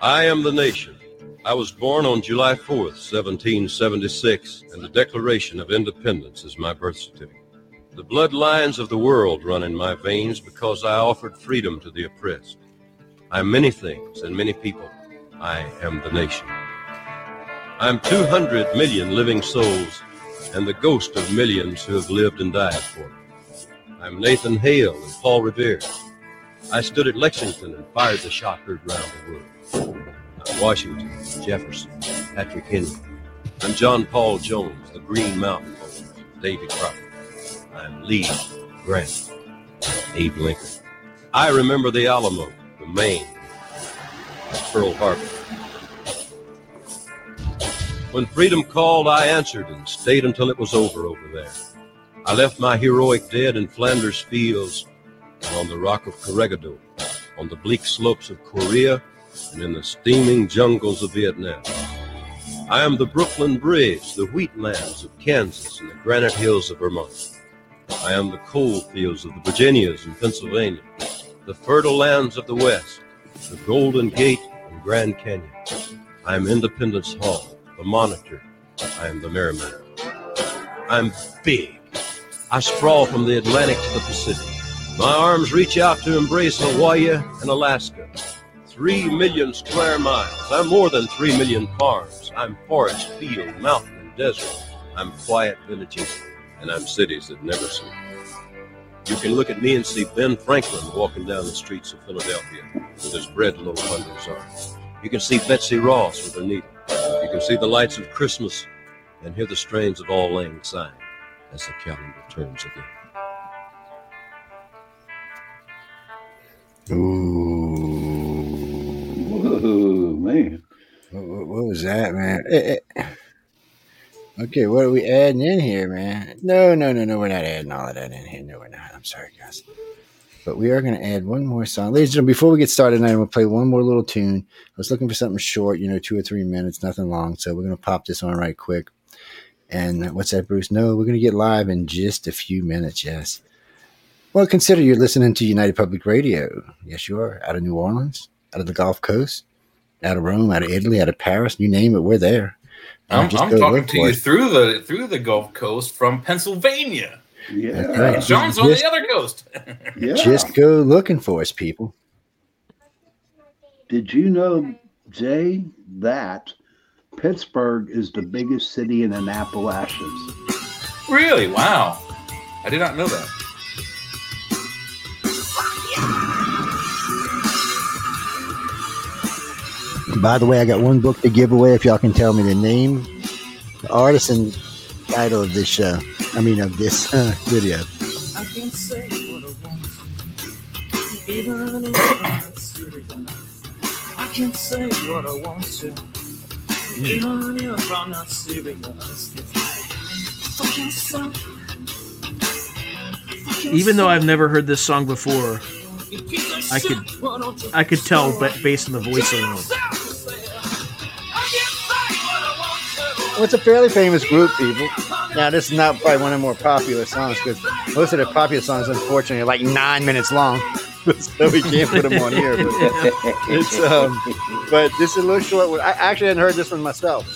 I am the nation. I was born on July 4th, 1776, and the Declaration of Independence is my birth certificate. The bloodlines of the world run in my veins because I offered freedom to the oppressed. I am many things and many people. I am the nation. I am 200 million living souls and the ghost of millions who have lived and died for it. I'm Nathan Hale and Paul Revere. I stood at Lexington and fired the shot heard round the world. I'm Washington, Jefferson, Patrick Henry. I'm John Paul Jones, the Green Mountain Boys, Davy Crockett. I'm Lee Grant, Abe Lincoln. I remember the Alamo, the Maine, Pearl Harbor. When freedom called, I answered and stayed until it was over over there. I left my heroic dead in Flanders fields and on the rock of Corregidor, on the bleak slopes of Korea, and in the steaming jungles of Vietnam. I am the Brooklyn Bridge, the wheat lands of Kansas, and the granite hills of Vermont. I am the coal fields of the Virginias and Pennsylvania, the fertile lands of the West, the Golden Gate and Grand Canyon. I am Independence Hall, the Monitor. I am the Merrimack. I'm big. I sprawl from the Atlantic to the Pacific. My arms reach out to embrace Hawaii and Alaska. Three million square miles. I'm more than three million farms. I'm forest, field, mountain, and desert. I'm quiet villages, and I'm cities that never sleep. You can look at me and see Ben Franklin walking down the streets of Philadelphia with his bread loaf under his arm. You can see Betsy Ross with her needle. You can see the lights of Christmas and hear the strains of Auld Lang Syne as the calendar turns again. Ooh. Ooh, man. What, what- what was that, man? Eh, eh. Okay, what are we adding in here, man? No, no, no, no, we're not adding all of that in here. No, we're not. I'm sorry, guys. But we are going to add one more song. Ladies and gentlemen, before we get started tonight, I'm going to play one more little tune. I was looking for something short, you know, two or three minutes, nothing long. So we're going to pop this on right quick. And what's that, Bruce? No, we're going to get live in just a few minutes, yes. Well, consider you're listening to United Public Radio. Yes, you are. Out of New Orleans, out of the Gulf Coast, out of Rome, out of Italy, out of Paris, you name it, we're there. I'm, I'm talking to you it. through the through the Gulf Coast from Pennsylvania. Yeah. Right. John's on Just- the other coast. Yeah. Just go looking for us, people. Did you know, Jay, that Pittsburgh is the biggest city in the Appalachians? really? Wow. I did not know that. By the way, I got one book to give away if y'all can tell me the name, the artist, and title of this show. I mean, of this uh, video. I can say what I want. Even if I'm. I can say what I want to, even if I'm not serious. Even though I've never heard this song before, I could- I could tell ba- based on the voice alone. Well, it's a fairly famous group, people. Now, this is not probably one of the more popular songs because most of the popular songs, unfortunately, are like nine minutes long. so we can't put them on here. But it's um, but this is a little short one. I actually hadn't heard this one myself.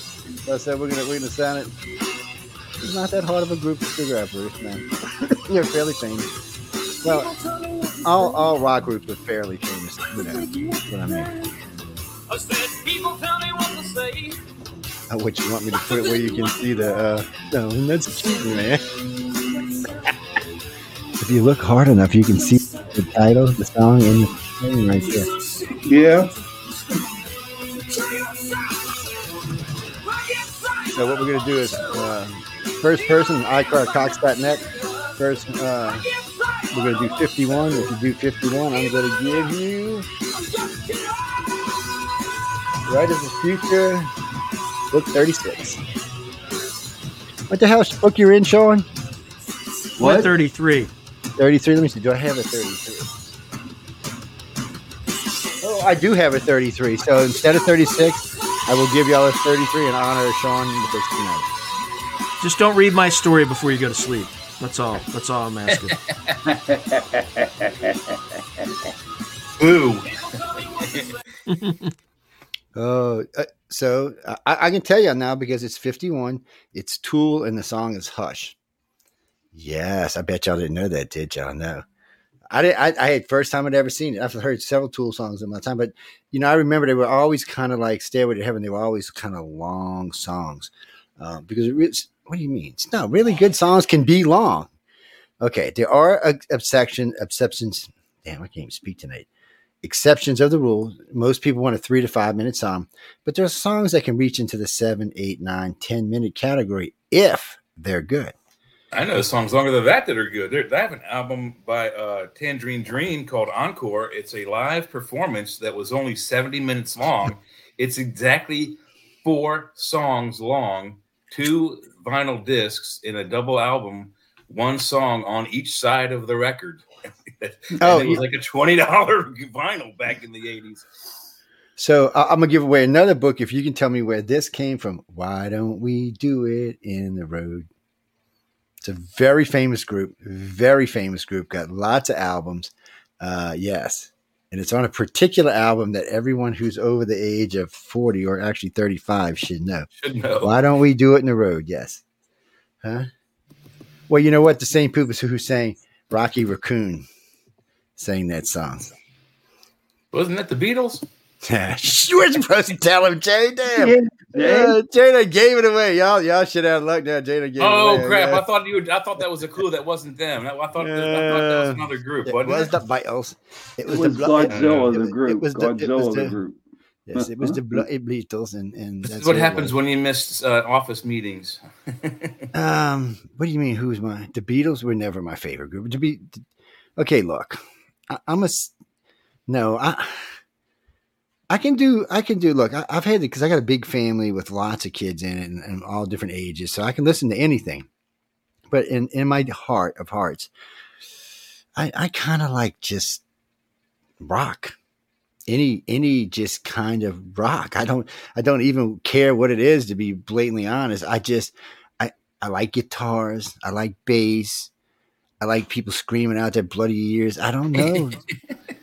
So I said we're gonna we're gonna sound it. It's not that hard of a group to figure out, Bruce. Man, they're fairly famous. Well, all all rock groups are fairly famous. You know what I mean. I said, people tell me what to say. Uh, What you want me to put it where you can see the? Uh, no, that's cute, man. if you look hard enough, you can see the title, the song, and the thing right there. Yeah. So what we're gonna do is uh, first person iCarCox.net. First, uh, we're gonna do 51. If you do 51, I'm gonna give you Writers of the Future book 36. What the hell book you're in, Sean? What? 33. 33. Let me see. Do I have a 33? Oh, I do have a 33. So instead of 36, I will give y'all a 33 in honor of Sean because tonight. Just don't read my story before you go to sleep. That's all. That's all I'm asking. Boo. Oh, uh, so I, I can tell you now because it's 51. It's Tool and the song is Hush. Yes, I bet y'all didn't know that, did y'all? No. I did. I, I had first time I'd ever seen it. I've heard several Tool songs in my time, but you know, I remember they were always kind of like Stairway to Heaven. They were always kind of long songs um, because it. What do you mean? No, really good songs can be long. Okay, there are a ex- exception exceptions. Damn, I can't even speak tonight. Exceptions of the rule. Most people want a three to five minute song, but there are songs that can reach into the seven, eight, nine, ten minute category if they're good. I know songs longer than that that are good. There, I have an album by uh, Tangerine Dream called Encore. It's a live performance that was only 70 minutes long. it's exactly four songs long, two vinyl discs in a double album, one song on each side of the record. Oh, it was yeah. like a $20 vinyl back in the 80s. So I- I'm gonna give away another book if you can tell me where this came from. Why don't we do it in the road? It's a very famous group, very famous group. Got lots of albums. Uh, yes, and it's on a particular album that everyone who's over the age of 40 or actually 35 should know. Should know. Why don't we do it in the road? Yes. Huh? Well, you know what? The same people who sang Rocky Raccoon sang that song. Wasn't that the Beatles? you were supposed to tell him, Jay. Damn. Yeah, Jay. Uh, Jada gave it away. Y'all, y'all should have luck now. Jada gave Oh it away. crap! Yeah. I thought you. Were, I thought that was a clue. That wasn't them. I thought. I thought that was another group. It wasn't was it? the Beatles. It It was, was the Blo- Godzilla, the was- group. It was the, it Godzilla, was the, the group. Yes, it was the Bloody Beatles, and and This that's is what happens when you miss uh, office meetings. Um, what do you mean? Who's my? The Beatles were never my favorite group. To be, okay, look, I, I'm a no. I I can do. I can do. Look, I, I've had it because I got a big family with lots of kids in it and, and all different ages, so I can listen to anything. But in in my heart of hearts, I I kind of like just rock. Any any just kind of rock. I don't I don't even care what it is to be blatantly honest. I just I I like guitars. I like bass. I like people screaming out their bloody ears. I don't know.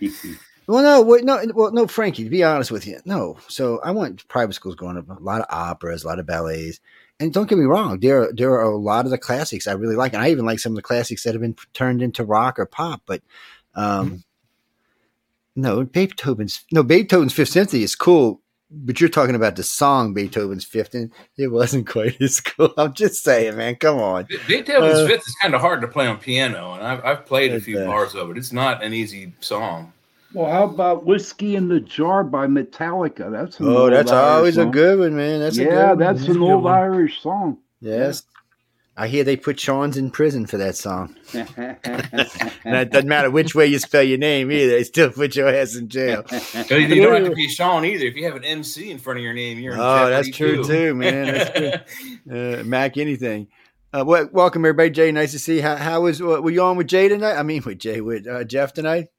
well, no, wait, no, well, no, Frankie. To be honest with you, no. So I went private schools growing up. A lot of operas, a lot of ballets, and don't get me wrong. There, there are a lot of the classics I really like, and I even like some of the classics that have been turned into rock or pop. But um, no, Beethoven's no Beethoven's Fifth Symphony is cool. But you're talking about the song Beethoven's Fifth, and it wasn't quite as cool. I'm just saying, man. Come on. Be- Beethoven's Uh, Fifth is kind of hard to play on piano, and I've, I've played a few uh, bars of it. It's not an easy song. Well, how about Whiskey in the Jar by Metallica? That's an Oh, that's Irish always a good one, man. That's a yeah, good one. that's That's an old. Irish song. yes. I hear they put Sean's in prison for that song. And it doesn't matter which way you spell your name either; they still put your ass in jail. You don't have to be Sean either. If you have an MC in front of your name, you're in Oh, that's true too, man. That's. Uh, Mac, anything. Uh, well, welcome everybody, Jay. Nice to see. you. How, how was? Uh, were you on with Jay tonight? I mean, with Jay, with uh, Jeff tonight.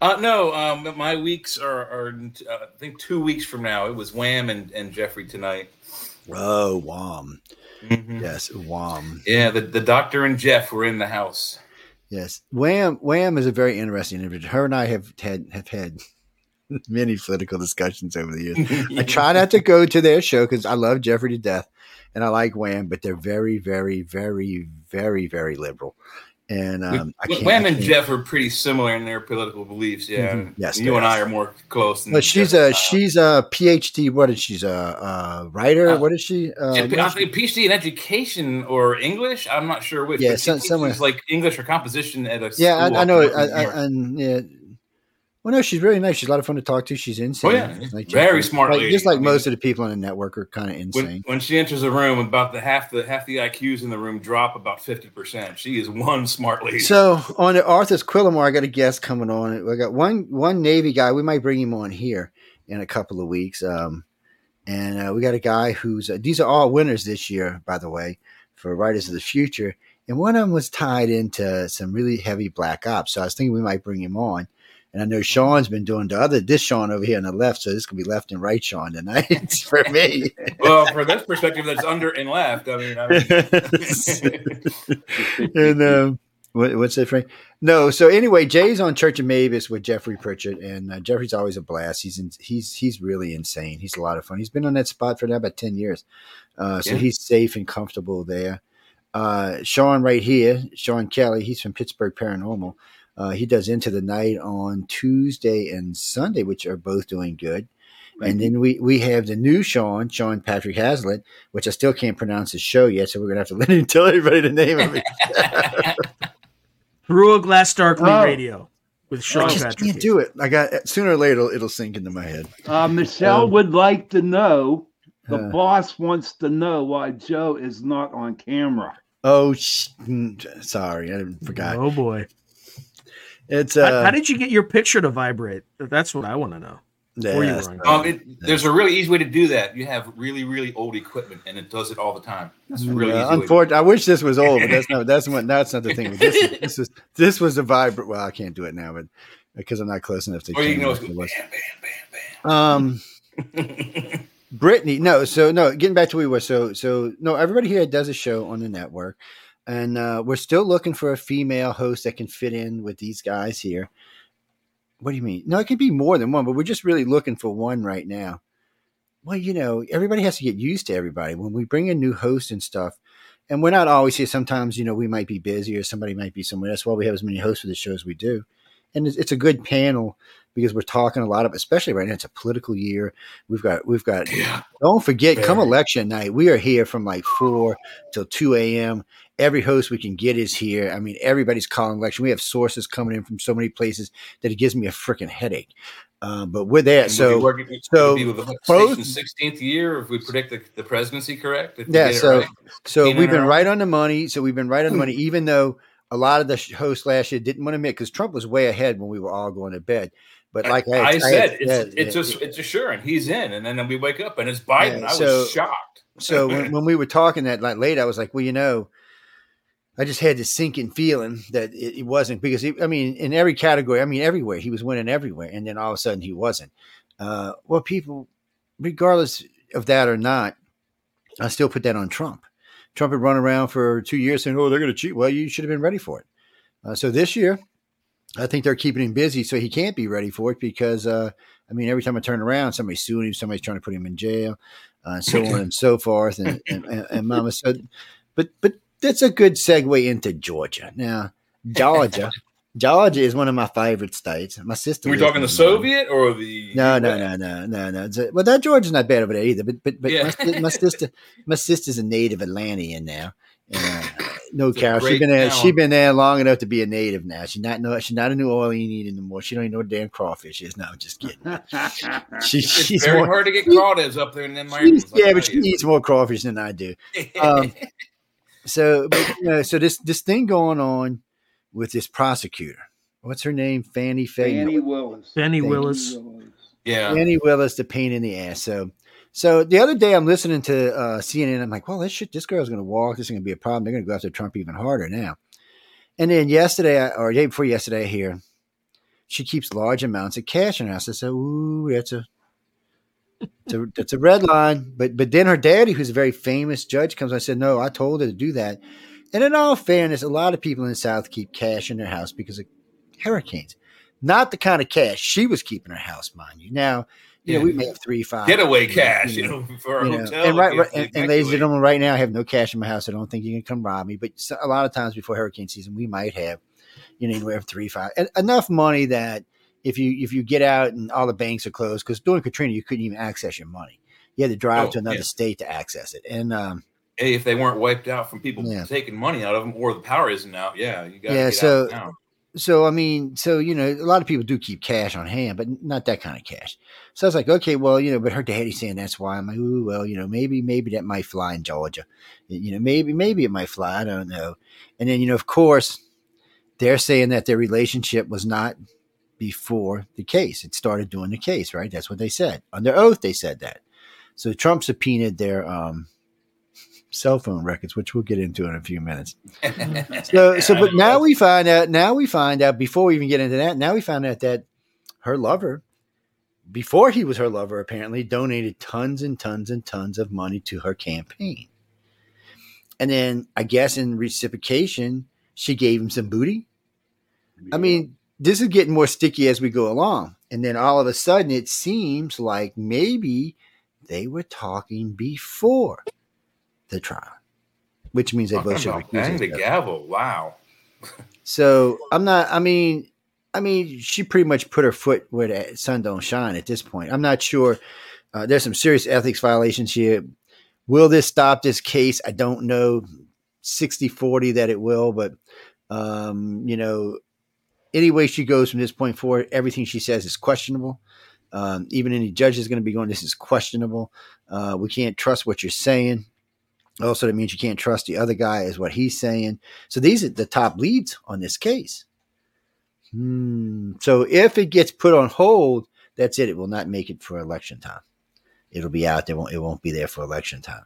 Uh, no, um, my weeks are, are uh, I think two weeks from now. It was Wham and, and Jeffrey tonight. Oh, Wham. Mhm. Yes, Wham. Yeah, the, the doctor and Jeff were in the house. Yes, Wham. Wham is a very interesting individual. Her and I have had have had many political discussions over the years. I try not to go to their show because I love Jeffrey to death, and I like Wham, but they're very, very, very, very, very liberal. And um, I can't. Wham I and Jeff are pretty similar in their political beliefs. Yeah, Mhm. Yes, you and. I are more close. But she's Jeff a she's a PhD. What is she's a, a writer? Uh, what is she? Uh, Yeah, what is she? think PhD in education or English. I'm not sure which. Yeah, some- somewhere. like English or composition at a yeah, school I, I know. I, I, and yeah. Well, no, she's really nice. She's a lot of fun to talk to. She's insane. Oh, yeah. Like Very Jeffrey. smart Like, lady. Just like I mean- most of the people on the network are kind of when, insane. when she enters a room, about the half the half the IQs in the room drop about fifty percent. She is one smart lady. So on the Arthur's Quillamore, I got a guest coming on. I got one one Navy guy. We might bring him on here in a couple of weeks. Um, and uh, we got a guy who's uh, these are all winners this year, by the way, for Writers of the Future. And one of them was tied into some really heavy black ops. So I was thinking we might bring him on And I know Sean's been doing the other this Sean over here on the left, so this could be left and right Sean tonight for me. Well, for this perspective, that's under and left. I mean, I mean and um, what, what's that, Frank? No. So anyway, Jay's on Church of Mabus with Jeffrey Pritchett, and uh, Jeffrey's always a blast. He's in, he's he's really insane. He's a lot of fun. He's been on that spot for now about ten years, uh, so Yeah. he's safe and comfortable there. Uh, Sean right here, Sean Kelly. He's from Pittsburgh Paranormal. Uh, he does Into the Night on Tuesday and Sunday, which are both doing good. And then we, we have the new Sean, Sean Patrick Hazlett, which I still can't pronounce his show yet, so we're gonna have to let him tell everybody the name of it. Through a Glass Darkly Oh. Radio with Sean I just Patrick. can't do it. I got sooner or later it'll, it'll sink into my head. Uh, Michelle Um, would like to know. The Uh. boss wants to know why Joe is not on camera. Oh, sh- mm, sorry, I forgot. Oh boy. It's How, uh, how did you get your picture to vibrate? That's what I want to know. Before you yeah, um, it, there's a really easy way to do that. You have really, really old equipment, and it does it all the time. That's a really Yeah, easy. way unfortunately, I wish this was old, but that's not that's what that's not the thing. This is, this is this was a vibrant. Well, I can't do it now, but because I'm not close enough to. Or you can camera always like go it bam, bam, bam, Um. Brittany, no. So no, getting back to where we were. So so no, everybody here does a show on the network, and uh, we're still looking for a female host that can fit in with these guys here. What do you mean? No, it could be more than one, but we're just really looking for one right now. Well, you know, everybody has to get used to everybody when we bring in new hosts and stuff. And we're not always here. Sometimes, you know, we might be busy or somebody might be somewhere. That's why we have as many hosts for the show as we do. And it's, it's a good panel because we're talking a lot of, especially right now. It's a political year. We've got, we've got. Yeah. Don't forget, come election night, we are here from like four till two a.m. Every host we can get is here. I mean, everybody's calling election. We have sources coming in from so many places that it gives me a freaking headache. Uh, but we're there. And So, we'll be working- so we'll be with the both- 16th year if we predict the, the presidency correct. If Yeah, so- right. So Being we've been our- right on the money. So we've been right on the money, even though a lot of the sh- hosts last year didn't want to admit because Trump was way ahead when we were all going to bed. But like I, I, had- said, had it's said, it's yeah, just it's assuring he's in, and then we wake up and it's Biden. Yeah, I was shocked. so when, when we were talking that like late, I was like, well, you know, I just had this sinking feeling that it, it wasn't because he, I mean, in every category, I mean, everywhere he was winning everywhere, and then all of a sudden he wasn't. Uh, well, people, regardless of that or not, I still put that on Trump. Trump had run around for two years saying, "Oh, they're going to cheat." Well, you should have been ready for it. Uh, so this year, I think they're keeping him busy, so he can't be ready for it because, uh, I mean, every time I turn around, somebody's suing him, somebody's trying to put him in jail, uh, so on and so forth. And, and, and, and Mama said, but but that's a good segue into Georgia. Now, Georgia, Georgia is one of my favorite states. My sister. We lives talking the Soviet or the No, no, no, no, no, no. A- well, that Georgia's not bad over there either. But but but Yeah. my, my sister, my sister's a native Atlantean now. And, uh, no, Carol, she's been there. She's been there long enough to be a native now. She's not no. She's not a New Orleans anymore. She don't even know what damn crawfish is. No, I'm just kidding. She, It's she's very more, hard to get crawdads up there in them yeah, but she eats more crawfish than I do. um, So, but, you know, so this this thing going on with this prosecutor. What's her name? Fannie Faye. Fani Willis. Benny Thank Willis. yeah. Fani Willis, the pain in the ass. So, so the other day I'm listening to uh, CNN. I'm like, well, this shit, this girl's going to walk. This is going to be a problem. They're going to go after Trump even harder now. And then yesterday, I- or day before yesterday, I hear she keeps large amounts of cash in her house. I said, ooh, that's a, that's a, that's a red line. But but then her daddy, who's a very famous judge, comes. I said, no, I told her to do that. And in all fairness, a lot of people in the South keep cash in their house because of hurricanes. Not the kind of cash she was keeping her house, mind you. Now, you know, Yeah. we may have three, five Getaway cash, you know, know, for a you know, hotel. and right, right and, and ladies and gentlemen, right now I have no cash in my house. I don't think you can come rob me. But a lot of times before hurricane season, we might have, you know, anywhere from three, five, en- enough money that if you if you get out and all the banks are closed, because during Katrina you couldn't even access your money. You had to drive Oh, to another yeah. state to access it. And um, Hey, if they weren't wiped out from people Yeah. taking money out of them, or the power isn't out, yeah, you got. Yeah, get so- so I mean, so you know, a lot of people do keep cash on hand, but not that kind of cash. So I was like, okay, well, you know, but her daddy's saying that's why. I'm like, ooh, well, you know, maybe, maybe that might fly in Georgia. You know, maybe, maybe it might fly. I don't know. And then, you know, of course, they're saying that their relationship was not before the case. It started doing the case, right? That's what they said under oath. They said that. So Trump subpoenaed their um, cell phone records, which we'll get into in a few minutes. So, so, but now we find out. Now we find out. Before we even get into that, now we find out that her lover, before he was her lover, apparently donated tons and tons and tons of money to her campaign. And then I guess in reciprocation, she gave him some booty. I mean, this is getting more sticky as we go along. And then all of a sudden, it seems like maybe they were talking before the trial, which means they both should recuse the gavel. Wow. So I'm not. I mean, I mean, she pretty much put her foot where the sun don't shine at this point. I'm not sure. Uh, there's some serious ethics violations here. Will this stop this case? I don't know. 60 40 that it will, but, um, you know, any way she goes from this point forward, everything she says is questionable. Um, even any judge is going to be going, this is questionable. Uh, we can't trust what you're saying. Also, that means you can't trust the other guy, is what he's saying. So these are the top leads on this case. Hmm. So if it gets put on hold, that's it. It will not make it for election time. It'll be out there. Won't, it won't be there for election time.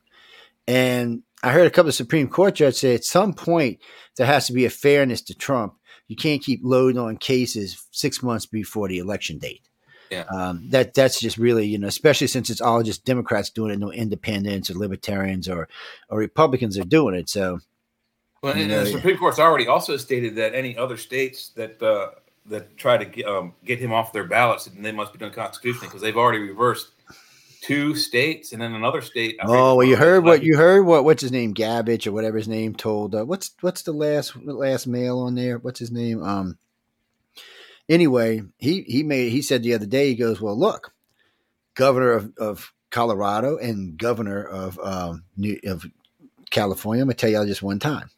And I heard a couple of Supreme Court judges say at some point there has to be a fairness to Trump. You can't keep loading on cases six months before the election date. Yeah. Um, that that's just really you know, especially since it's all just Democrats doing it, no independents or libertarians or or Republicans are doing it. So Well, and Yeah, the. Supreme Court's already also stated that any other states that uh, that try to get, um, get him off their ballots, then they must be done constitutionally because they've already reversed two states and then another state. I Oh well, you heard what you heard what what's his name Gabbage or whatever his name told. Uh, what's what's the last last mail on there? What's his name? Um. Anyway, he he made he said the other day he goes, well, look, governor of, of Colorado and governor of um New, of California. I'm gonna tell y'all just one time.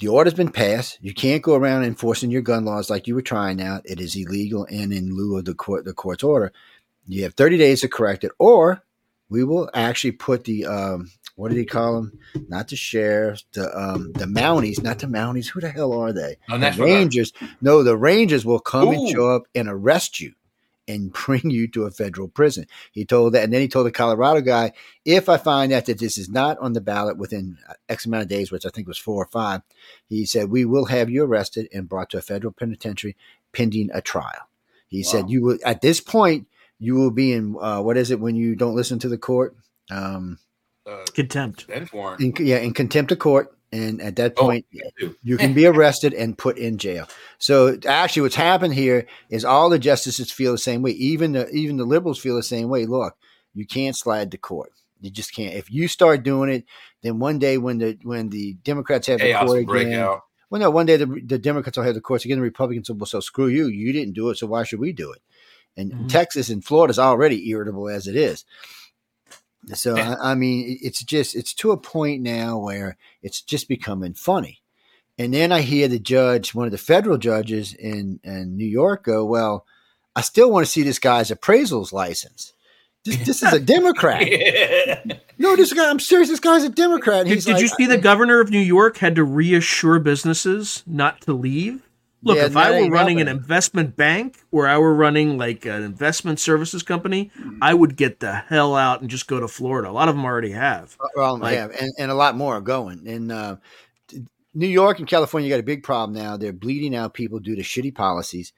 The order's been passed. You can't go around enforcing your gun laws like you were trying now. It is illegal and in lieu of the court the court's order. You have 30 days to correct it, or we will actually put the um, what do they call them? Not the sheriffs, the um, the Mounties, not the Mounties. Who the hell are they? Oh, the National Guard. Rangers. No, the Rangers will come and show up and arrest you and bring you to a federal prison. He told that, and then he told the Colorado guy, if I find out that this is not on the ballot within X amount of days, which I think was four or five, he said we will have you arrested and brought to a federal penitentiary pending a trial. He Wow. said you will at this point you will be in uh, what is it when you don't listen to the court? Um, uh, Contempt. in, yeah, in contempt of court. And at that Oh, point, too. you can be arrested and put in jail. So actually, what's happened here is all the justices feel the same way. Even the even the liberals feel the same way. Look, you can't slide the court. You just can't. If you start doing it, then one day when the when the Democrats have the court will break again, out. well, no, one day the, the Democrats will have the courts again. The Republicans will well, so screw you. You didn't do it, so why should we do it? And Mhm. Texas and Florida is already irritable as it is. So Yeah. I, I mean, it's just it's to a point now where it's just becoming funny. And then I hear the judge, one of the federal judges in, in New York, go, "Well, I still want to see this guy's appraisals license. This, this is a Democrat. No, this guy. I'm serious. This guy's a Democrat." Did, did like, you see the governor of New York had to reassure businesses not to leave? Look, Yeah, if I were ain't running an investment bank or I were running like an investment services company, I would get the hell out and just go to Florida. A lot of them already have. Well, Like- yeah, and, and a lot more are going. And uh, New York and California got a big problem now. They're bleeding out people due to shitty policies.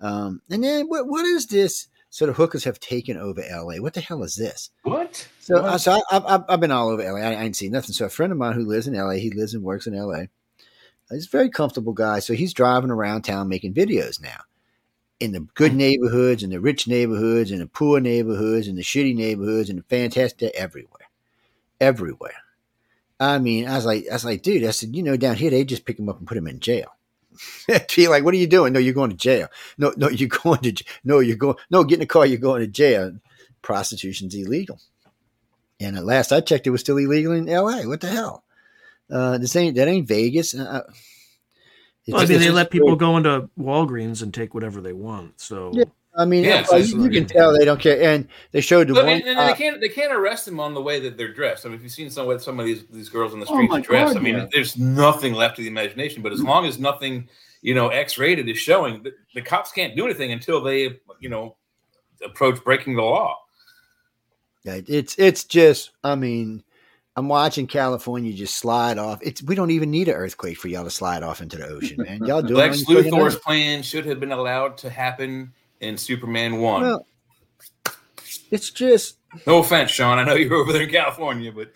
Um, and then what, what is this? So the hookers have taken over LA. What the hell is this? What? So, What? uh, so I, I've, I've been all over LA. I, I ain't seen nothing. So a friend of mine who lives in LA, he lives and works in LA. He's a very comfortable guy. So he's driving around town making videos now in the good mm-hmm. neighborhoods and the rich neighborhoods and the poor neighborhoods and the shitty neighborhoods and the fantastic everywhere, everywhere. I mean, I was like, I was like, dude, I said, you know, down here they just pick him up and put him in jail. Be like, what are you doing? No, you're going to jail. No, no, you're going to. No, you're going. No, get in the car. You're going to jail. Prostitution's illegal. And at last I checked, it was still illegal in L.A. What the hell? Uh, this ain't that ain't Vegas. Uh, Well, I mean, they let people weird. go into Walgreens and take whatever they want. So Yeah. I mean, Yeah, well, you, you can tell they don't care. And they showed the But, one. and, and uh, they can't they can't arrest them on the way that they're dressed. I mean, if you've seen some way some of these these girls on the Oh streets my dressed, God, I mean, yeah. there's nothing left to the imagination. But as long as nothing, you know, X rated is showing, the, the cops can't do anything until they, you know, approach breaking the law. Yeah, it's it's just I mean, I'm watching California just slide off. It's we don't even need an earthquake for y'all to slide off into the ocean, man. Y'all doing Lex Luthor's plan should have been allowed to happen in Superman One. Well, it's just no offense, Sean. I know you're over there in California, but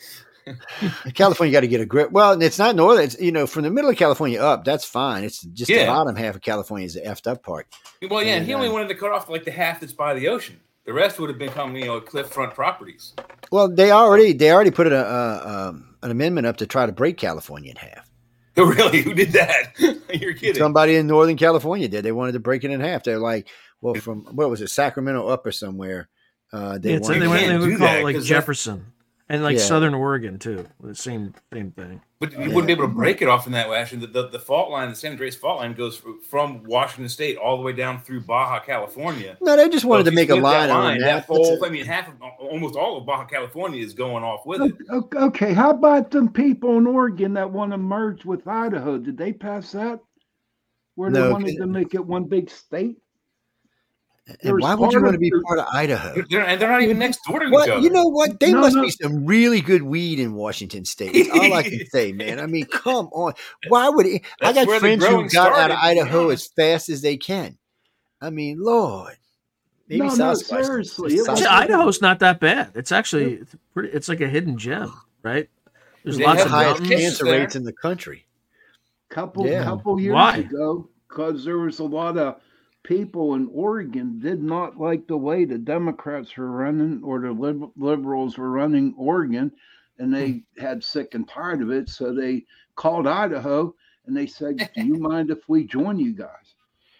California got to get a grip. Well, it's not northern. It's you know from the middle of California up. That's fine. It's just the bottom half of California is the effed up part. well, yeah, And, he only uh, wanted to cut off like the half that's by the ocean. The rest would have become, you know, cliffront properties. Well, they already they already put a, a, um, an amendment up to try to break California in half. really? Who did that? you're kidding. Somebody in Northern California did. They wanted to break it in half. They're like, well, from what was it, Sacramento up or somewhere? Uh, they Yeah, it's, wanted they, You went, they would call that, it like 'cause that- Jefferson and like Yeah. Southern Oregon too. The same same thing. But you wouldn't be able to break it off in that way. Actually, the, the, the fault line, the San Andreas fault line, goes from Washington State all the way down through Baja California. no, they just wanted So to make a line that on that. that whole, it. I mean, half of almost all of Baja California is going off with it. Okay, how about them people in Oregon that want to merge with Idaho? Did they pass that? Where they No, wanted to make it one big state? There And why would you want to be part of Idaho? They're, and they're not even next door to each other. you know? What they No, must no. be some really good weed in Washington State. That's all I can say, man. I mean, come on. Why would it? I got friends who growing got out of started, to be Idaho honest. as fast as they can. I mean, Lord. Maybe No, no, Sasquatch- seriously, it was- Idaho's not that bad. It's actually it's pretty. It's like a hidden gem, right? There's They lots of highest cancer there. rates in the country. couple Yeah. couple years Why? ago because there was a lot of people in Oregon did not like the way the Democrats were running or the lib- liberals were running Oregon, and they hmm. had sick and tired of it. So they called Idaho and they said, "Do you mind if we join you guys?"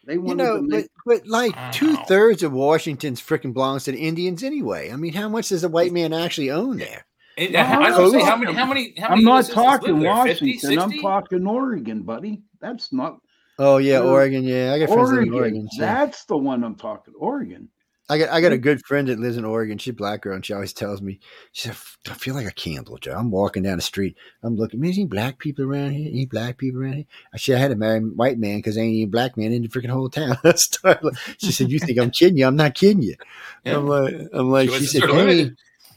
They You wanted know, to but, make but like Wow. two thirds of Washington's freaking belongs to the Indians anyway. I mean, how much does a white man actually own there? And, No, I was I'm say, how many, how many, how I'm many not U.S. citizens live talking there? 50, Washington. I'm talking Oregon, buddy. That's not Oh yeah, Oregon. Yeah, I got friends live in Oregon. Oregon. too. That's the one I'm talking. Oregon. I got I got a good friend that lives in Oregon. She's a black girl, and she always tells me, she said, "I feel like a candle, Joe. I'm walking down the street. I'm looking. Man, is any black people around here? Any black people around here? I said I had to marry a white man because ain't any black man in the freaking whole town. She said, "You think I'm kidding you? I'm not kidding you." Yeah. I'm like, I'm like, she Choices said, "Hey."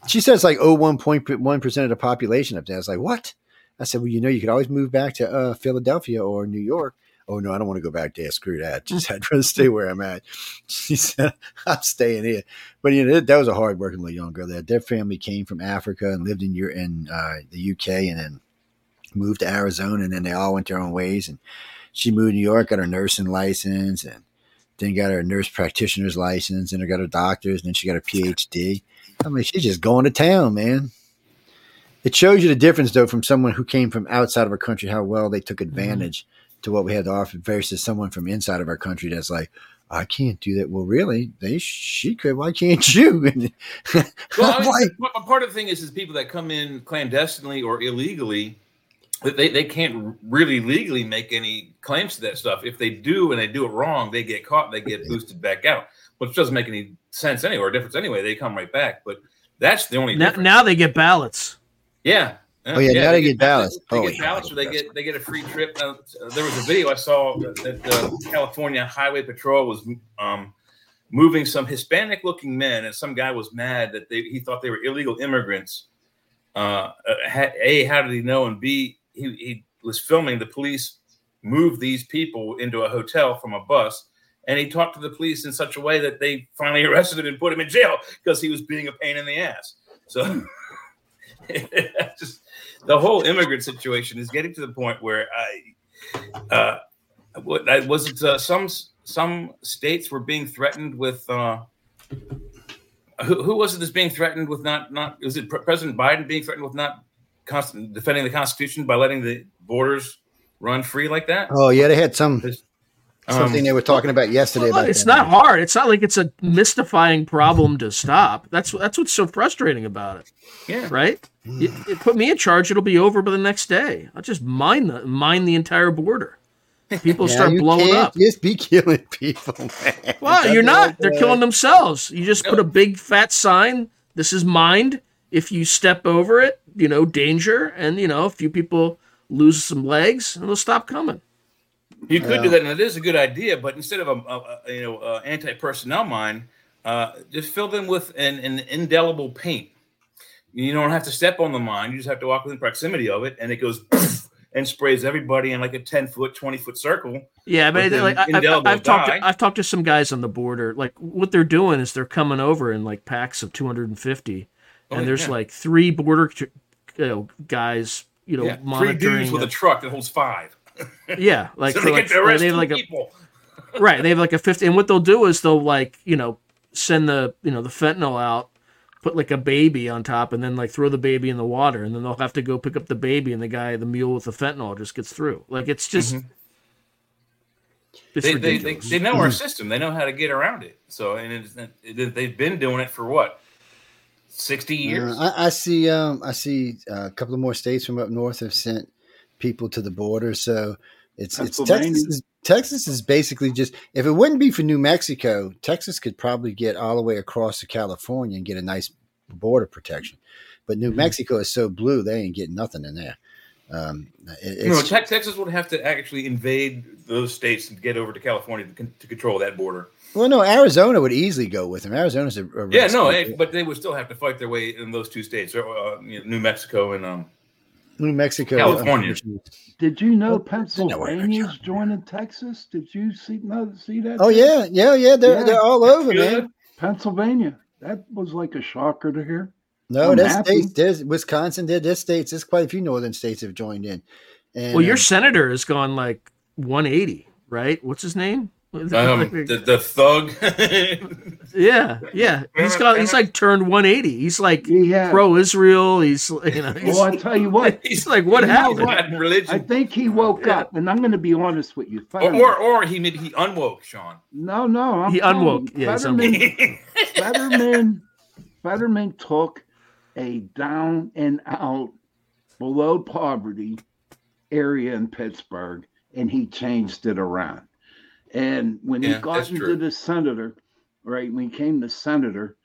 She says like oh one point one percent of the population up there. I was like, what? I said, well, you know, you could always move back to uh, Philadelphia or New York. Oh no, I don't want to go back there. Screw that. Just I'd rather stay where I'm at. She said, I'm staying here. But you know, that, that was a hard working little young girl. There, their family came from Africa and lived in your in uh, the UK, and then moved to Arizona, and then they all went their own ways. And she moved to New York, got her nursing license, and then got her nurse practitioner's license, and then got her doctor's, and then she got her PhD. I mean, she's just going to town, man. It shows you the difference, though, from someone who came from outside of our country, how well they took advantage to what we had to offer, versus someone from inside of our country that's like, I can't do that. Well, really, they she could. Why can't you? Well, I mean, like, part of the thing is, is people that come in clandestinely or illegally, that they, they can't really legally make any claims to that stuff. If they do and they do it wrong, they get caught, they get boosted back out, which doesn't make any sense anyway or difference anyway. They come right back. But that's the only Now, now they get ballots. Yeah. Oh, yeah, now they get ballots. They Oh, get yeah, they or they get they get a free trip. Uh, there was a video I saw that, that the California Highway Patrol was um, moving some Hispanic-looking men, and some guy was mad that they, he thought they were illegal immigrants. Uh, uh, a, how did he know? And B, he, he was filming the police move these people into a hotel from a bus, and he talked to the police in such a way that they finally arrested him and put him in jail because he was being a pain in the ass. So. just the whole immigrant situation is getting to the point where I, uh, what I was it uh, some some states were being threatened with. Uh, who, who was it that's being threatened with not not? Was it President Biden being threatened with not constant, defending the Constitution by letting the borders run free like that? oh yeah, they had some Um, something they were talking about yesterday. Well, about it's that. not hard. It's not like it's a mystifying problem to stop. That's that's what's so frustrating about it, yeah. right? You, you put me in charge, it'll be over by the next day. I'll just mine the mine the entire border. People Yeah, start you blowing can't up. Just be killing people, man. Well, That's you're not. like, They're uh, killing themselves. You just put a big fat sign. This is mined. If you step over it, you know, danger. And, you know, a few people lose some legs and they'll stop coming. You could do that, and it is a good idea. But instead of a, a, a, you know uh, anti personnel mine, uh, just fill them with an, an indelible paint. You don't have to step on the mine. You just have to walk within proximity of it, and it goes and sprays everybody in like a ten foot, twenty foot circle. Yeah, but But like, I, indelible I, I've talked. To, I've talked to some guys on the border. Like what they're doing is they're coming over in like packs of 250, Oh, and there's yeah. like three border you know, guys. You know, Yeah, three dudes with the- a truck that holds five. Yeah, like, so for they like get they have two like a right. They have like a 50, and what they'll do is they'll like you know send the you know the fentanyl out, put like a baby on top, and then like throw the baby in the water, and then they'll have to go pick up the baby, and the guy, the mule with the fentanyl, just gets through. Like it's just. Mm-hmm. They, they, they, they know our system. They know how to get around it. So, and it's, it, they've been doing it for what, sixty years? Uh, I, I see. Um, I see uh, a couple of more states from up north have sent people to the border. So it's it's Texas. Is, Texas is basically just if it wouldn't be for New Mexico, Texas could probably get all the way across to California and get a nice border protection. But New Mexico is so blue, they ain't getting nothing in there. Um, it- no, Texas would have to actually invade those states and get over to California to, con- to control that border. well, no, Arizona would easily go with them. Arizona's a, a Yeah, no, eh, but they would still have to fight their way in those two states, uh, New Mexico and um. New Mexico, California. Did you know Well, they know where Pennsylvania's joining Texas? Did you see know, see that? Oh yeah, yeah, yeah. They're Yeah. they're all over, Good. man. Pennsylvania. That was like a shocker to hear. No, I'm there's states. There's Wisconsin. There, there's states. There's quite a few northern states have joined in. And, Well, your um, senator has gone like 180, right? What's his name? Um, the, the thug. yeah, yeah. He's got. He's like turned 180. He's like He had. pro Israel. He's you know. He's, well, I tell you what. he's like, what You happened? what? Latin I think he woke Yeah. up, and I'm going to be honest with you. Or, Fetterman- or or he made he unwoke Sean. no, no, I'm He telling unwoke. you, Yeah, he's Fetterman, Fetterman, Fetterman took a down and out, below poverty area in Pittsburgh, and he changed it around. And when Yeah, he got into true. the senator, right, when he came to senator,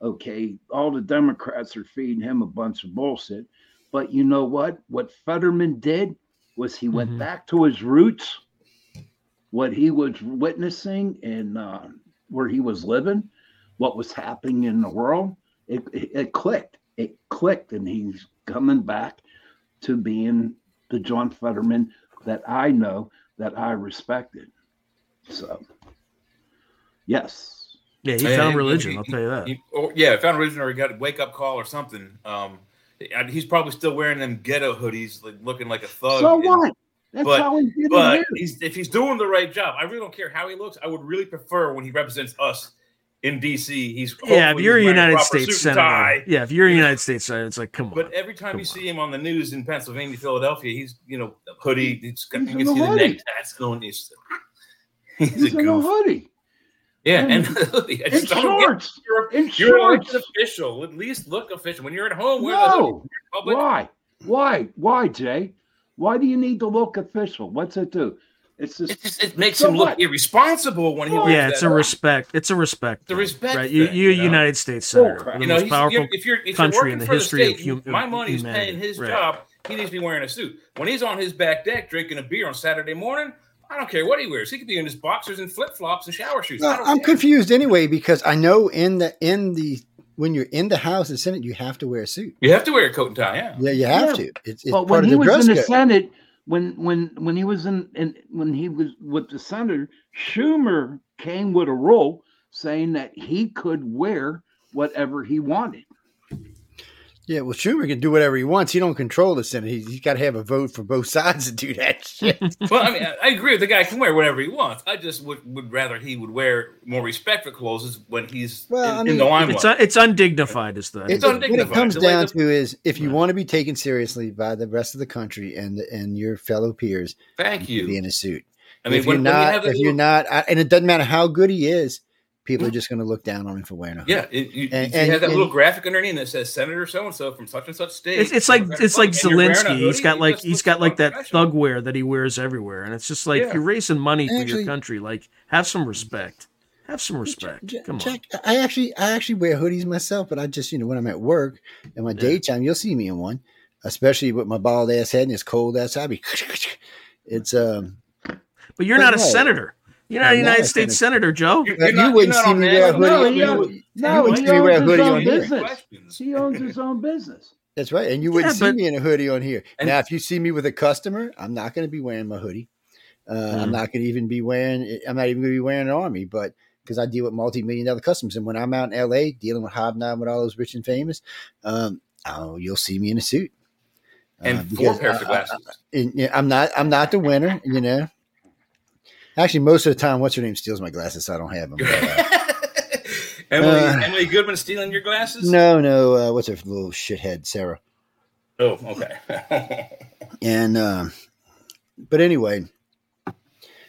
okay, all the Democrats are feeding him a bunch of bullshit. But you know what? What Fetterman did was he went Mhm. back to his roots, what he was witnessing and uh, where he was living, what was happening in the world. It, it, it clicked. It clicked, and he's coming back to being the John Fetterman that I know that I respected. So, yes. Yeah, he And found he- religion. he- I'll tell you that. He, or, yeah, found religion or he got a wake up call or something. Um, and he's probably still wearing them ghetto hoodies, like looking like a thug. so and- what? That's but- how he But he's, if he's doing the right job, I really don't care how he looks. I would really prefer when he represents us in DC. He's Yeah, if you're a United States senator, yeah, if you're a United States senator, it's like, come on. But every time you on. see him on the news in Pennsylvania, Philadelphia, he's you know hoodie. He's got, He's you can see a the hoodie. neck tats going. He's, he's, He's a in a hoodie. Yeah, and- and hoodie. In just get shorts. you're, In you're an shorts. elected official. At least look official. When you're at home, wear the hoodie. No. When you're in public, Why? Why? Why, Jay? Why do you need to look official? What's it do? It's It, just just, it makes So him look what? irresponsible when he. Yeah, wears yeah, it's a hoodie. respect. It's a respect. It's a respect right? You, thing, you're a you know? United States senator, crap. one You know, the most he's, powerful. you're, if you're if you're country in the for the history of human. my money's humanity. paying his Right. job. He needs to be wearing a suit. When he's on his back deck drinking a beer on Saturday morning, I don't care what he wears. He could be in his boxers and flip flops and shower shoes. No, I'm care. confused anyway because I know in the in the when you're in the House and Senate, you have to wear a suit. You have to wear a coat and tie. Yeah. Yeah, you have Yeah. to. It's, it's but part when of he the was dress in the code. Senate, when when when he was in, in when he was with the senator, Schumer came with a rule saying that he could wear whatever he wanted. Yeah, well, Schumer can do whatever he wants. He don't control the Senate. He's, he's got to have a vote for both sides to do that shit. well, I mean, I, I agree with the guy can wear whatever he wants. I just would, would rather he would wear more respectful clothes when he's Well, in, I in the limelight. It's un, it's undignified, is the It- It's it- what it comes down to is if you Right. want to be taken seriously by the rest of the country and and your fellow peers, Thank you should be in a suit. I mean, if when, you're when you not, have the if you're not, I- and it doesn't matter how good he is, people are just going to look down on him for wearing a hood. Yeah, it, you, And- you and- have that little graphic underneath that says Senator so and so from such and such state. It's, it's like it's like you're wearing a Zelensky. He's hoodie, got he like just he's looks got like that thug wear that he wears everywhere, and it's just like Yeah. you're raising money for Actually- your country. Like, have some respect. Have some respect. Jack, Come on. Jack, I actually, I actually wear hoodies myself, but I just, you know, when I'm at work in my daytime, you'll see me in one, especially with my bald ass head and it's cold outside. I be, it's um, But you're But not a no. senator. You're not a I'm United States gonna- Senator, Joe. You're, you're you not, wouldn't see me that. wear a No, hoodie. he You would- no, wouldn't see me wear a hoodie on here. business. Questions. He owns his own business. That's right. And you wouldn't Yeah, see me in a hoodie on here. And- now, if you see me with a customer, I'm not going to be wearing my hoodie. Uh, I'm Mhm. not going to even be wearing. I'm not even going to be wearing an army, but because I deal with multi-million dollar customers, and when I'm out in LA dealing with hobnob with all those rich and famous, um, oh, you'll see me in a suit. And Uh, four pairs of I- I- glasses. I'm not. I'm not the winner. You know. Actually, most of the time, what's her name steals my glasses, so I don't have them. But, uh, Emily, Uh, Emily Goodman stealing your glasses? no, no. Uh, what's her little shithead, Sarah? Oh, okay. And um, but anyway,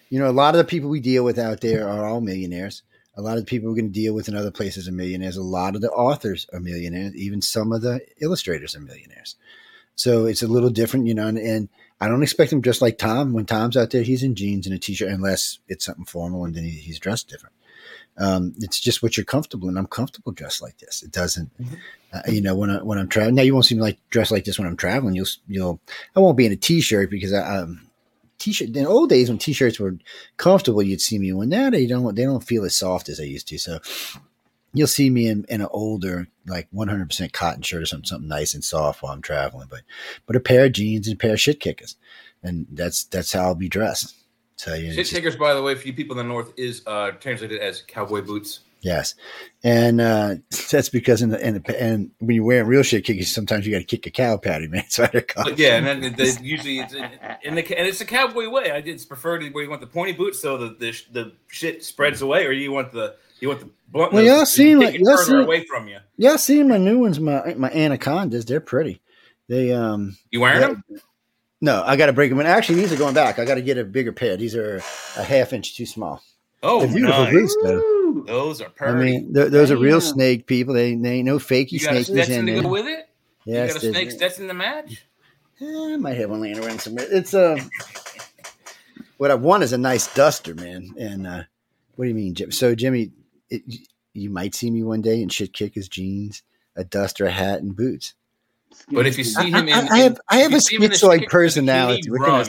you know, a lot of the people we deal with out there are all millionaires. A lot of the people we're going to deal with in other places are millionaires. A lot of the authors are millionaires. Even some of the illustrators are millionaires. So it's a little different, you know. And, and I don't expect him just like Tom. When Tom's out there, he's in jeans and a t-shirt, unless it's something formal, and then he, he's dressed different. Um, it's just what you're comfortable, and I'm comfortable dressed like this. It doesn't, uh, you know, when I when I'm traveling. Now you won't see me like dressed like this when I'm traveling. You'll you'll I won't be in a t-shirt because I um t-shirt in old days when t-shirts were comfortable, you'd see me. When now they don't they don't feel as soft as they used to. So you'll see me in, in an older like 100% cotton shirt or something something nice and soft while I'm traveling. But but a pair of jeans and a pair of shit kickers, and that's that's how I'll be dressed. So you know, Shit kickers, by the way, for you people in the north, is uh, translated as cowboy boots. Yes, and uh, that's because in the, in the and when you're wearing real shit kickers, sometimes you got to kick a cow patty, man. So I But yeah, and then they, usually it's in, in the and it's a cowboy way. I it's preferred where you want the pointy boots so the the, the shit spreads away, or you want the you want the blunt. Well, y'all to seen like- y'all seen- away from you. Yeah, see my new ones, my my anacondas. They're pretty. They um You wearing Yeah. them? no, I got to break them. And actually, these are going back. I got to get a bigger pair. These are a half inch too small. Oh, They're beautiful nice. boots, though. Woo! Those are perfect. I pretty. mean, th- those are real snake people. They they ain't no fakey you got a snakes in to go there. with it. Yes, you got a they- snake Stetson to match. Eh, I might have one laying around somewhere. It's uh, what I want is a nice duster, man. And uh, what do you mean, Jim? So Jimmy, it, you might see me one day in shit kick his jeans, a duster, a hat, and boots. But if you see him in, I, I have I have a if you see schizoid personality. bikini, What can I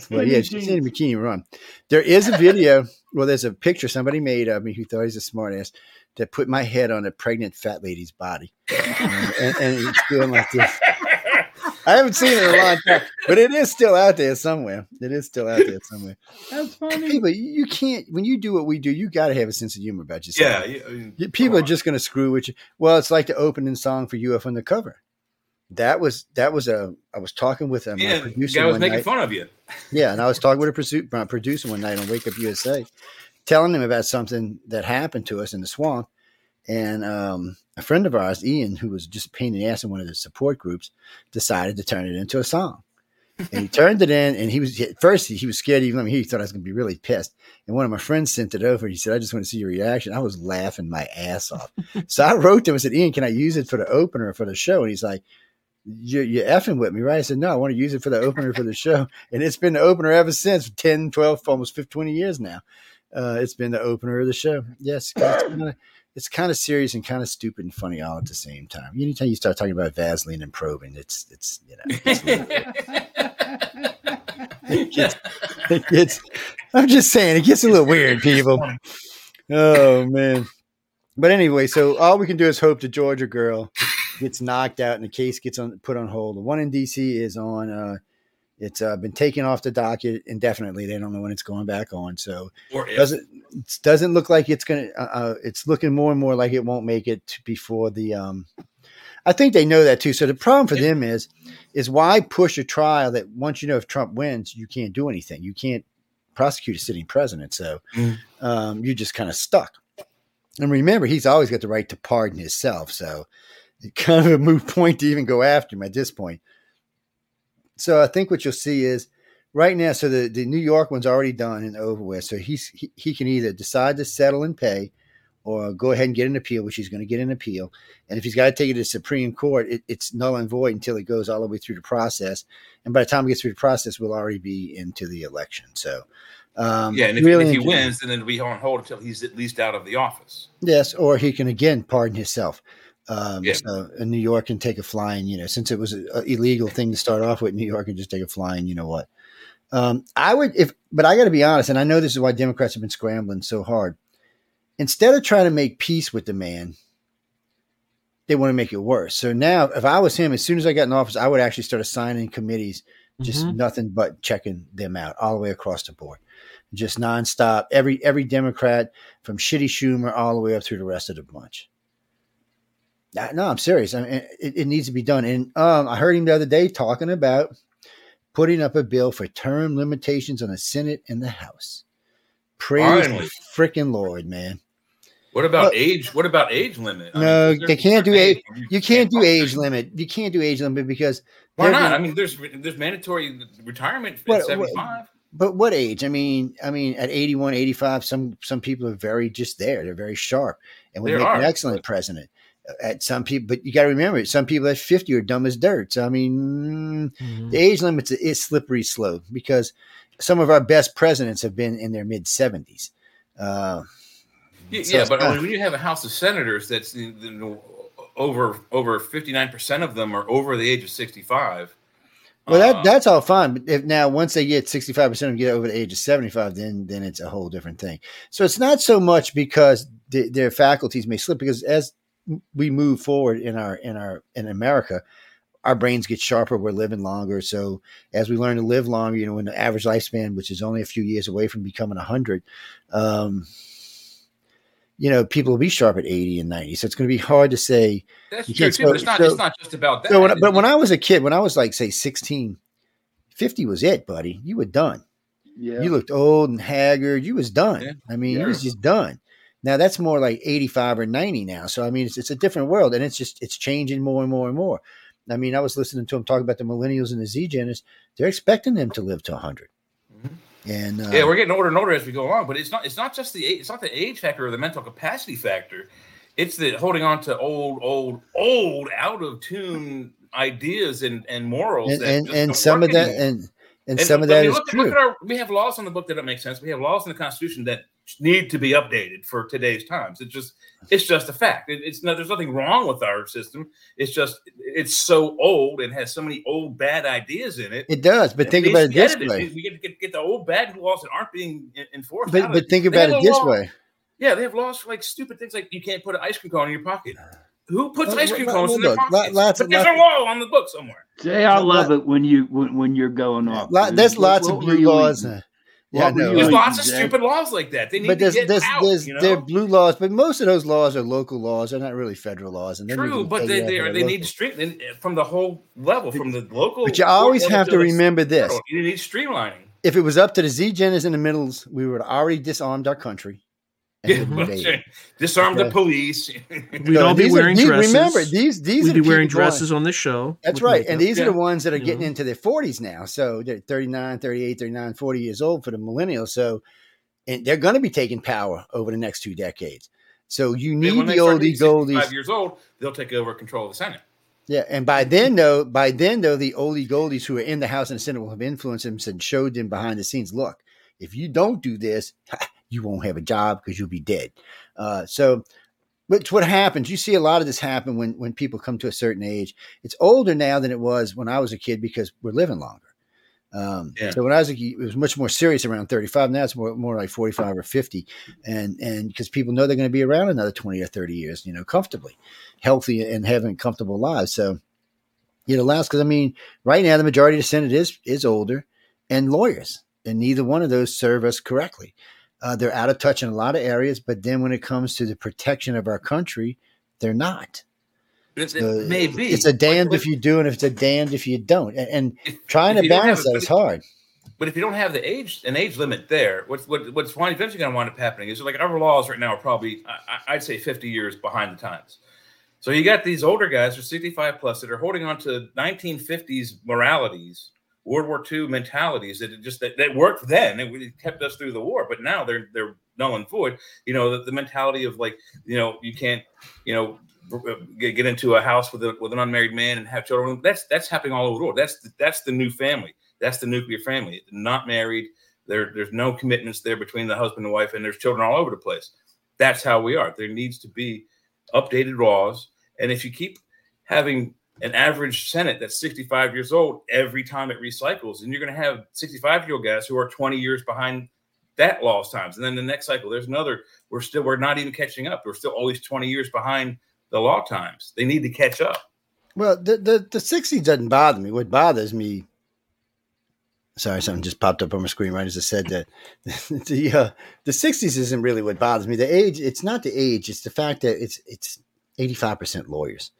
say? Well, yeah, she's in a bikini run. There is a video. Well, there's a picture somebody made of me who thought he's a smartass that put my head on a pregnant fat lady's body, and, and, and it's feeling like this. I haven't seen it in a long time, but it is still out there somewhere. It is still out there somewhere. That's funny. People, you you can't when you do what we do, you got to have a sense of humor about yourself. yeah, you- I mean, People are on. just going to screw with you. Well, it's like the opening song for UF on the cover. That was that was a. I was talking with um, a yeah. Producer guy was one making night. fun of you. Yeah, and I was talking with a my producer one night on Wake Up USA, telling him about something that happened to us in the swamp. And um, a friend of ours, Ian, who was just a pain in the ass in one of the support groups, decided to turn it into a song. And he turned it in, and he was at first he was scared even let me hear. He thought I was going to be really pissed. And one of my friends sent it over. He said, "I just want to see your reaction." I was laughing my ass off. so I wrote to him and said, "Ian, can I use it for the opener for the show?" And he's like, you're, you're effing with me, right? I said, no, I want to use it for the opener for the show. And it's been the opener ever since 10, 12, almost 15, 20 years now. Uh, it's been the opener of the show. Yes, it's kind of it's kind of serious and kind of stupid and funny all at the same time. Anytime you start talking about Vaseline and probing, it's it's you know it's, it gets, it gets I'm just saying it gets a little weird, people. Oh man. But anyway, so all we can do is hope the Georgia girl gets knocked out and the case gets on put on hold. The one in DC is on uh it's uh, been taken off the docket indefinitely. They don't know when it's going back on. So Or if, doesn't it doesn't look like it's gonna. Uh, uh, it's looking more and more like it won't make it before the. Um, I think they know that too. So the problem for them is, is why push a trial that once you know if Trump wins, you can't do anything. You can't prosecute a sitting president. So Mm. um, you're just kind of stuck. And remember, he's always got the right to pardon himself. So kind of a moot point to even go after him at this point. So I think what you'll see is right now. So the, the New York one's already done and over with. So he's he, he can either decide to settle and pay, or go ahead and get an appeal, which he's going to get an appeal. And if he's got to take it to the Supreme Court, it, it's null and void until it goes all the way through the process. And by the time it gets through the process, we'll already be into the election. So. Um, yeah, and if, really if he wins, then it'll be on hold until he's at least out of the office. Yes, or he can again pardon himself. Um, Yeah. So in New York and take a flying, you know, since it was an illegal thing to start off with, New York and just take a flying, you know what. Um, I would if, but I got to be honest, and I know this is why Democrats have been scrambling so hard. Instead of trying to make peace with the man, they want to make it worse. So now, if I was him, as soon as I got in office, I would actually start assigning committees, just Mhm. nothing but checking them out all the way across the board, just nonstop. Every every Democrat from Shitty Schumer all the way up through the rest of the bunch. No, I'm serious. I mean, it, it needs to be done. And um, I heard him the other day talking about putting up a bill for term limitations on the Senate and the House. Praise Finally. the freaking Lord, man. What about age? What about age limit? I No, there they can't do certain age- You can't do age limit. You can't do age limit because Why not? I mean, there's there's mandatory retirement What- at what- 75. But what age? I mean, I mean, at 81, 85, some some people are very just there. They're very sharp and would They make an excellent president. At some people, but you got to remember, some people at 50 are dumb as dirt. So I mean, mm, Mhm. the age limit's is slippery slope because some of our best presidents have been in their mid 70s. Uh, Yeah, So yeah, it's but not- when you have a House of Senators that's you know, over over 59 percent of them are over the age of 65. well, that uh, that's all fine. But if now once they get 65 percent of them get over the age of 75, then then it's a whole different thing. So it's not so much because the, their faculties may slip because as we move forward in our in our in America, our brains get sharper. We're living longer. So as we learn to live longer, you know, in the average lifespan, which is only a few years away from becoming 100, um, you know, people will be sharp at 80 and 90. So it's going to be hard to say. that's you true can't too. But it's not so- it's not just about that. So when, but when I was a kid, when I was like, say, 16, 50 was it, buddy. You were done. Yeah. You looked old and haggard. You was done. Yeah. I mean, you was just done. Now that's more like 85 or 90 now. So I mean, it's, it's a different world and it's just it's changing more and more and more. I mean, I was listening to him talk about the millennials and the Z Geners. They're expecting them to live to 100. Mhm. And uh, yeah, we're getting older and older as we go along. But it's not it's not just the age, it's not the age factor or the mental capacity factor. It's the holding on to old, old, old, out of tune ideas and and morals. and that and, and some of that and and, And some of that is look, true. Look at our, we have laws in the book that don't make sense. We have laws in the Constitution that need to be updated for today's times. It's just it's just a fact. It, it's no, there's nothing wrong with our system. It's just it's so old and has so many old bad ideas in it. It does, but It think about it this edited. way. We get to get, get the old bad laws that aren't being enforced. But but think about it this law- way. Yeah, they have laws for like stupid things like you can't put an ice cream cone in your pocket. Who puts Well, ice cream well, cones in well, their look, lot- pockets? lots but of- there's lots a law on the book somewhere. Jay, I Lot- love it when you when, when you're going off. Lot, there's lots what of were blue you laws. eating? Yeah, I What were know. you There's lots of stupid laws like that. They need but to get there's, out. there's, you know? they're blue laws, but most of those laws are local laws. They're not really federal laws. And True, but they they, are, they need stream eh, from the whole level, from the local. But you always have to remember this. federal. You need streamlining. If it was up to the Z Geners in the middles, we would have already disarmed our country. And Yeah, disarm the police. We'd So all be these are- wearing these- dresses. Remember, these these We'd are the be wearing people going- dresses on this show. That's right. makeup. And these are the ones that are You getting know? into their 40s now. So they're 39, 38, 39, 40 years old for the millennials. So and they're going to be taking power over the next two decades. So you need the they start oldie getting 65 goldies. years old, they'll take over control of the Senate. Yeah, and by then though, by then though, the oldie goldies who are in the House and the Senate will have influenced them and showed them behind the scenes. Look, if you don't do this, you won't have a job because you'll be dead. Uh, so, but what happens? You see a lot of this happen when when people come to a certain age. It's older now than it was when I was a kid because we're living longer. Um, Yeah. So when I was a kid, it was much more serious around 35. Now it's more, more like 45 or 50. And, and because people know they're going to be around another 20 or 30 years, you know, comfortably, healthy and having comfortable lives. So it allows, because I mean, right now, the majority of the Senate is, is older and lawyers, and neither one of those serve us correctly. Uh, they're out of touch in a lot of areas, but then when it comes to the protection of our country, they're not. It, So it may be. It's a damned if you do, and it's a damned if you don't. And, and if- trying if to balance that is hard. But if you don't have the age an age limit there, what's what, what's eventually going to wind up happening is like our laws right now are probably I, I'd say fifty years behind the times. So you got these older guys who are sixty five plus that are holding on to nineteen fifties moralities, World War II mentalities that it just that, that worked then it kept us through the war, but now they're they're null and void. You know the, the mentality of like you know you can't you know uh, get, get into a house with a, with an unmarried man and have children. That's that's happening all over the world. That's the, that's the new family. That's the nuclear family. Not married. There, there's no commitments there between the husband and wife, and there's children all over the place. That's how we are. There needs to be updated laws, and if you keep having an average Senate that's 65 years old every time it recycles. And you're going to have 65 year old guys who are 20 years behind that lost times. And then the next cycle, there's another, we're still, we're not even catching up. We're still always 20 years behind the law times. They need to catch up. Well, the the the sixties doesn't bother me. What bothers me, sorry, something just popped up on my screen right as I said that. the uh, the sixties isn't really what bothers me. The age, it's not the age. It's the fact that it's it's eighty five percent lawyers.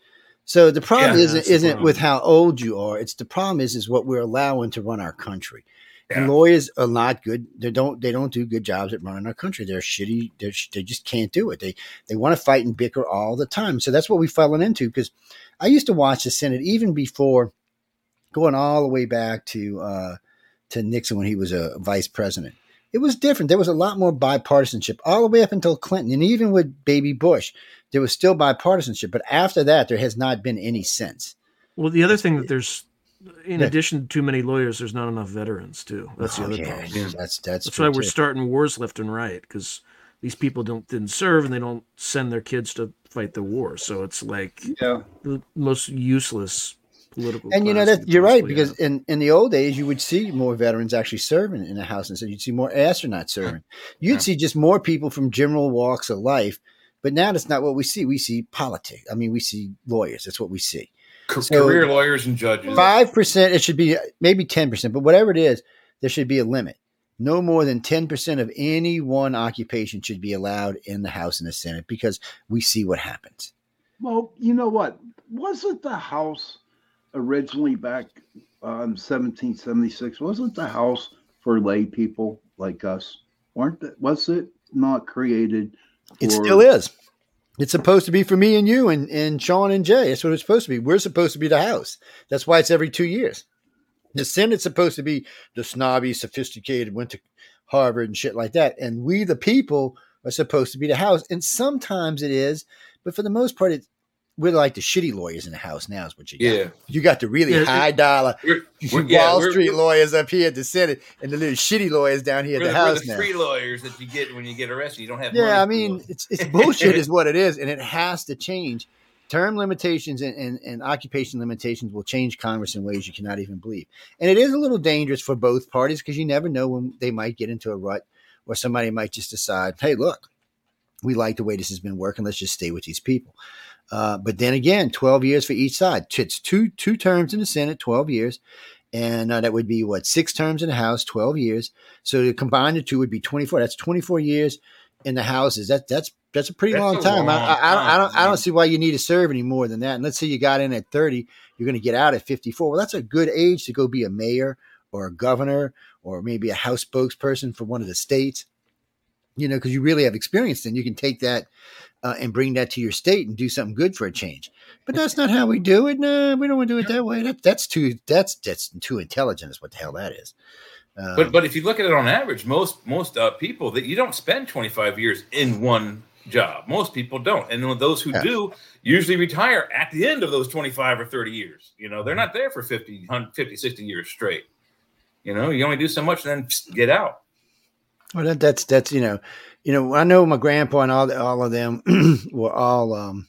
So the problem Yeah, isn't isn't problem. with how old you are. It's the problem is is what we're allowing to run our country. And lawyers are not good. They don't. They don't do good jobs at running our country. They're shitty. They're, sh- they just can't do it. They they want to fight and bicker all the time. So that's what we've fallen into. Because I used to watch the Senate even before going all the way back to uh, to Nixon when he was a vice president. It was different. There was a lot more bipartisanship all the way up until Clinton, and even with Baby Bush, there was still bipartisanship. But after that, there has not been any sense. Well, the other thing that there's, in Yeah. addition to too many lawyers, there's not enough veterans too. That's the Oh, other yeah, problem. That's that's That's true, why we're too. starting wars left and right because these people don't didn't serve and they don't send their kids to fight the war. So it's like Yeah. the most useless political. And you know that you're right because have. in, in the old days you would see more veterans actually serving in the house, and so you'd see more astronauts serving. You'd Yeah. see just more people from general walks of life. But now that's not what we see. We see politics. I mean, we see lawyers. That's what we see. Ca- So- Career lawyers and judges. Five percent. It should be maybe ten percent, but whatever it is, there should be a limit. No more than ten percent of any one occupation should be allowed in the House and the Senate because we see what happens. Well, you know what? Wasn't the house originally back um, 1776? Wasn't the house for lay people like us? Weren't that? Was it not created? It still is. It's supposed to be for me and you and, and Sean and Jay. That's what it's supposed to be. We're supposed to be the house. That's why it's every two years. The Senate's supposed to be the snobby, sophisticated, went to Harvard and shit like that. And we, the people, are supposed to be the house. And sometimes it is, but for the most part, it, we're like the shitty lawyers in the house now, is what you got. Yeah. You got the really Yeah, high dollar We're, we're- yeah, Wall we're- Street we're- lawyers up here at the Senate and the little shitty lawyers down here at We're the the, we're house the now. free lawyers that you get when you get arrested. You don't have. Yeah, I mean, it's it's bullshit, is what it is, and it has to change. Term limitations and, and, and occupation limitations will change Congress in ways you cannot even believe. And it is a little dangerous for both parties because you never know when they might get into a rut or somebody might just decide, hey, look, we like the way this has been working. Let's just stay with these people. Uh, but then again, 12 years for each side. It's two two terms in the Senate, 12 years. And uh, that would be what, six terms in the House, 12 years. So to combine the two would be 24. That's 24 years in the houses. That that's that's a pretty That's long a time. I, long I, I don't I don't I don't see why you need to serve any more than that. And let's say you got in at 30, you're going to get out at 54. Well, that's a good age to go be a mayor or a governor or maybe a house spokesperson for one of the states. You know, because you really have experience, then you can take that uh, and bring that to your state and do something good for a change. But that's not how we do it. No, we don't want to do it that way. That, that's too that's that's too intelligent. Is what the hell that is. Um, But but if you look at it on average, most most uh, people that you don't spend 25 years in one job. Most people don't, and those who Yeah. do usually retire at the end of those 25 or 30 years. You know, they're not there for 50, 50 60 years straight. You know, you only do so much, then get out. Well, that, that's that's you know, you know. I know my grandpa and all all of them were all, um,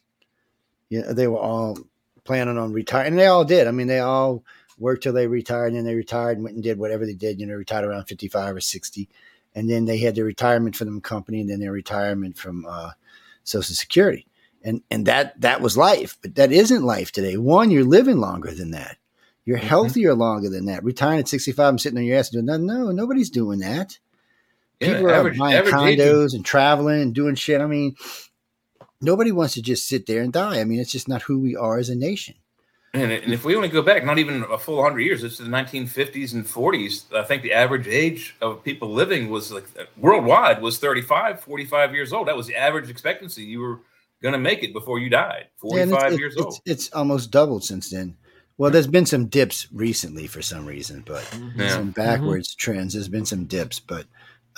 yeah, they were all planning on retiring, and they all did. I mean, they all worked till they retired, and then they retired and went and did whatever they did. You know, retired around fifty five or sixty, and then they had their retirement from the company, and then their retirement from uh, Social Security, and and that that was life. But that isn't life today. One, you're living longer than that. You're Mhm. healthier longer than that. Retiring at 65 and sitting on your ass and doing nothing. No, nobody's doing that. Yeah, People average- are buying average age condos and traveling and doing shit. I mean, nobody wants to just sit there and die. I mean, it's just not who we are as a nation. And, and if we only go back, not even a full 100 years, it's the 1950s and 40s. I think the average age of people living was like worldwide was 35, 45 years old. That was the average expectancy. You were going to make it before you died, Yeah, 45 it's, years it's, old. It's, it's almost doubled since then. Well, there's been some dips recently for some reason, but mm-hmm. Yeah. some mm-hmm. backwards trends. There's been some dips, but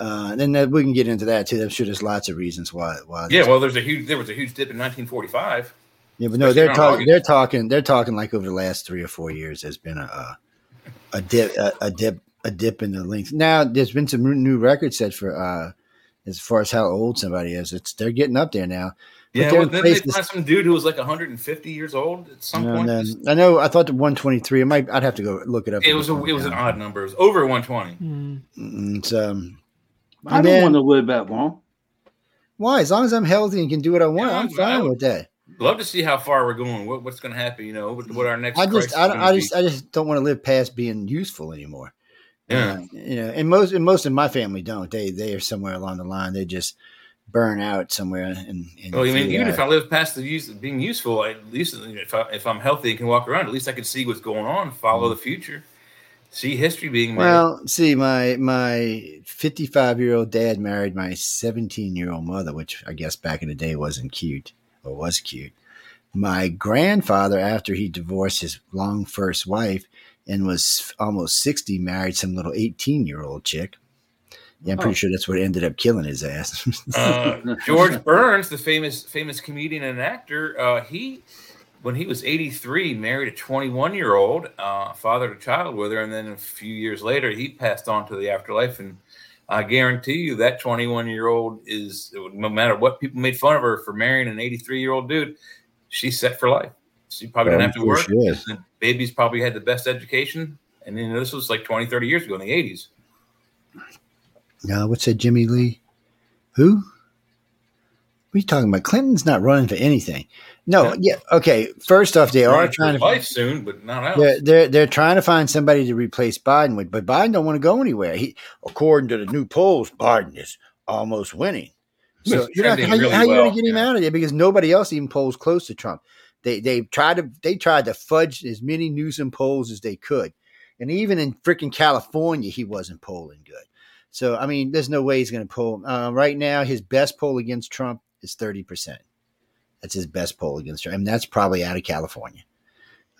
uh, then we can get into that too. I'm sure there's lots of reasons why. why Yeah, well, there's a huge there was a huge dip in 1945. Yeah, but no, they're talking. They're talking. They're talking like over the last three or four years. There's been a a, a dip, a, a dip, a dip in the length. Now there's been some new records set for uh, as far as how old somebody is. It's they're getting up there now. Yeah, they're well, in then they places- find some dude who was like 150 years old at some And point. then, I know. I thought the 123. I might. I'd have to go look it up. it was a, it was an odd number. It was over 120. Mm. Mm, It's, um, I And don't then- want to live that long. why? As long as I'm healthy and can do what I want, Yeah, I'm I fine would- with that. Love to see how far we're going. What, what's going to happen? You know, what, what our next. I just, crisis I, is don't- gonna I be. just, I just don't want to live past being useful anymore. Yeah. Uh, you know, and most, and most of my family don't. They, they are somewhere along the line. They just burn out somewhere. And, and Well, I mean, even out- if I live past the use being useful, at least if, I, if I'm healthy and can walk around, at least I can see what's going on, follow the future, see history being made. Well, see, my my 55 year old dad married my 17 year old mother, which I guess back in the day wasn't cute or was cute. My grandfather, after he divorced his long first wife and was almost 60, married some little 18 year old chick. Yeah, I'm pretty Oh. sure that's what ended up killing his ass. uh, George Burns, the famous famous comedian and actor, uh, he when he was 83 married a 21 year old, uh, fathered a child with her, and then a few years later he passed on to the afterlife. And I guarantee you that 21 year old is no matter what people made fun of her for marrying an 83 year old dude, she's set for life. She probably didn't have to work. she is. The babies probably had the best education. And you know, this was like 20, 30 years ago in the 80s. no, what's that, Jimmy Lee? Who? What are you talking about? Clinton's not running for anything. No, yeah, okay. First off, they are trying to life soon, but not else. They're, they're they're trying to find somebody to replace Biden with, but Biden don't want to go anywhere. He, according to the new polls, Biden is almost winning. So He's you're not, trending how, you- really how you going to get him yeah. out of there? Because nobody else even polls close to Trump. They they tried to they tried to fudge as many Newsom polls as they could, and even in freaking California, he wasn't polling good. So I mean, there's no way he's going to poll. Uh, right now, his best poll against Trump is thirty percent. That's his best poll against Trump, and that's probably out of California.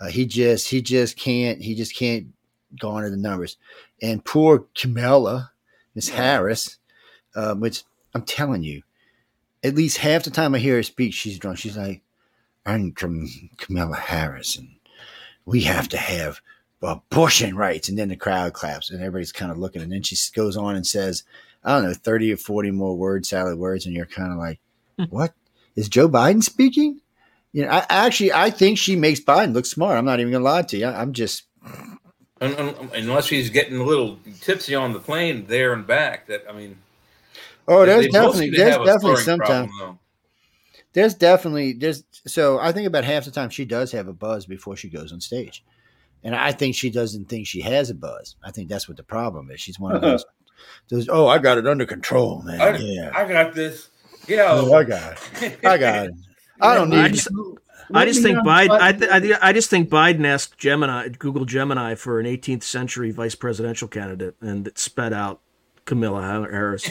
Uh, he just he just can't he just can't garner the numbers. And poor Kamala, Miss Harris, um, which I'm telling you, at least half the time I hear her speak, she's drunk. She's like, "I'm Kam- Kamala Harris, and we have to have abortion rights." And then the crowd claps, and everybody's kind of looking. And then she goes on and says, "I don't know, thirty or forty more word salad words," and you're kind of like, "What is Joe Biden speaking?" You know, I actually I think she makes Biden look smart. I'm not even gonna lie to you. I, I'm just Un- un- unless he's getting a little tipsy on the plane there and back. That I mean, oh, there's definitely there's definitely sometimes problem, there's definitely there's so I think about half the time she does have a buzz before she goes on stage, and I think she doesn't think she has a buzz. I think that's what the problem is. She's one of uh-huh. those. those oh, I got it under control, man. I- yeah. I got this. Yeah, I got it. I got it. I don't I need. just, I just think Biden. I, th- I, thi- I just think Biden asked Gemini, Google Gemini, for an 18th century vice presidential candidate, and it sped out Camilla Harris.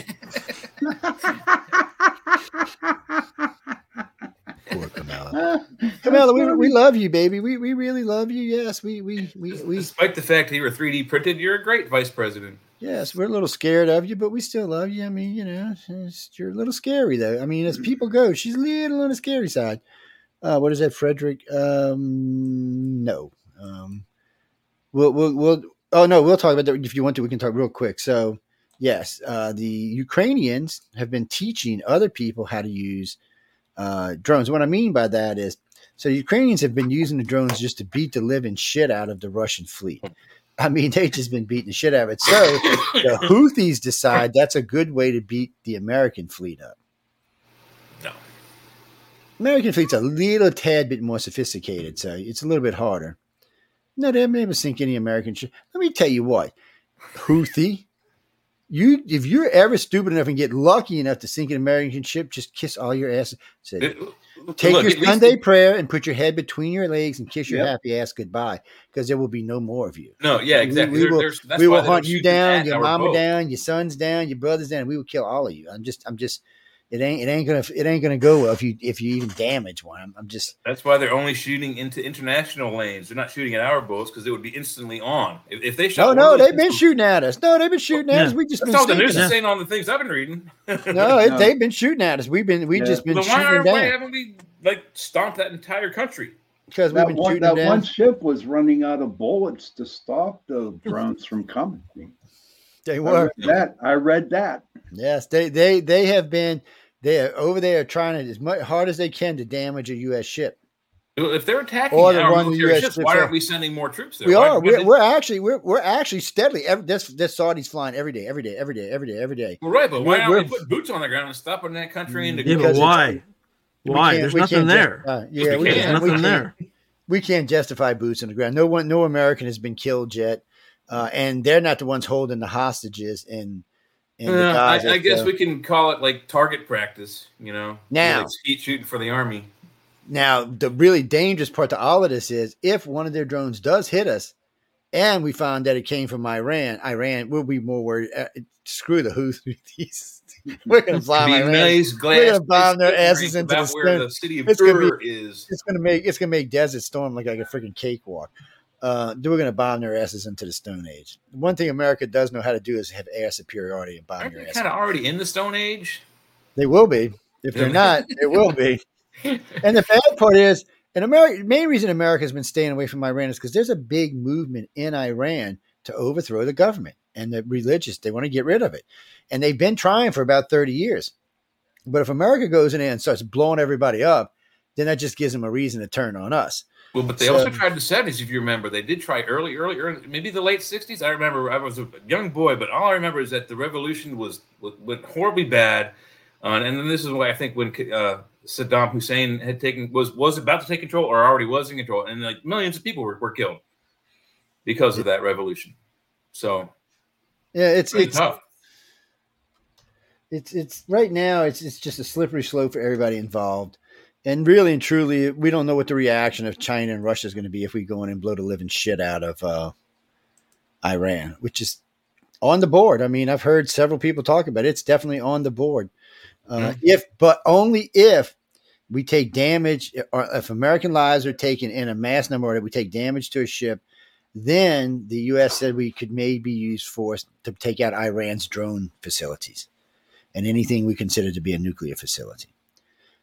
Poor Kamala. Camilla, we, we love you, baby. We we really love you. Yes, we we we we Despite the fact that you were 3D printed, you're a great vice president. Yes, we're a little scared of you, but we still love you. I mean, you know, you're a little scary though. I mean, as people go, she's a little on the scary side. Uh, what is that, Frederick? Um, no. Um, we'll we'll we'll. Oh no, we'll talk about that if you want to. We can talk real quick. So, yes, uh, the Ukrainians have been teaching other people how to use uh, drones. What I mean by that is, so Ukrainians have been using the drones just to beat the living shit out of the Russian fleet. I mean, they've just been beating the shit out of it. So the Houthis decide that's a good way to beat the American fleet up. No. American fleet's a little tad bit more sophisticated, so it's a little bit harder. No, they've never sink any American ship. Let me tell you what, Houthi, you if you're ever stupid enough and get lucky enough to sink an American ship, just kiss all your ass. Say, Take Look, your least Sunday prayer and put your head between your legs and kiss your Yep. happy ass goodbye because there will be no more of you. no, yeah, We- exactly. We, There- will, we will hunt you down, your mama down, your sons down, your brothers down. We will kill all of you. I'm just, I'm just, it ain't, it ain't gonna, it ain't gonna go well if you, if you even damage one. I'm, I'm just, That's why they're only shooting into international lanes. They're not shooting at our boats because it would be instantly on. If, if they shot, no, no, they've been missiles- shooting at us. No, they've been shooting at Yeah. us. We just that's been all the news is saying on the things I've been reading. No, it, No. they've been shooting at us. We've been, we Yeah. just been Then why, shooting are, why haven't we like stomped that entire country? because we've That been one, shooting that them one ship was running out of bullets to stop the drones from coming. They I were. read that. I read that. Yes, they they they have been They are over there trying to as much hard as they can to damage a U.S. ship. If they're attacking Or the our one the military US ships, ships why are- aren't we sending more troops there? We Why- are. why We're, did- we're actually we're we're actually steadily. Every, this this Saudi's flying every day, every day, every day, every day, every day. Well, right, but why we're- aren't we we're- putting boots on the ground and stopping that country into Yeah, but Because it's- why? Why? There's nothing there. Just, uh, yeah, we we can. There's can't, we nothing can't- there. we can't justify boots on the ground. No one, no American has been killed yet, uh, and they're not the ones holding the hostages. And, and the Uh, I, I guess we can call it like target practice, you know. Now- like skeet shooting for the army. Now, the really dangerous part to all of this is if one of their drones does hit us, and we found that it came from Iran, Iran, we'll be more worried. Uh, screw the Houthis. We're going to bomb Be Iran. nice glass. We're gonna bomb their asses into the where the city of It's gonna be- is. It's going to make it's to make Desert Storm look like a freaking cakewalk. Uh, we're going to bomb their asses into the Stone Age. One thing America does know how to do is have air superiority and bomb Aren't your they ass. kind of already in the Stone Age? They will be. If they're not, they will be. And the bad part is, and America, main reason America has been staying away from Iran is because there's a big movement in Iran to overthrow the government and the religious. They want to get rid of it, and they've been trying for about thirty years. But if America goes in there and starts blowing everybody up, then that just gives them a reason to turn on us. Well, but they So- also tried in the seventies, if you remember. They did try early, early, early, maybe the late sixties. I remember I was a young boy, but all I remember is that the revolution was went horribly bad, uh, and then this is why I think when uh, Saddam Hussein had taken was was about to take control or already was in control, and like millions of people were, were killed because of that revolution. So Yeah, it's it's tough. it's it's right now it's it's just a slippery slope for everybody involved and really and truly we don't know what the reaction of china and russia is going to be if we go in and blow the living shit out of uh, iran which is on the board. I mean i've heard several people talk about it. It's definitely on the board. Uh, if but only if we take damage or if american lives are taken in a mass number or if we take damage to a ship then the us said we could maybe use force to take out iran's drone facilities and anything we consider to be a nuclear facility.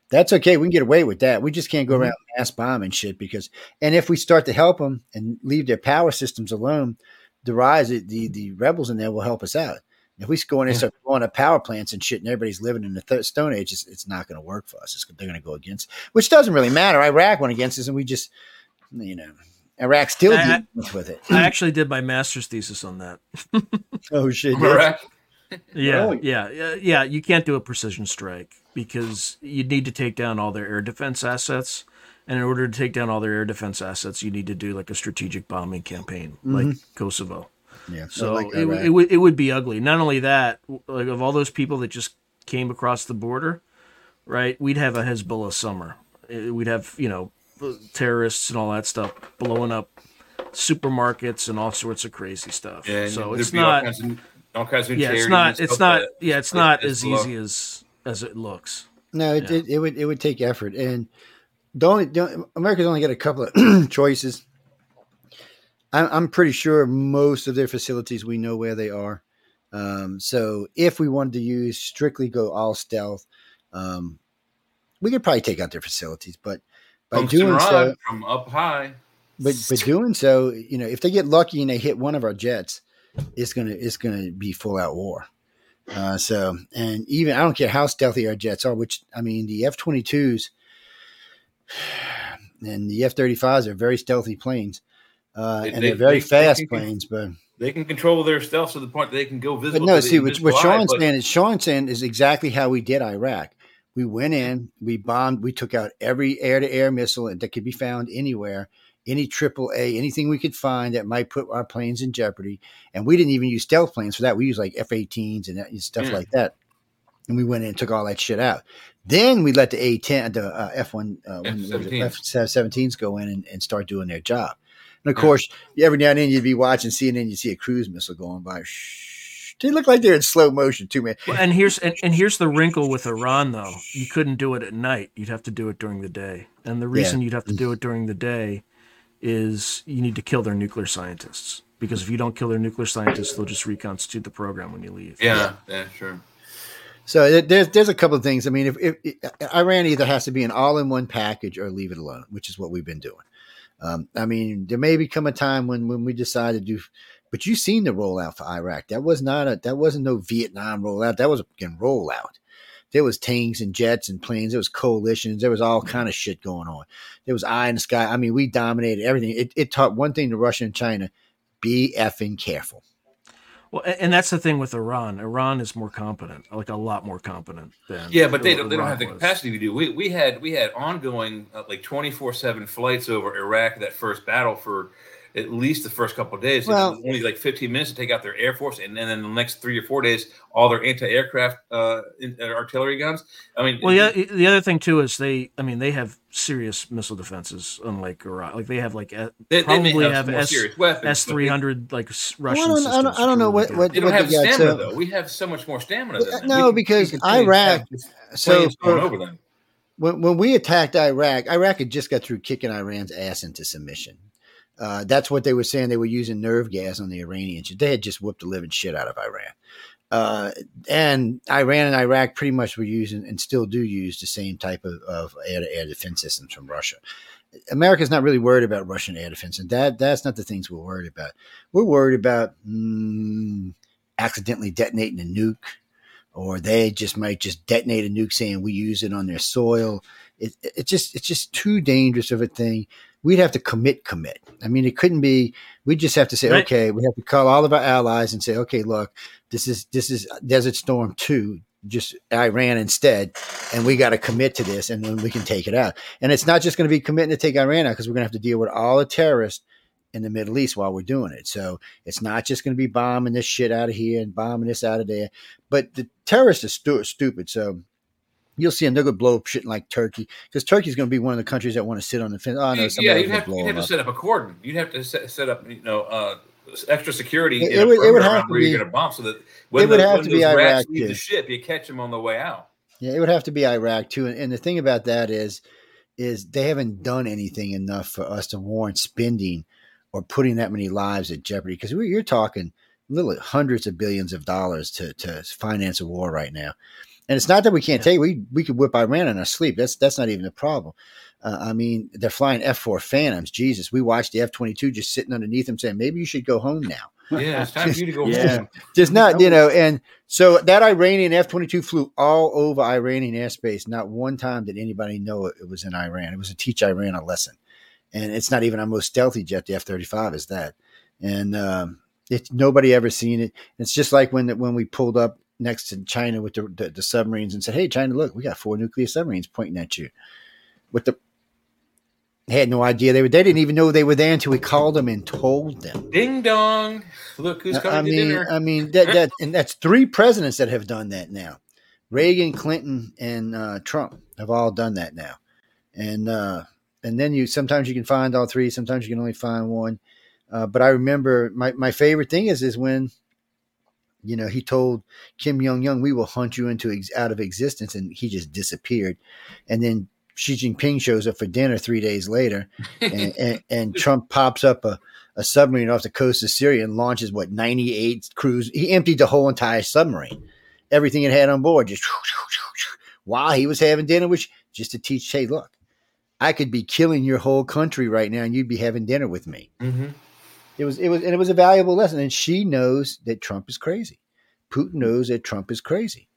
That's okay. We can get away with that. We just can't go mm-hmm. around mass bombing shit because, and if we start to help them and leave their power systems alone, the rise, the the rebels in there will help us out. If we go in and start blowing up power plants and shit, and everybody's living in the th- Stone Age, it's, it's not going to work for us. It's, they're going to go against, which doesn't really matter. Iraq went against us, and we just, you know, Iraq still I- deals with it. I actually did my master's thesis on that. Oh shit! yes. Correct. Yeah, yeah, yeah, yeah. You can't do a precision strike because you need to take down all their air defense assets. And in order to take down all their air defense assets, you need to do like a strategic bombing campaign, like Kosovo. Yeah. So like it, Iraq. it, would it would be ugly. Not only that, like of all those people that just came across the border, right? We'd have a Hezbollah summer. Uh, We'd have you know terrorists and all that stuff blowing up supermarkets and all sorts of crazy stuff. Yeah, and so it's be all not. kinds of, all kinds of Yeah, it's not. It's not. Yeah, it's not as below. easy as as it looks. No, it, Yeah. it, it would it would take effort, and the only the, America's only got a couple of choices. I'm, I'm pretty sure most of their facilities we know where they are. Um, so if we wanted to use strictly go all stealth, um, we could probably take out their facilities. But by Tungsten doing so, from up high. but but doing so, you know, if they get lucky and they hit one of our jets, it's gonna it's gonna be full out war. Uh, so and even I don't care how stealthy our jets are, which I mean the F twenty twos and the F thirty fives are very stealthy planes, uh, They- and they- they're very they- they fast can- planes. But They can control their stealth to the point that they can go visit. but no, see what, what eye, Sean's saying is Sean's saying is exactly how we did Iraq. We went in, we bombed, we took out every air to air missile that could be found anywhere, any triple A, anything we could find that might put our planes in jeopardy. And we didn't even use stealth planes for that. We used like F 18s and and stuff Yeah. like that. And we went in and took all that shit out. Then we let the A 10, the uh, F 1, uh, F-17s. F 17s go in and, and start doing their job. And of Yeah. course, every now and then you'd be watching CNN, you'd see a cruise missile going by. Shh. They look like they're in slow motion too, man. Well, and here's and, and here's the wrinkle with Iran though. You couldn't do it at night. You'd have to do it during the day. And the reason you'd have to do it during the day is you need to kill their nuclear scientists. Because if you don't kill their nuclear scientists, they'll just reconstitute the program when you leave. Yeah, yeah, sure. So there's there's a couple of things. I mean, if, if, if Iran either has to be an all-in-one package or leave it alone, which is what we've been doing. Um, I mean, there may become a time when when we decide to do, but you've seen the rollout for Iraq. That was not a that wasn't no Vietnam rollout. That was a fucking rollout. There was tanks and jets and planes. There was coalitions. There was all kind of shit going on. There was eye in the sky. I mean, we dominated everything. It, it taught one thing to Russia and China: be effing careful. Well, and that's the thing with Iran. Iran is more competent, like a lot more competent than Yeah, but they don't, they don't have the capacity to do. We we had we had ongoing uh, like twenty four seven flights over Iraq that first battle for at least the first couple of days. Well- was only like fifteen minutes to take out their air force, and then in the next three or four days, all their anti aircraft uh, in- uh, artillery guns. I mean, Well, yeah. The other thing too is they. I mean, they have serious missile defenses, unlike Iraq. Like they have like a- they, they may probably have, have S serious weapons. S but three hundred like s- Well, Russian I don't- I don't- systems. I don't know what- what- They don't what have they got, stamina so- though. We have so much more stamina than. No, We can- because can continue to Iraq- So planes going for- over them. when, when we attacked Iraq, Iraq had just got through kicking Iran's ass into submission. Uh, that's what they were saying. They were using nerve gas on the Iranians. They had just whooped the living shit out of Iran. Uh, and Iran and Iraq pretty much were using and still do use the same type of, of air to air defense systems from Russia. America's not really worried about Russian air defense, and that that's not the things we're worried about. We're worried about mm, accidentally detonating a nuke, or they just might just detonate a nuke saying we use it on their soil. It, it just it's just too dangerous of a thing. We'd have to commit, commit. I mean, it couldn't be. We just have to say, Right. okay, we have to call all of our allies and say, okay, look, this is this is Desert Storm two, just Iran instead, and we got to commit to this, and then we can take it out. And it's not just going to be committing to take Iran out because we're going to have to deal with all the terrorists in the Middle East while we're doing it. So it's not just going to be bombing this shit out of here and bombing this out of there. But the terrorists are stu- stupid. So you'll see them. To blow up shit like Turkey because Turkey's going to be one of the countries that want to sit on the fence. Oh, no, yeah, you'd have, you'd have to set up a cordon. You'd have to set, set up, you know, uh, extra security. It- in it a would- it would have to where be- you're going to bomb, so that when, it would the, have to be Iraq, leave the ship, you catch them on the way out. Yeah, it would have to be Iraq too. And, and the thing about that is, is they haven't done anything enough for us to warrant spending or putting that many lives at jeopardy. Because you're talking literally hundreds of billions of dollars to to finance a war right now. And it's not that we can't Yeah. take. We we could whip Iran in our sleep. That's that's not even the problem. Uh, I mean, they're flying F four Phantoms. Jesus, we watched the F twenty two just sitting underneath them, saying maybe you should go home now. Yeah, it's time for you to go Yeah. home. Just not, you know, and so that Iranian F 22 flew all over Iranian airspace. Not one time did anybody know it, it was in Iran. It was to teach Iran a lesson. And it's not even our most stealthy jet, the F 35 is that. And um, it's nobody ever seen it. It's just like when when we pulled up next to China with the, the, the submarines and said, Hey, China, look, we got four nuclear submarines pointing at you. With the, they had no idea they were, they didn't even know they were there until we called them and told them. Ding dong! Look who's coming I to mean, dinner. I mean that that and that's three presidents that have done that now. Reagan, Clinton, and uh, Trump have all done that now, and uh, and then you sometimes you can find all three, sometimes you can only find one. Uh, but I remember my, my favorite thing is is when, you know, he told Kim Jong Un, "We will hunt you into ex- out of existence," and he just disappeared. And then Xi Jinping shows up for dinner three days later, and, and, and Trump pops up a, a submarine off the coast of Syria and launches what 98 cruise. He emptied the whole entire submarine, everything it had on board, just while he was having dinner, which just to teach, hey, look, I could be killing your whole country right now, and you'd be having dinner with me. Mhm. It was it was and it was a valuable lesson. And Xi knows that Trump is crazy. Putin knows that Trump is crazy.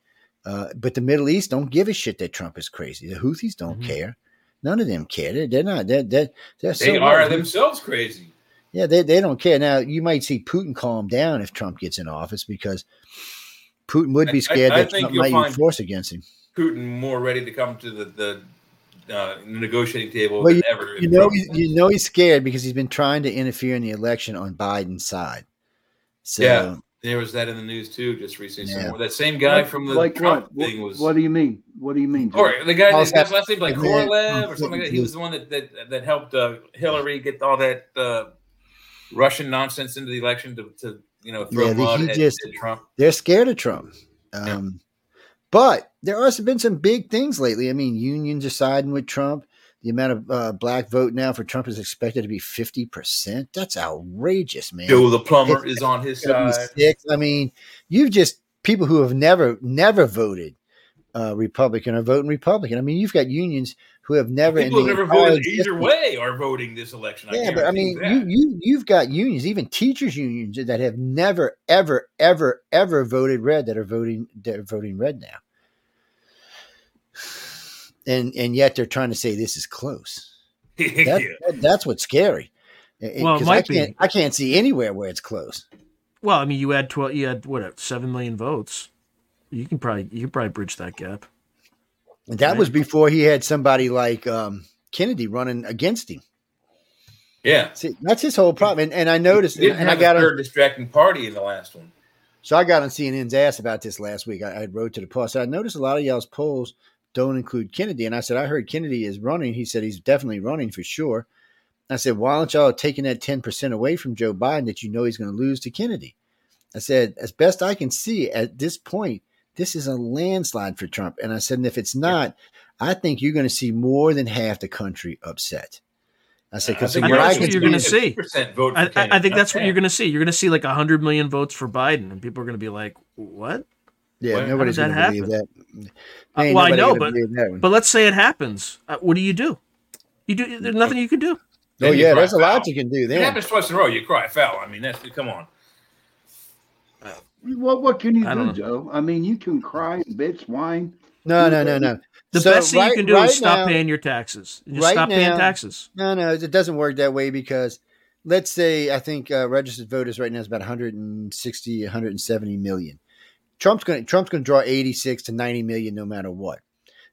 Uh, but the Middle East don't give a shit that Trump is crazy. The Houthis don't Mhm. care. None of them care. They're, they're not. They're, they're, they're They so are themselves crazy. Yeah, they, they don't care. Now, you might see Putin calm down if Trump gets in office because Putin would be scared I- I that think Trump might use force against him. Putin more ready to come to the the uh, negotiating table Well, than ever. You know, he's, you know he's scared because he's been trying to interfere in the election on Biden's side. So, Yeah. There was that in the news too, just recently. Yeah. That same guy Like- from the like Trump what? thing was. What do you mean? What do you mean? Jim? or the guy, Also- last name like and Korolev or something like that. He was the one that that, that helped uh, Hillary get all that uh, Russian nonsense into the election to, to you know throw Yeah, the- mud he at, just- at Trump. they're scared of Trump. Um, But there have been some big things lately. I mean, unions are siding with Trump. The amount of uh, black vote now for Trump is expected to be 50%. That's outrageous, man. Joe the plumber It's- is on his side. I mean, you've just people who have never, never voted uh, Republican are voting Republican. I mean, you've got unions who have never, People in who the never voted either existence- way are voting this election. yeah, but I mean, that. you you you've got unions, even teachers unions that have never, ever, ever, ever voted red that are voting that are voting red now. and and yet they're trying to say this is close. That, yeah. that- that's what's scary. Well, it 'cause might I can't be. I can't see anywhere where it's close. Well, I mean, you had twelve. You had what? Seven million votes. You can probably you can probably bridge that gap. And that was before he had somebody like um, Kennedy running against him. yeah. See, that's his whole problem. And, and I noticed, Didn't and I have got a on, distracting party in the last one. so I got on CNN's ass about this last week. I, I wrote to the post. I noticed a lot of y'all's polls don't include Kennedy, and I said I heard Kennedy is running. He said he's definitely running for sure. I said, why aren't y'all taking that ten percent away from Joe Biden that you know he's going to lose to Kennedy? I said, as best I can see at this point, this is a landslide for Trump. And I said, and if it's not, I think you're going to see more than half the country upset. I said, because what I what can you're gonna see. Vote. I, I, I think that's what you're going to see. You're going to see like hundred million votes for Biden, and people are going to be like, "What?" Yeah, How nobody's going that to believe that. Uh, well, I know, but believe that one. but let's say it happens. Uh, what do you do? You do. There's nothing you can do. oh Then you yeah, cry there's a lot you can do It then. happens twice in a row. You cry foul. I mean, that's come on. What what can you I do, don't Joe? I mean, you can cry and bitch, whine. No, no, no, no. The So best thing right- you can do right is stop now- paying your taxes. Just right stop paying taxes. No, no, it doesn't work that way because let's say I think uh, registered voters right now is about 160, 170 million. Trump's going to Trump's going to draw 86 to 90 million no matter what.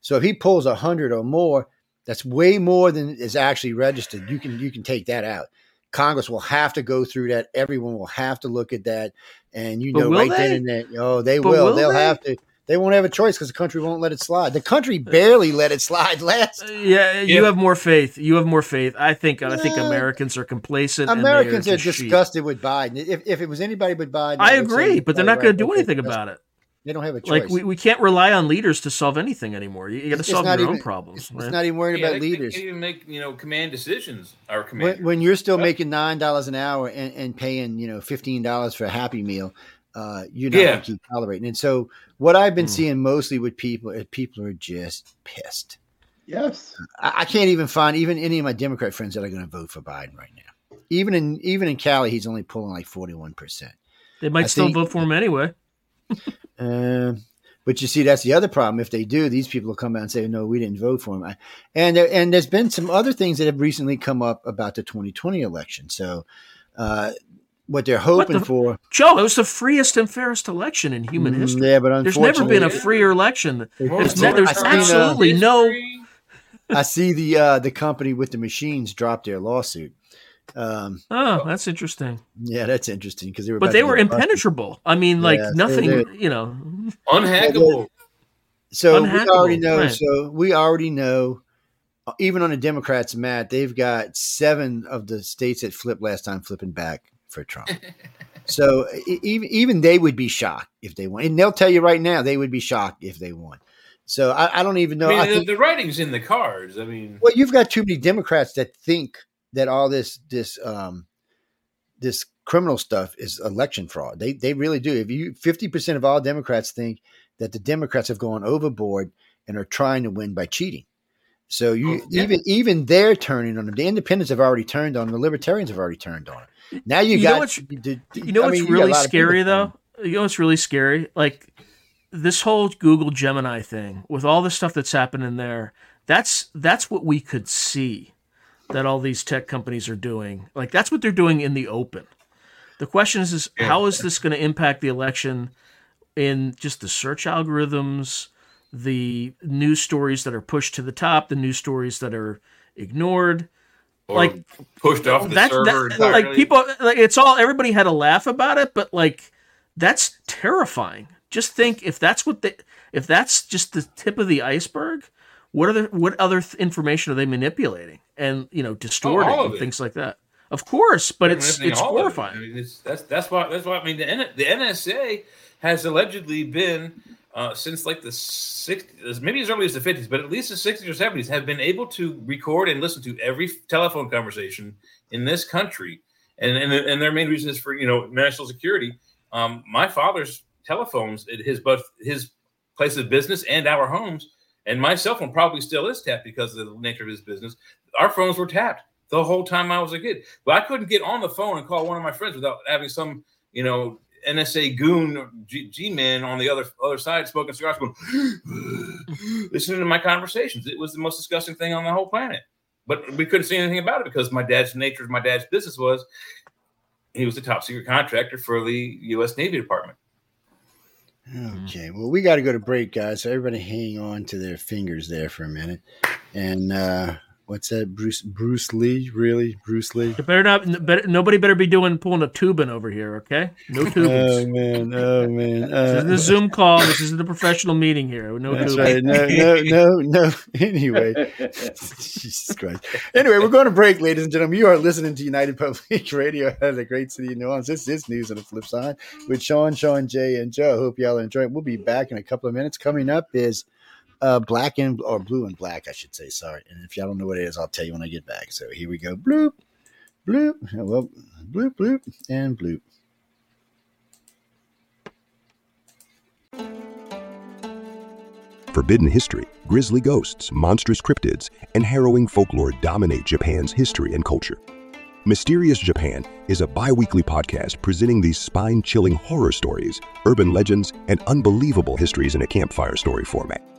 So if he pulls 100 or more, that's way more than is actually registered. You can you can take that out. Congress will have to go through that. Everyone will have to look at that, and you But know right they? then and there, oh, they will. will They'll they? have to. They won't have a choice because the country won't let it slide. The country barely let it slide last. Uh, Yeah, you Yeah. have more faith. You have more faith. I think. I think Uh, Americans are complacent. Americans they're are just sheep. disgusted with Biden. If, if it was anybody but Biden, I would agree, but they're probably not going to do anything about it. They don't have a choice. Like we, we can't rely on leaders to solve anything anymore. You, got to solve not your own problems. it's, man. it's not even worried Yeah, about they, leaders. They can't even make you know command decisions. Our command. When, when you're still making nine dollars an hour and, and paying you know fifteen dollars for a Happy Meal, uh, you're not Yeah. going to keep tolerating. And so, what I've been Hmm. seeing mostly with people is people are just pissed. Yes. I, I can't even find even any of my Democrat friends that are going to vote for Biden right now. Even in even in Cali, he's only pulling like forty one percent. they might I still think- vote for him anyway. Um, but you see, that's the other problem. If they do, these people will come out and say, "No, we didn't vote for him." I, and there, and there's been some other things that have recently come up about the 2020 election. So, uh, what they're hoping the- for, Joe, it was the freest and fairest election in human Mm, history. yeah, but There's never been a freer election. There's, ne- there's I seen, absolutely no. I see the uh, the company with the machines drop their lawsuit. Um, Oh, that's interesting. yeah, that's interesting because they were, But they were get busted. impenetrable. I mean, like Yeah, nothing. they're- You know, Unhackable. So we already know. right. So we already know. uh, Even on the Democrats' mat, they've got seven of the states that flipped last time flipping back for Trump. so even even they would be shocked if they won, and they'll tell you right now they would be shocked if they won. So I, I don't even know. I mean, I the, think, the writing's in the cards. I mean, well, you've got too many Democrats that think that all this this um this criminal stuff is election fraud. They they really do. If you fifty percent of all Democrats think that the Democrats have gone overboard and are trying to win by cheating. So you Oh, yeah. even even they're turning on them. The independents have already turned on them. The libertarians have already turned on them. Now you, You know got what's- the- the- you know I what's mean, you really lot of people scary though. You know what's really scary? Like this whole Google Gemini thing with all the stuff that's happening there. That's that's what we could see that all these tech companies are doing. Like that's what they're doing in the open. The question is, is how is this going to impact the election in just the search algorithms, the news stories that are pushed to the top, the news stories that are ignored? or like, pushed off the That's server. that, like people like it's all everybody had a laugh about it, but like that's terrifying. Just think if that's what they if that's just the tip of the iceberg, what other what other th- information are they manipulating and you know distorting of and things like that? Of course, but it's it's of it. horrifying. I mean, it's, that's that's why that's why I mean the N, the NSA has allegedly been uh, since like the 60s, maybe as early as the 50s, but at least the 60s or 70s, have been able to record and listen to every telephone conversation in this country. And and, and their main reason is for you know national security. Um, my father's telephones at his both his place of business and our homes, and my cell phone probably still is tapped because of the nature of his business. Our phones were tapped the whole time I was a kid. But I couldn't get on the phone and call one of my friends without having some, you know, NSA goon G, men on the other other side smoking cigars, going, listening to my conversations. It was the most disgusting thing on the whole planet. But we couldn't say anything about it because my dad's nature of my dad's business was he was a top secret contractor for the U.S. Navy Department. Okay, well, we got to go to break, guys. So everybody hang on to their fingers there for a minute. And uh, what's that? Bruce Bruce Lee, really? Bruce Lee? You better not. Better, nobody better be doing pulling a Toobin over here. Okay, no Oh Toobin. man, oh man. this Uh, isn't a Zoom call. This isn't a professional meeting here. No That's Toobin. right. No, no, no, no. Anyway, Jesus Christ. Anyway, we're going to break, ladies and gentlemen. You are listening to United Public Radio out of the great city of New Orleans. This is News on the Flip Side with Sean, Sean, Jay, and Joe. Hope y'all enjoy it. We'll be back in a couple of minutes. Coming up is uh, black and or blue and black, I should say. Sorry. And if y'all don't know what it is, I'll tell you when I get back. So here we go. Bloop, bloop. Well, bloop, bloop, and bloop. Forbidden history, grisly ghosts, monstrous cryptids, and harrowing folklore dominate Japan's history and culture. Mysterious Japan is a bi weekly podcast presenting these spine chilling horror stories, urban legends, and unbelievable histories in a campfire story format.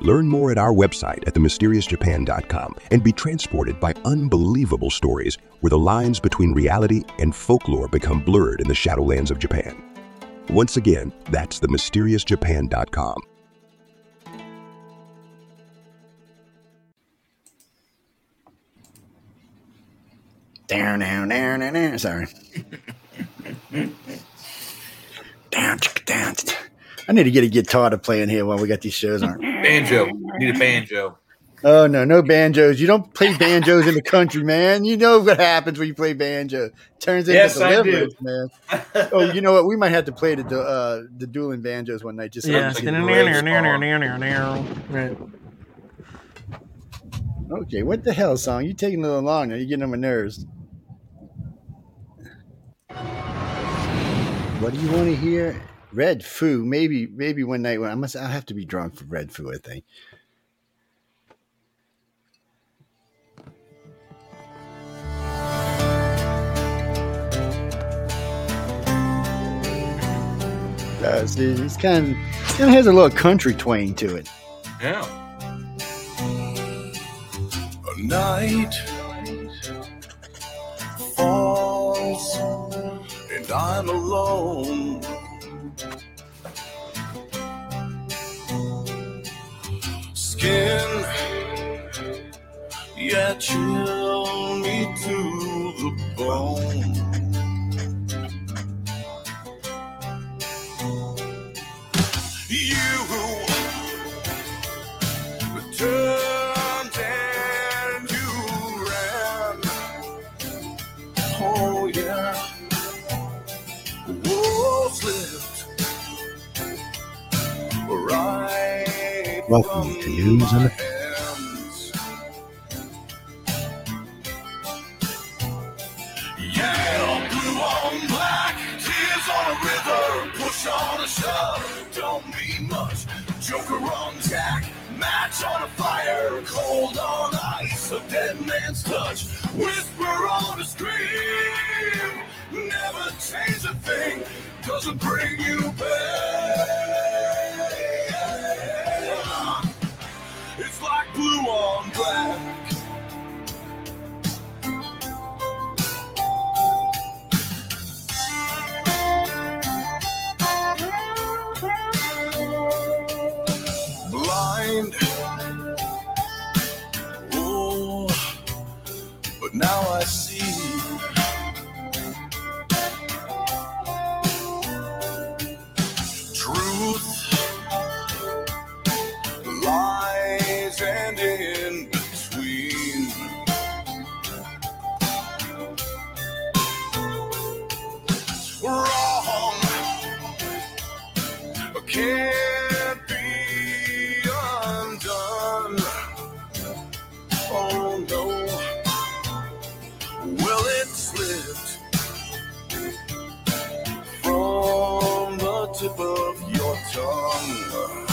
Learn more at our website at themysteriousjapan.com and be transported by unbelievable stories where the lines between reality and folklore become blurred in the shadowlands of Japan. Once again, that's themysteriousjapan.com. Down, down, down, down, down. Sorry. down, chicka, down. I need to get a guitar to play in here while we got these shows on. Banjo. Need a banjo. Oh no, no banjos. You don't play banjos in the country, man. You know what happens when you play banjo. Turns into Yes, I do. deliverance, man. Oh, you know what? We might have to play the du- uh, the dueling banjos one night. Just so Yeah. we can- Right. Okay, what the hell, song? You taking a little long now. You're getting on my nerves. What do you want to hear? Red Foo. Maybe, maybe one night when I must. I'll have to be drunk for Red Foo. I think. See, it's kind of, kind of has a little country twang to it. Yeah. A night falls and I'm alone. Skin, yeah, chill me to the bone. You returned Welcome to News and my. Yeah, blue on black, tears on a river, push on a shove, don't mean much. Joker on jack, match on a fire, cold on ice, a dead man's touch, whisper on a scream. Never change a thing, doesn't bring you back. Blue on black. blind. Oh, but now I of your tongue.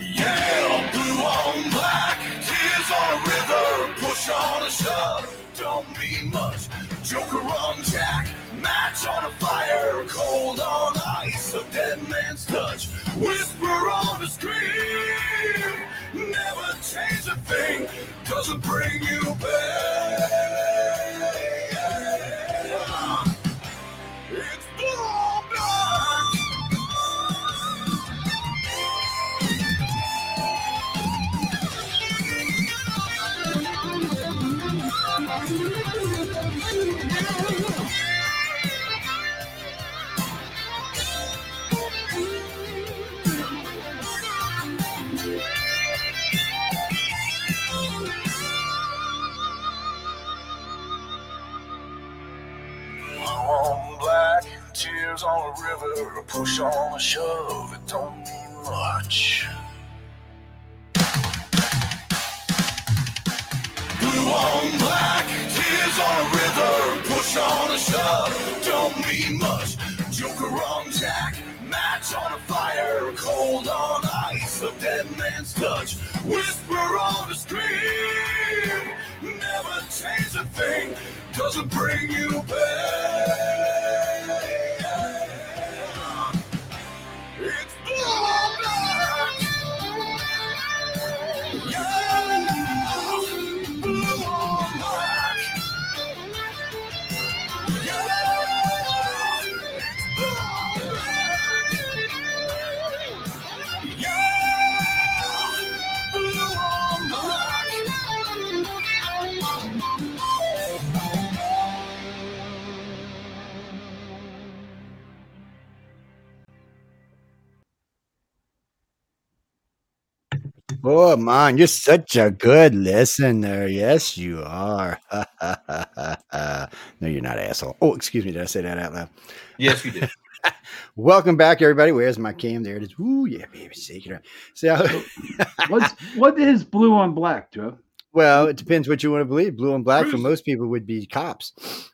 Yeah, blue on black, tears on a river, push on a shove. Don't mean much. Joker on jack, match on a fire, cold on ice, a dead man's touch. Whisper on a scream, never change a thing, doesn't bring you back. On river, a push on a shove, it don't mean much. Blue on black, tears on a river, push on a shove, don't mean much. Joker on Jack, match on a fire, cold on ice, a dead man's touch, whisper on the screen, never change a thing, doesn't bring you back. Oh man, you're such a good listener. Yes, you are. no, you're not, asshole. Oh, excuse me. Did I say that out loud? Yes, you did. Welcome back, everybody. Where's my cam? There it is. Ooh, yeah, baby. Shake it up. So, What's what is blue on black, Joe? well, it depends what you want to believe. Blue and black for most people would be cops.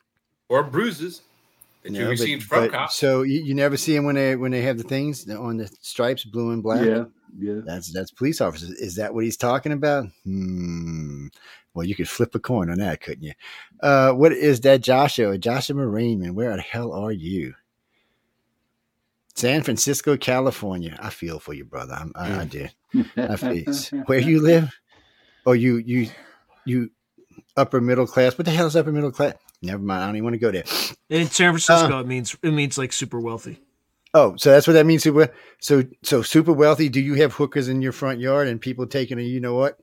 or bruises that you know, but- received from but- cops. So you, you never see them when they when they have the things on the stripes, blue and black. Yeah, yeah. That's that's police officers. Is that what he's talking about? Hmm. Well, you could flip a coin on that, couldn't you? Uh, what is that, Joshua? Joshua Marine, man. Where the hell are you? San Francisco, California. I feel for you, brother. I'm, I, I do. I feel, where you live? Oh, you you you upper middle class. What the hell is upper middle class? Never mind. I don't even want to go there. In San Francisco, it means it means like super wealthy. Oh, so that's what that means. Super. So so super wealthy. Do you have hookers in your front yard and people taking a you know what?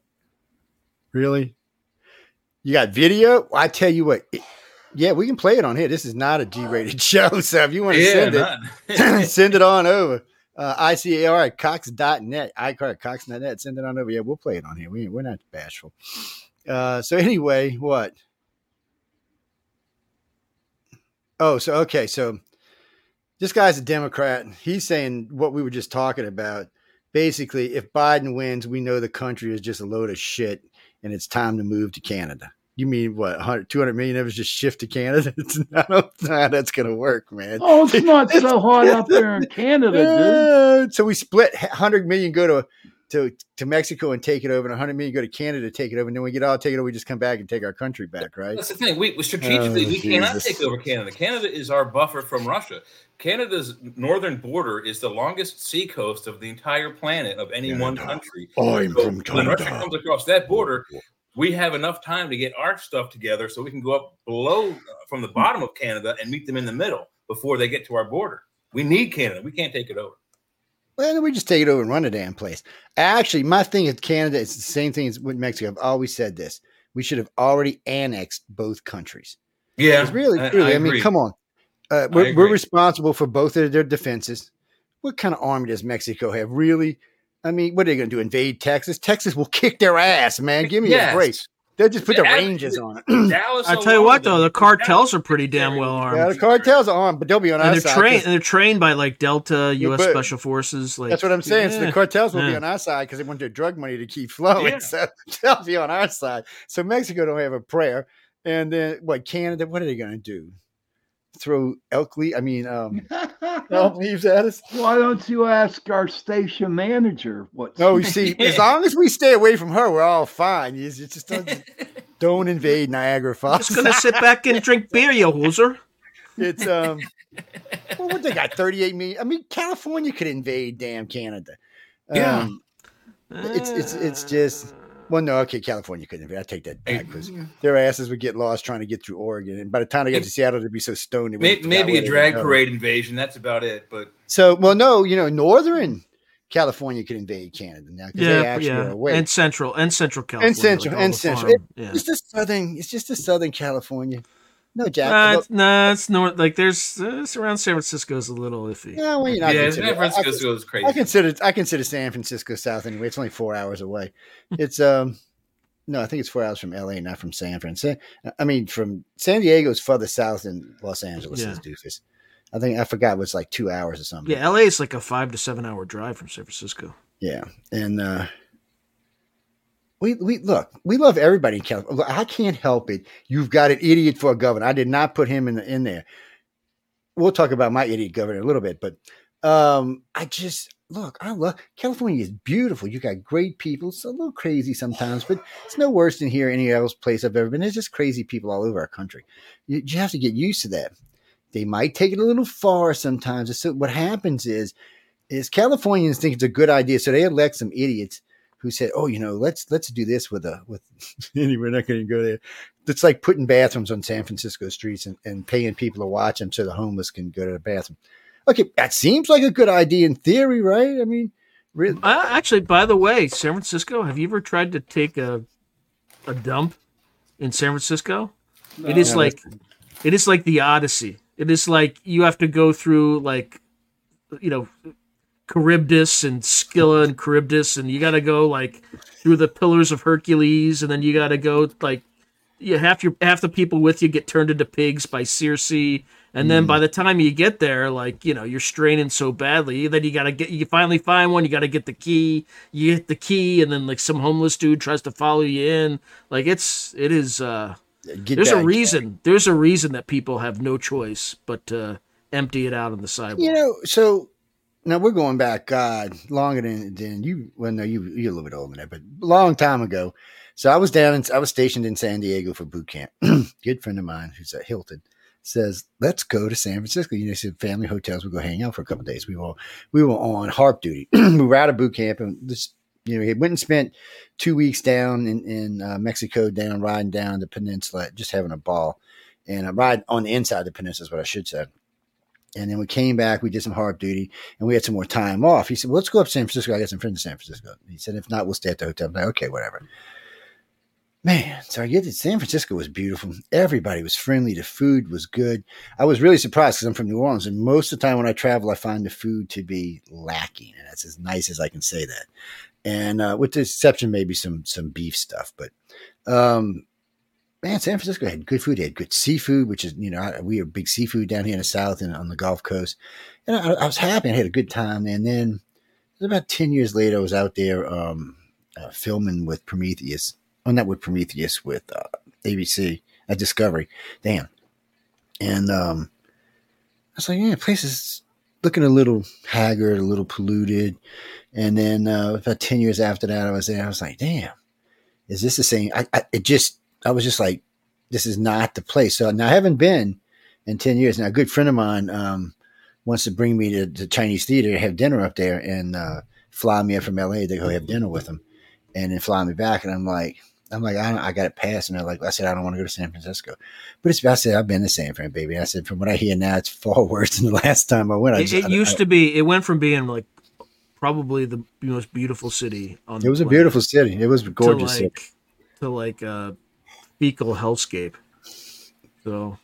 Really? You got video? I tell you what. it- yeah, we can play it on here. This is not a G-rated show, so if you want to yeah, send it, none. send it on over. Uh, ICAR at cox.net, ICAR at cox.net. Send it on over. Yeah, we'll play it on here. We, we're not bashful. Uh, so anyway, what? Oh, so okay, so this guy's a Democrat. He's saying what we were just talking about. Basically, if Biden wins, we know the country is just a load of shit, and it's time to move to Canada. You mean what? 100, 200 million of us just shift to Canada? It's not, how that's going to work, man. Oh, it's not so hot up there in Canada, dude. Uh, so we split 100 million go to to to Mexico and take it over, and 100 million go to Canada to take it over, and then we get all take it over. We just come back and take our country back, right? That's the thing. We we- strategically Oh, we cannot take over Canada. Canada is our buffer from Russia. Canada's northern border is the longest sea coast of the entire planet of any one country. I'm So from when Russia comes across that border, we have enough time to get our stuff together so we can go up below uh, from the bottom of Canada and meet them in the middle before they get to our border. We need Canada. We can't take it over. Well, then we just take it over and run a damn place. Actually, my thing is Canada. It's the same thing as with Mexico. I've always said this. We should have already annexed both countries. Yeah, 'Cause really, I- really, I I, mean, come on. Uh, we're, we're responsible for both of their defenses. What kind of army does Mexico have? Really? I mean, what are they going to do? Invade Texas? Texas will kick their ass, man. Give me Yes. a break. They'll just put the Yeah, Rangers on it. Dallas. I tell you what, though, the cartels are pretty damn well armed. yeah, the cartels are armed, but they'll be on and our they're side. trained 'cause- and they're trained by like Delta U.S. but- Special Forces. Like That's what I'm saying. So the cartels will be on our side because they want their drug money to keep flowing. Yeah. So they'll be on our side. So Mexico don't have a prayer. And then what? Canada? What are they going to do? Throw elk leaf. I mean, um, elk leaves at us. Why don't you ask our station manager what? No, you see, as long as we stay away from her, we're all fine. You just, just don't, don't invade Niagara Falls. Just gonna sit back and drink beer, you hoser. It's um, well, what they got? Thirty-eight million. I mean, California could invade damn Canada. Yeah. Um, it's it's it's just. Well, no, okay, California couldn't invade. I take that back because mm-hmm. their asses would get lost trying to get through Oregon, and by the time they got to Seattle, they'd be so stoned. they May- Maybe a drag parade invasion. That's about it. But So, well, no, you know, northern California could invade Canada now because they Yeah, actually are yeah, away. and central and central California, and central like and central. farm- yeah. It's just southern. It's just a southern California. No, Jack. Uh, look- it's, nah, it's north. Like there's uh, it's around San Francisco is a little iffy. yeah, well, you know, I yeah, consider- San I- Francisco is crazy. I consider I consider San Francisco south anyway. It's only four hours away. It's um no, I think it's four hours from LA, not from San Francisco. I mean, from San Diego is further south than Los Angeles Yeah. is, doofus. I think I forgot it was like two hours or something. Yeah, LA is like a five to seven hour drive from San Francisco. Yeah, and uh, we we look, we love everybody in California. I can't help it. You've got an idiot for a governor. I did not put him in the, in there. We'll talk about my idiot governor in a little bit, but um, I just look. I love California. is beautiful. You got great people. It's a little crazy sometimes, but it's no worse than here any else place I've ever been. There's just crazy people all over our country. You, you have to get used to that. They might take it a little far sometimes. So what happens is is Californians think it's a good idea, so they elect some idiots who said, "Oh, you know, let's let's do this with a with." anyway, we're not going to go there. It's like putting bathrooms on San Francisco streets and, and paying people to watch them so the homeless can go to the bathroom. Okay, that seems like a good idea in theory, right? I mean, really, Uh, actually, by the way, San Francisco. Have you ever tried to take a a dump in San Francisco? It is No. like it is like the Odyssey. It is like you have to go through like you know Charybdis and Scylla and Charybdis, and you got to go like through the Pillars of Hercules, and then you got to go like you half your half the people with you get turned into pigs by Circe, and then by the time you get there, like you know you're straining so badly, that you got to get you finally find one, you got to get the key, you get the key, and then like some homeless dude tries to follow you in, like it's it is. uh get there's a reason. There's a reason that people have no choice but to empty it out on the sidewalk. You know, so now we're going back, God, longer than than you. Well, no, you you're a little bit older than that, but a long time ago. So I was down in, I was stationed in San Diego for boot camp. Good friend of mine who's at Hilton says, "Let's go to San Francisco." You know, said family hotels. We go hang out for a couple days. We were we were on harp duty. we were out of boot camp and this. You know, he went and spent two weeks down in, in uh, Mexico, down riding down the peninsula, just having a ball, and uh, ride on the inside of the peninsula is what I should say. And then we came back, we did some hard duty, and we had some more time off. He said, well, let's go up to San Francisco. I got some friends in San Francisco. He said, if not, we'll stay at the hotel. I'm like, okay, whatever. Man, so I get it. San Francisco was beautiful. Everybody was friendly. The food was good. I was really surprised because I'm from New Orleans, and most of the time when I travel, I find the food to be lacking, and that's as nice as I can say that. And uh, with the exception, maybe some some beef stuff, but um, man, San Francisco had good food. They had good seafood, which is, you know, we are big seafood down here in the South and on the Gulf Coast. And I, I was happy. I had a good time. And then about 10 years later, I was out there um, uh, filming with Prometheus. Oh, not with Prometheus, with uh, ABC at Discovery. Damn. And um, I was like, yeah, place is looking a little haggard, a little polluted. And then uh, about 10 years after that, I was there. I was like, damn, is this the same? I, I it just, I was just like, this is not the place. So now I haven't been in 10 years. Now, a good friend of mine um, wants to bring me to the Chinese theater, to have dinner up there, and uh, fly me up from LA to go have dinner with him, and then fly me back. And I'm like, I'm like, I, don't, I got it passed. And they're like, I said, I don't want to go to San Francisco. But it's, I said, I've been to San Fran, baby. I said, from what I hear now, it's far worse than the last time I went. I It, just- it I- used I- to be. It went from being like probably the most beautiful city on. It was a beautiful city. It was gorgeous to like to like a fecal hellscape. So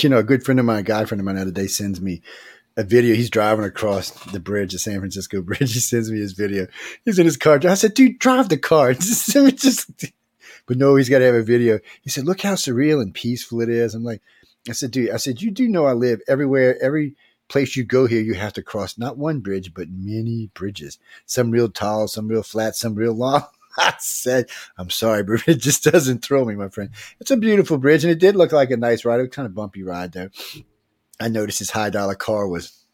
you know, a good friend of mine, a guy friend of mine, the other day sends me a video. He's driving across the bridge, the San Francisco Bridge. He sends me his video. He's in his car. I said, "Dude, drive the car." Just, just. But no, he's got to have a video. He said, "Look how surreal and peaceful it is." I'm like, I said, "Dude, I said you do know I live everywhere. Every place you go here, you have to cross not one bridge, but many bridges. Some real tall, some real flat, some real long." I said, I'm sorry, but it just doesn't thrill me, my friend. It's a beautiful bridge, and it did look like a nice ride. It was kind of bumpy ride though. I noticed his high dollar car was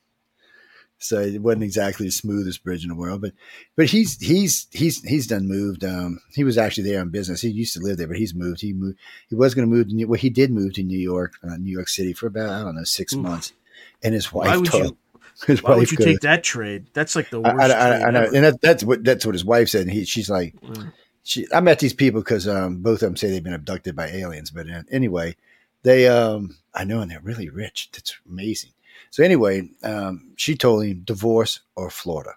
so it wasn't exactly the smoothest bridge in the world, but but he's he's he's he's done moved. Um, he was actually there on business. He used to live there, but he's moved. He moved. He was going to move to New. Well, he did move to New York, uh, New York City for about I don't know six months. And his wife Why would told you? his Why would you take that trade? That's like the worst. I, I, trade I know, and that, that's what that's what his wife said. And he, she's like, Mm. she. I met these people because um, both of them say they've been abducted by aliens. But uh, anyway, they um, I know, and they're really rich. That's amazing. So anyway, um, she told him divorce or Florida.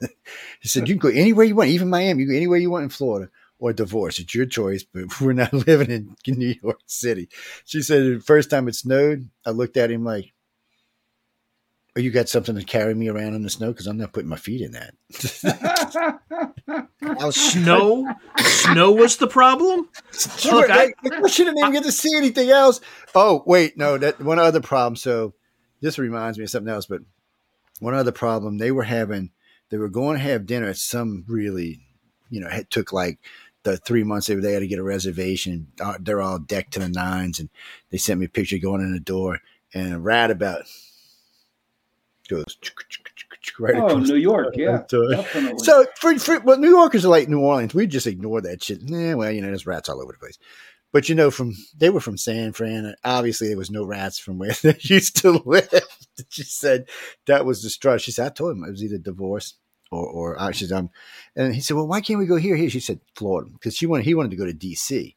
he said you can go anywhere you want, even Miami. You go anywhere you want in Florida or divorce. It's your choice, but we're not living in New York City. She said the first time it snowed, I looked at him like, "Oh, you got something to carry me around in the snow? Because I'm not putting my feet in that." I Snow, snow was the problem. She, Look, I- I, she didn't even get to see anything else. Oh, wait, no, that one other problem. So this reminds me of something else, but one other problem they were having, they were going to have dinner at some really, you know, it took like the three months they, they had to get a reservation. Uh, They're all decked to the nines, and they sent me a picture going in the door, and right about goes right Oh, across New York, yeah, definitely. So for, for well, New Yorkers are like New Orleans. We just ignore that shit. Nah, well, you know, there's rats all over the place. But you know, from they were from San Fran. Obviously, there was no rats from where they used to live. she said that was the straw. She said, I told him it was either divorce or or I said, um, and he said, well, why can't we go here? Here, she said, Florida, because she wanted he wanted to go to D.C.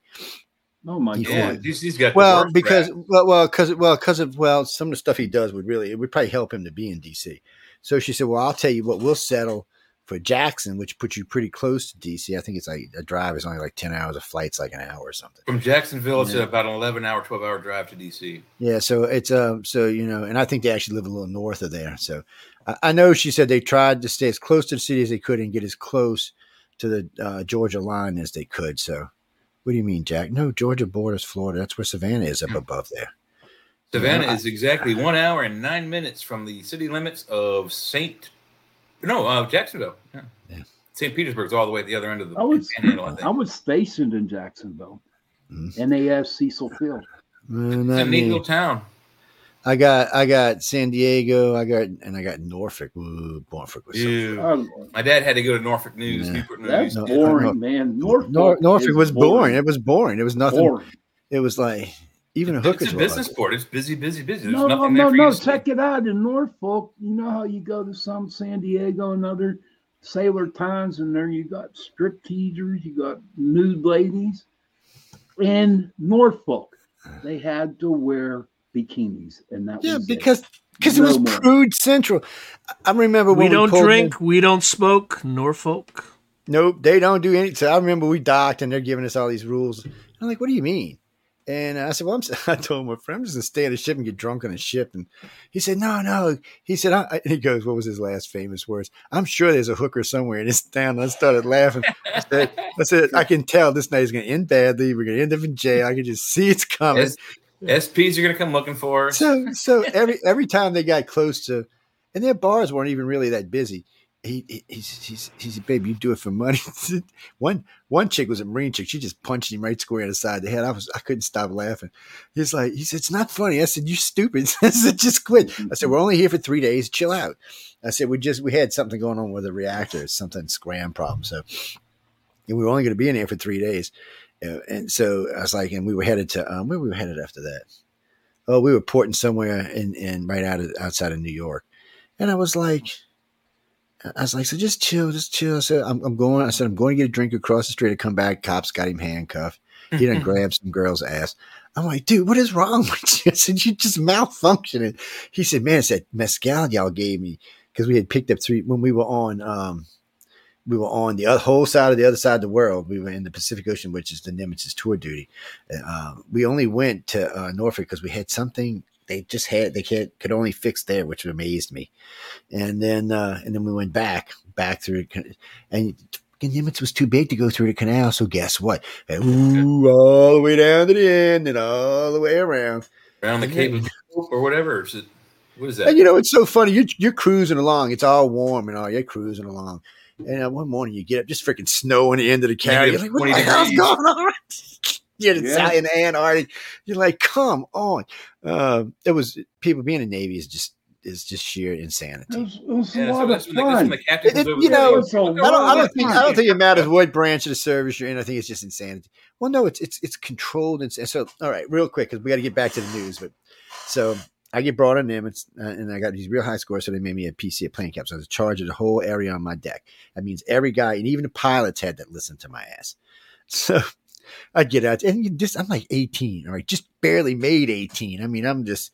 oh my Yeah. Yeah, god. DC's got Well, because rap. well, well, because well, because of well, some of the stuff he does would really it would probably help him to be in DC. So she said, "Well, I'll tell you what, we'll settle for Jackson, which puts you pretty close to DC. I think it's like a drive is only like ten hours, a flight's like an hour or something. from Jacksonville, it's Yeah. about an 11 hour, 12 hour drive to DC. Yeah, so it's um, so you know, and I think they actually live a little north of there. So I, I know she said they tried to stay as close to the city as they could and get as close to the uh, Georgia line as they could. So, what do you mean, Jack? No, Georgia borders Florida. That's where Savannah is up above there. Savannah Yeah, I- is exactly one hour and nine minutes from the city limits of St. No, uh, Jacksonville. Yeah. Yeah. St. Petersburg's all the way at the other end of the I was panhandle, I I was stationed in Jacksonville, Mhm. NAS Cecil Field. Uh, It's not a neat little town. I got I got San Diego. I got and I got Norfolk. Ooh, Norfolk was so Ew. Oh, My dad had to go to Norfolk News. Yeah. Newport that's News. Boring, no. man. Norfolk, Nor- Norfolk was boring. It was boring. It was nothing. boring. It was like even a hooker. It's a business like, port. It's busy, busy, busy. There's No, no, nothing no, there for no. to see. Check it out in Norfolk. You know how you go to some San Diego and other sailor towns, and there you got strip teasers, you got nude ladies. In Norfolk, they had to wear bikinis, and that yeah, was because because it No was more. prude central. I- I remember We when don't pulled in- drink. We don't smoke. Norfolk. Nope, they don't do any. So I remember we docked and they're giving us all these rules. I'm like, what do you mean? And I said, well, I'm, s- I told my friend, I'm just gonna stay on the ship and get drunk on the ship. And he said, no, no. He said, I, I- he goes, what was his last famous words? I'm sure there's a hooker somewhere in this town. And I started laughing. I said, I said, I can tell this night is gonna end badly. We're gonna end up in jail. I can just see it's coming. S- SPs are going to come looking for. So so every every time they got close to, and their bars weren't even really that busy. He, he he's he's he said, "Baby, you do it for money." one one chick was a marine chick. She just punched him right square in the side of the head. I was I couldn't stop laughing. He's like, he said, "It's not funny." I said, "You stupid." I said, "Just quit." I said, "We're only here for three days. Chill out." I said, "We just we had something going on with the reactor, something scram problem. So we were only going to be in here for three days." And so I was like, and we were headed to um, where we were headed after that. Oh, we were porting somewhere in, in right out of outside of New York, and I was like, I was like, so just chill, just chill. I said, I'm, I'm going. I said, I'm going to get a drink across the street. I come back, cops got him handcuffed. He done grabbed some girl's ass. I'm like, dude, what is wrong with you? I said, you just malfunctioning. He said, man, it's that mezcal y'all gave me because we had picked up three when we were on. um we were on the other, whole side of the other side of the world. We were in the Pacific Ocean, which is the Nimitz tour duty. Uh, we only went to uh, Norfolk because we had something they just had they could, could only fix there, which amazed me. And then uh, and then we went back back through and Nimitz was too big to go through the canal. So guess what? Ooh, all the way down to the end and all the way around. Around the Cape of or whatever. What is that? And you know, it's so funny. You're, you're cruising along. It's all warm and all. You're cruising along. And uh, one morning you get up, just freaking snow in the end of the carrier. You're Negative like, what the hell's going on? You're in, Yeah. In Antarctic. You're like, come on. Uh, it was people being in the Navy is just is just sheer insanity. It was, it was Yeah, a lot of that's when the- that's when fun. the captain It- you know, It's a I don't, I don't think I don't think it matters what branch of the service you're in. I think it's just insanity. Well, no, it's it's it's controlled and so. All right, real quick because we got to get back to the news. But so I get brought on them, it's, uh, and I got these real high scores, so they made me a PC at plane cap. So I was in charge of the whole area on my deck. That means every guy, and even the pilots had that listened to my ass. So I get out, and you just I'm like 18, all right, just barely made 18. I mean, I'm just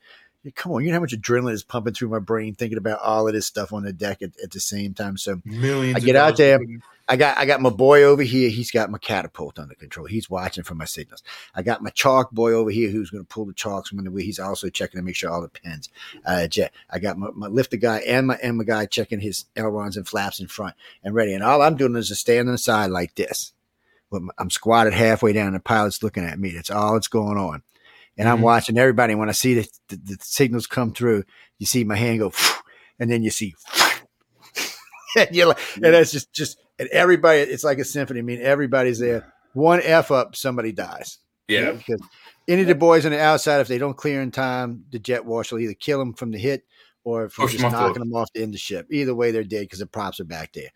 come on, you know how much adrenaline is pumping through my brain thinking about all of this stuff on the deck at, at the same time. So Millions. I get out there. I got I got my boy over here. He's got my catapult under control. He's watching for my signals. I got my chock boy over here who's going to pull the chocks from the way. He's also checking to make sure all the pins. Uh, jet. I got my, my lifter guy and my and my guy checking his ailerons and flaps in front and ready. And all I'm doing is just standing on the side like this. With I'm squatted halfway down. The pilot's looking at me. That's all that's going on. And I'm Mhm. watching everybody. When I see the, the, the signals come through, you see my hand go, and then you see, and you're like, and that's just just and everybody. It's like a symphony. I mean, everybody's there. One f up, somebody dies. Yeah. because any of the boys on the outside, if they don't clear in time, the jet wash will either kill them from the hit or from just 'em off the- knocking them off the end of the ship. Either way, they're dead because the props are back there.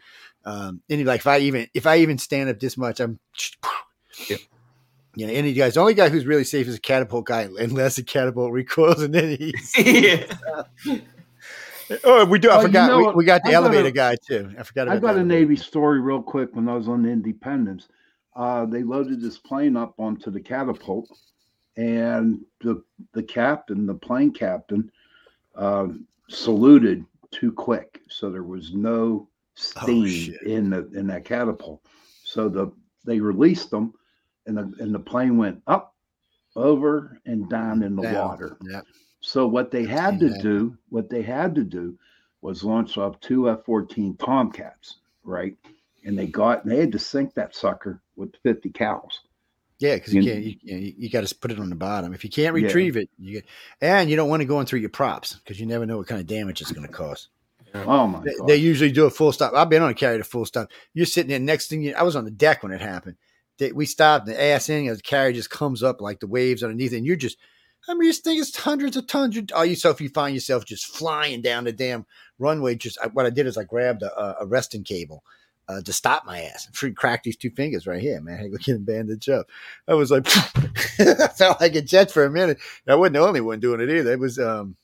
Um, and like if I even if I even stand up this much, I'm. Yep. You know, any guys, the only guy who's really safe is a catapult guy, unless the catapult recoils, and then he's. yeah. Oh, we do. I you forgot. know we, we got the I got elevator a- guy too. I forgot. About I got the a. Navy story real quick when I was on the Independence. Uh, they loaded this plane up onto the catapult, and the the captain, the plane captain, uh, saluted too quick, so there was no steam Oh, in the in that catapult. So the they released them, and the and the plane went up, over, and down in the Down. water. Yeah. So what they had to do, what they had to do, was launch off two F-14 Tomcats, right? And they got they had to sink that sucker with 50 cals. Yeah, because you You- can't. You, you, you got to put it on the bottom. If you can't Yeah. retrieve it, you get, and you don't want to go in through your props because you never know what kind of damage it's going to cause. Oh my They, god! they usually do a full stop. I've been on a carrier to full stop. You're sitting there. Next thing you, I was on the deck when it happened. They, we stopped. The ass in. The carrier just comes up like the waves underneath, and you're just. I mean, this thing is hundreds of tons. You- All yourself, you find yourself just flying down the damn runway. Just I, what I did is I grabbed a, a, resting cable uh, to stop my ass. and free crack these two fingers right here, man. I go get a bandage up. I was like, I felt like a jet for a minute. I wasn't the only one doing it either. It was um,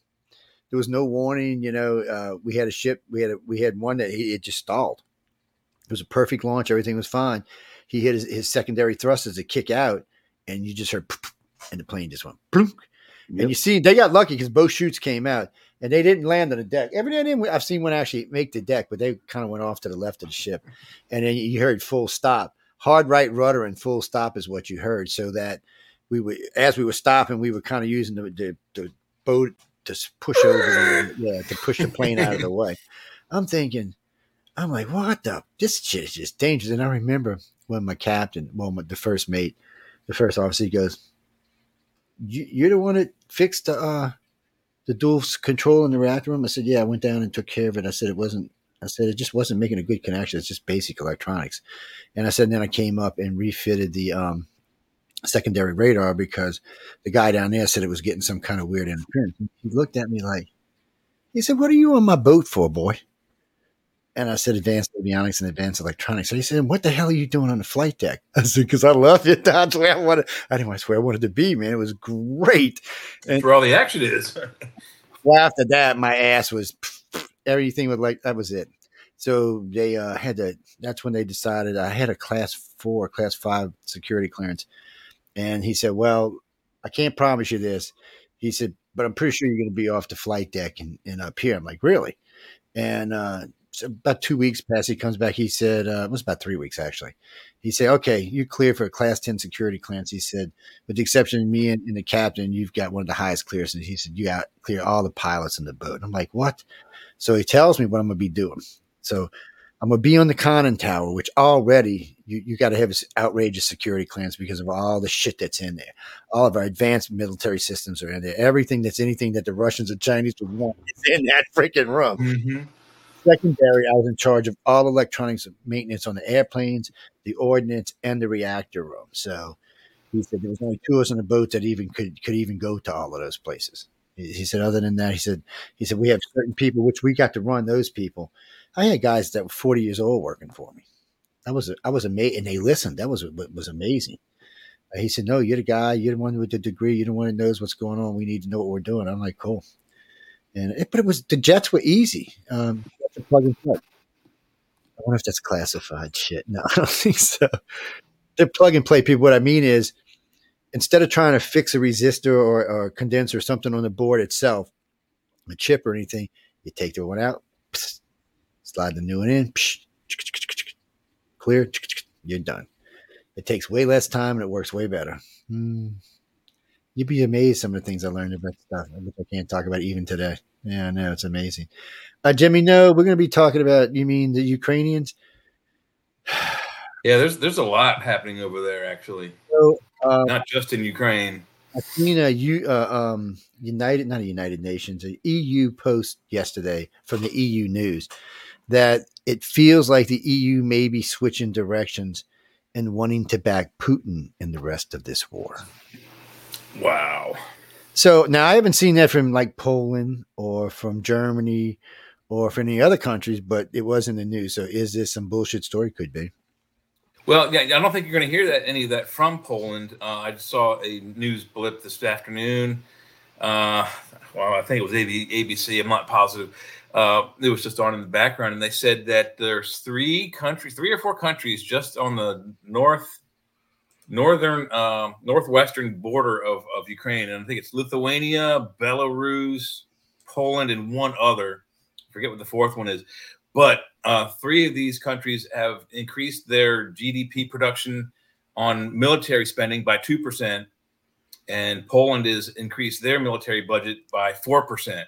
there was no warning. You know, uh, we had a ship. We had a, we had one that he, it just stalled. It was a perfect launch. Everything was fine. He hit his, his secondary thrusters to kick out, and you just heard, and the plane just went. Plunk. Yep. And you see, they got lucky because both chutes came out, and they didn't land on the deck. Every now and then, I've seen one actually make the deck, but they kind of went off to the left of the ship, and then you heard full stop. Hard right rudder and full stop is what you heard, so that we were as we were stopping, we were kind of using the, the, the boat to push over, yeah, to push the plane out of the way. I'm thinking, I'm like, what the? This shit is just dangerous. And I remember when my captain, well, my, the first mate, the first officer, he goes, you, "You're the one that fixed the uh, the dual control in the reactor room." I said, "Yeah, I went down and took care of it." I said, "It wasn't." I said, "It just wasn't making a good connection. It's just basic electronics." And I said, and then I came up and refitted the um, secondary radar because the guy down there said it was getting some kind of weird interference. He looked at me like, he said, "What are you on my boat for, boy?" And I said, "Advanced avionics and advanced electronics." So he said, "What the hell are you doing on the flight deck?" I said, "Because I love it. That's where I wanted. I didn't want to swear I wanted to be, man. It was great." That's where all the action is. Well, after that, my ass was everything was like that was it. So they uh, had to. That's when they decided I had a class four, class five security clearance, and he said, "Well, I can't promise you this." He said, "But I'm pretty sure you're going to be off the flight deck and, and up here." I'm like, "Really?" And uh, about two weeks passed. He comes back. He said, uh, "It was about three weeks actually." He said, "Okay, you're clear for a class ten security clearance." He said, with the exception of me and, and the captain, you've got one of the highest clearances. He said, you got clear all the pilots in the boat. And I'm like, what? So he tells me what I'm going to be doing. So I'm going to be on the conning tower, which already you, you got to have this outrageous security clearance because of all the shit that's in there. All of our advanced military systems are in there. Everything that's anything that the Russians or Chinese would want is in that freaking room Mm-hmm. Secondary, I was in charge of all electronics maintenance on the airplanes, the ordnance, and the reactor room. So He said there was only two of us on the boat that even could could even go to all of those places. He, said, other than that, he said he said we have certain people which we got to run those people. I had guys that were forty years old working for me. I was I was amazed, and they listened. That was was amazing. Uh, He said, "No, you're the guy. You're the one with the degree. You're the one that knows what's going on. We need to know what we're doing." I'm like, "Cool." And it, but it was the jets were easy. Um, to plug and play. I wonder if that's classified shit. No, I don't think so. They're plug and play people. What I mean is, instead of trying to fix a resistor or, or condenser or something on the board itself, a chip or anything, you take the one out, slide the new one in, psh, clear, you're done. It takes way less time and it works way better. Hmm. You'd be amazed some of the things I learned about stuff, which I can't talk about even today. Yeah, I know it's amazing. Uh, Jimmy, no, we're going to be talking about. You mean the Ukrainians? Yeah, there's there's a lot happening over there actually, So, uh, not just in Ukraine. I've seen a U, uh, um, United, not a United Nations, a EU post yesterday from the EU News that it feels like the EU may be switching directions and wanting to back Putin in the rest of this war. Wow. So now I haven't seen that from like Poland or from Germany or from any other countries, but it was in the news. So is this some bullshit story? Could be. Well, yeah, I don't think you're going to hear that any of that from Poland. Uh, I saw a news blip this afternoon. Uh, well, I think it was ABC. I'm not positive. Uh, it was just on in the background, and they said that there's three countries, three or four countries, just on the north, northern, um, northwestern border of, of Ukraine, and I think it's Lithuania, Belarus, Poland, and one other. I forget what the fourth one is, but uh, three of these countries have increased their GDP production on military spending by 2%, and Poland has increased their military budget by 4%.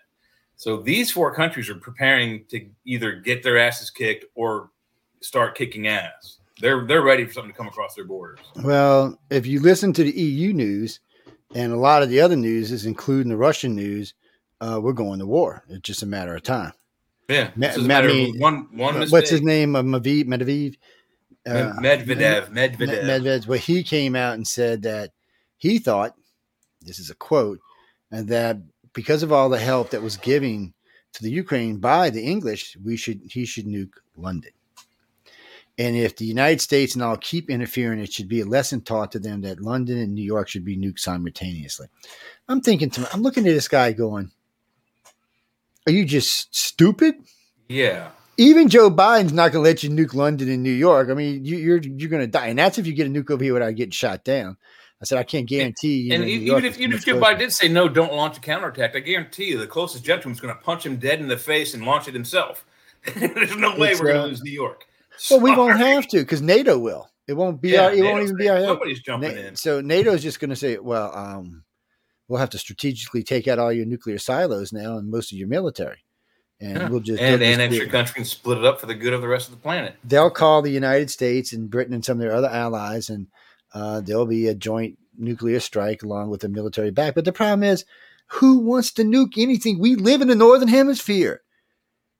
So these four countries are preparing to either get their asses kicked or start kicking ass. They're they're ready for something to come across their borders. Well, if you listen to the EU news and a lot of the other news is including the Russian news, uh, we're going to war. It's just a matter of time. Yeah, Ma- matter mean, of one one mistake. What's his name? Uh, Medvedev. Medvedev. Uh, Medvedev. Medvedev. Medvedev. Well, he came out and said that he thought, this is a quote, and that because of all the help that was giving to the Ukraine by the English, we should he should nuke London. And if the United States and all keep interfering, it should be a lesson taught to them that London and New York should be nuked simultaneously. I'm thinking to I'm looking at this guy going, Are you just stupid? Yeah. even Joe Biden's not going to let you nuke London and New York. I mean, you, you're you're going to die, and that's if you get a nuke over here without getting shot down. I said I can't guarantee. You And e- even if even if Joe. Biden did say no, don't launch a counterattack, I guarantee you the closest gentleman's going to punch him dead in the face and launch it himself. There's no way It's, we're going uh, to lose New York. Well, we won't have to because NATO will. It won't be. Yeah, our, it won't even be our. Nobody's jumping Na- in. So NATO's just going to say, well, um, we'll have to strategically take out all your nuclear silos now and most of your military, and Yeah. we'll just and annex your country and split it up for the good of the rest of the planet. they'll call the United States and Britain and some of their other allies, and uh, there'll be a joint nuclear strike along with a military back. But the problem is, who wants to nuke anything? We live in the northern hemisphere.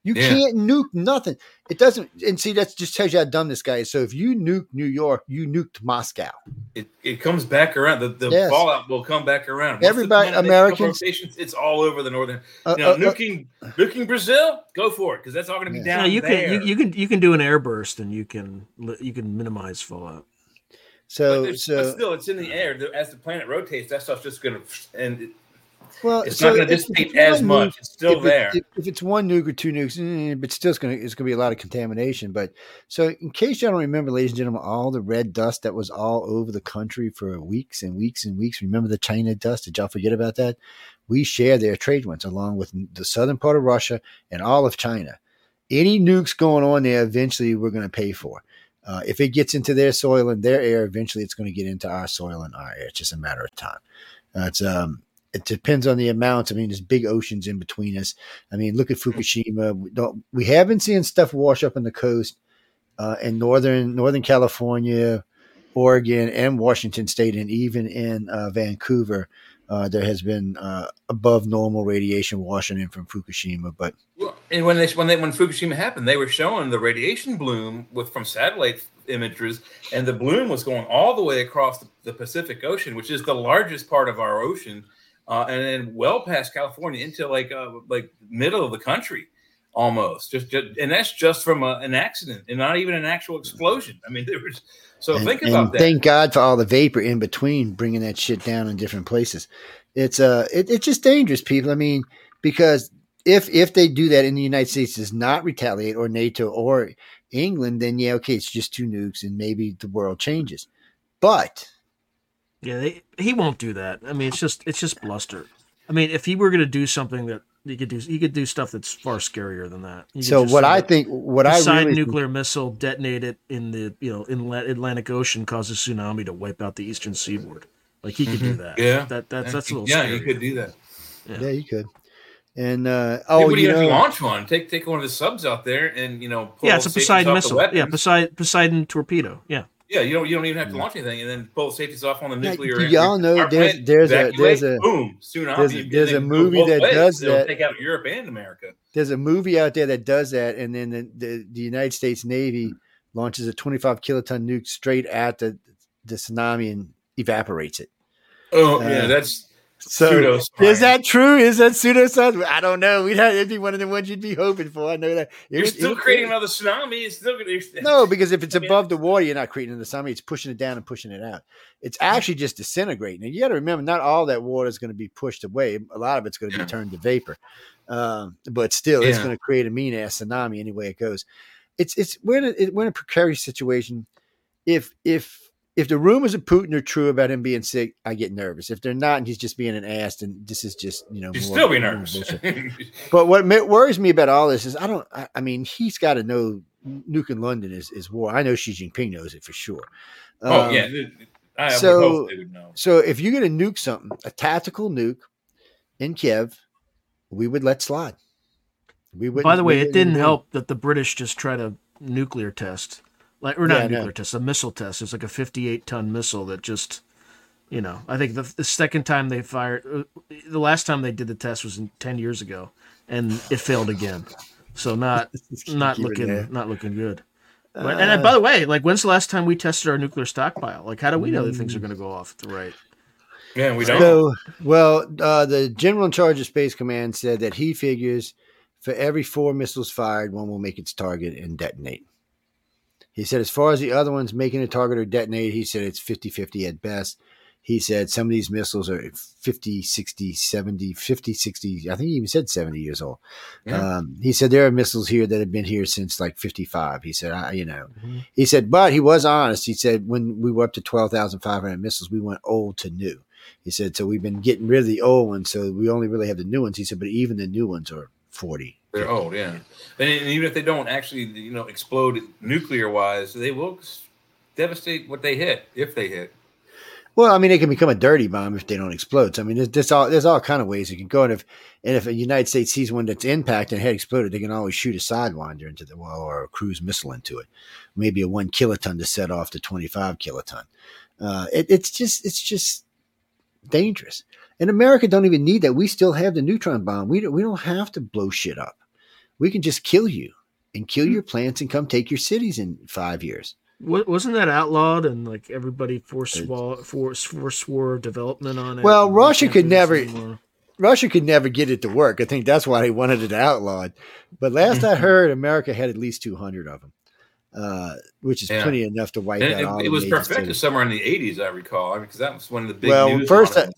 You Yeah. can't nuke nothing. It doesn't. And see, that just tells you how dumb this guy is. So if you nuke New York, you nuked Moscow. It, it comes back around. The, the Yes. fallout will come back around. Once Everybody- planet makes Americans- it's all over the northern. Uh, You know, uh, uh, nuking nuking Brazil, go for it because that's all going to be Yeah. Yeah, down you there. can you, you can you can do an airburst and you can you can minimize fallout. but, so there's- but so still, it's in the air. As the planet rotates, that stuff's just going to and it, well, it's so not going to dissipate as much. nuke- It's still there. It, if, it's one nuke or two nukes, eh, but still, it's going to it's going to be a lot of contamination. But so, in case y'all don't remember, ladies and gentlemen, all the red dust that was all over the country for weeks and weeks and weeks. Remember the China dust? Did y'all forget about that? We share their trade winds along with the southern part of Russia and all of China. Any nukes going on there, eventually we're going to pay for. Uh, if it gets into their soil and their air, eventually it's going to get into our soil and our air. It's just a matter of time. Uh, it's um, it depends on the amounts. I mean, there's big oceans in between us. I mean, look at Fukushima. We don't we haven't seen stuff wash up on the coast uh, in northern Northern California, Oregon, and Washington State, and even in uh, Vancouver. Uh, there has been uh, above normal radiation washing in from Fukushima, but Well, And when they when they when Fukushima happened, they were showing the radiation bloom with from satellite images, and the bloom was going all the way across the, the Pacific Ocean, which is the largest part of our ocean, uh, and then well past California into like uh, like middle of the country, almost. Just, just and that's just from a, an accident, and not even an actual explosion. I mean, there was so And- think about that. Thank God for all the vapor in between, bringing that shit down in different places. It's uh, it, it's just dangerous, people. I mean, because if if they do that in the United States does not retaliate, or NATO or England, then yeah, okay, it's just two nukes, and maybe the world changes. But Yeah, they, he won't do that. I mean, it's just it's just bluster. I mean, if he were going to do something that he could do, he could do stuff that's far scarier than that. He could so just what send I a think, what I Poseidon really think- nuclear missile, detonate it in the you know inlet Atlantic Ocean, cause a tsunami to wipe out the eastern seaboard. Like he could do that. Mm-hmm. Yeah. that that's that's a little yeah, scary. you could do that. yeah, you could. And uh, Oh, oh, what do you you know, launch one? Take take one of the subs out there, and you know, pull yeah, it's a Poseidon missile. Yeah. Poseidon, Poseidon torpedo. Yeah. Yeah, you don't you don't even have to launch anything, and then pull the safeties off on the nuclear. do y'all know there's- there's a- there's a- boom tsunami. there's a- there's a movie that ways. does It'll that. Take out Europe and America. there's a movie out there that does that, and then the, the, the United States Navy launches a 25 kiloton nuke straight at the the tsunami and evaporates it. Oh Uh, yeah, that's So is that true? Is that pseudoscience? I don't know. We'd have it'd be one of the ones you'd be hoping for. I know that. It You're still it creating another tsunami. It's still gonna. No, because if it's I mean- above the water, you're not creating another tsunami. It's pushing it down and pushing it out. It's actually just disintegrating. And you got to remember, not all that water is going to be pushed away. A lot of it's going to be turned to vapor. Um, but still, it's going to create a mean ass tsunami any way it goes. It's it's we're in a, it- we're in a precarious situation. If if if the rumors of Putin are true about him being sick, I get nervous. If they're not, and he's just being an ass, then this is just you know You more- still be nervous. But what worries me about all this is I don't. I, I mean, he's got to know nuking London is, is war. I know Xi Jinping knows it for sure. oh Um, yeah, I so- would hope they would know. So if you're going to nuke something, a tactical nuke in Kiev, we would let slide. We would. By the way, it didn't help that the British just tried a nuclear test, like or not Yeah, I a know. nuclear test, a missile test. It's like a 58 ton missile that just, you know, I think the, the second time they fired, uh, the last time they did the test was in 10 years ago, and it failed again. So not not looking there. not looking good. But, and uh, by the way, like when's the last time we tested our nuclear stockpile? Like, how do we know that things are going to go off at the right? Yeah, we don't. So, well, uh, the general in charge of Space Command said that he figures for every four missiles fired, one will make its target and detonate. He said, as far as the other ones making a target or detonate, he said it's 50 50 at best. He said some of these missiles are 50, 60, 70, 50, 60, I think he even said 70 years old. Yeah. Um, he said there are missiles here that have been here since like 55. He said, I, you know, Mhm. he said, but he was honest. He said when we were up to 12,500 missiles, we went old to new. He said, so we've been getting rid of the old ones, so we only really have the new ones. He said, but even the new ones are 40. They're old, yeah. And, even if they don't actually, you know, explode nuclear wise, they will devastate what they hit if they hit. Well, I mean, it can become a dirty bomb if they don't explode. So, I mean, there's, there's all there's all kind of ways it can go. And if and if a United States sees one that's impacted and had exploded, they can always shoot a sidewinder into the well or a cruise missile into it, maybe a one kiloton to set off the 25 kiloton. Uh, it, it's just it's just dangerous. And America don't even need that. We still have the neutron bomb. We don't, we don't have to blow shit up. We can just kill you and kill your plants and come take your cities in five years. Wasn't that outlawed and like everybody forswore force forswore development on it? Well, Russia could never- anymore? Russia could never get it to work. I think that's why they wanted it outlawed. But last I heard, America had at least 200 of them, uh, which is Yeah. plenty enough to wipe out And all it, the it was perfected somewhere in the 80s, I recall, because that was one of the big Well, news. first, on it.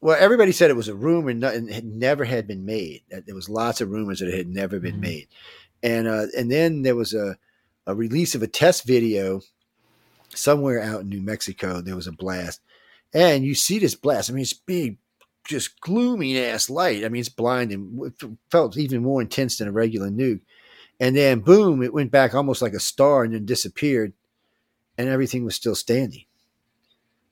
Well, everybody said it was a rumor, and it never had been made. That There was lots of rumors that it had never been Mhm. made, and uh, and then there was a, a release of a test video somewhere out in New Mexico. There was a blast, and you see this blast. I mean, it's big, just gloomy ass light. I mean, it's blinding. It felt even more intense than a regular nuke. And then, boom! It went back almost like a star, and then disappeared, and everything was still standing.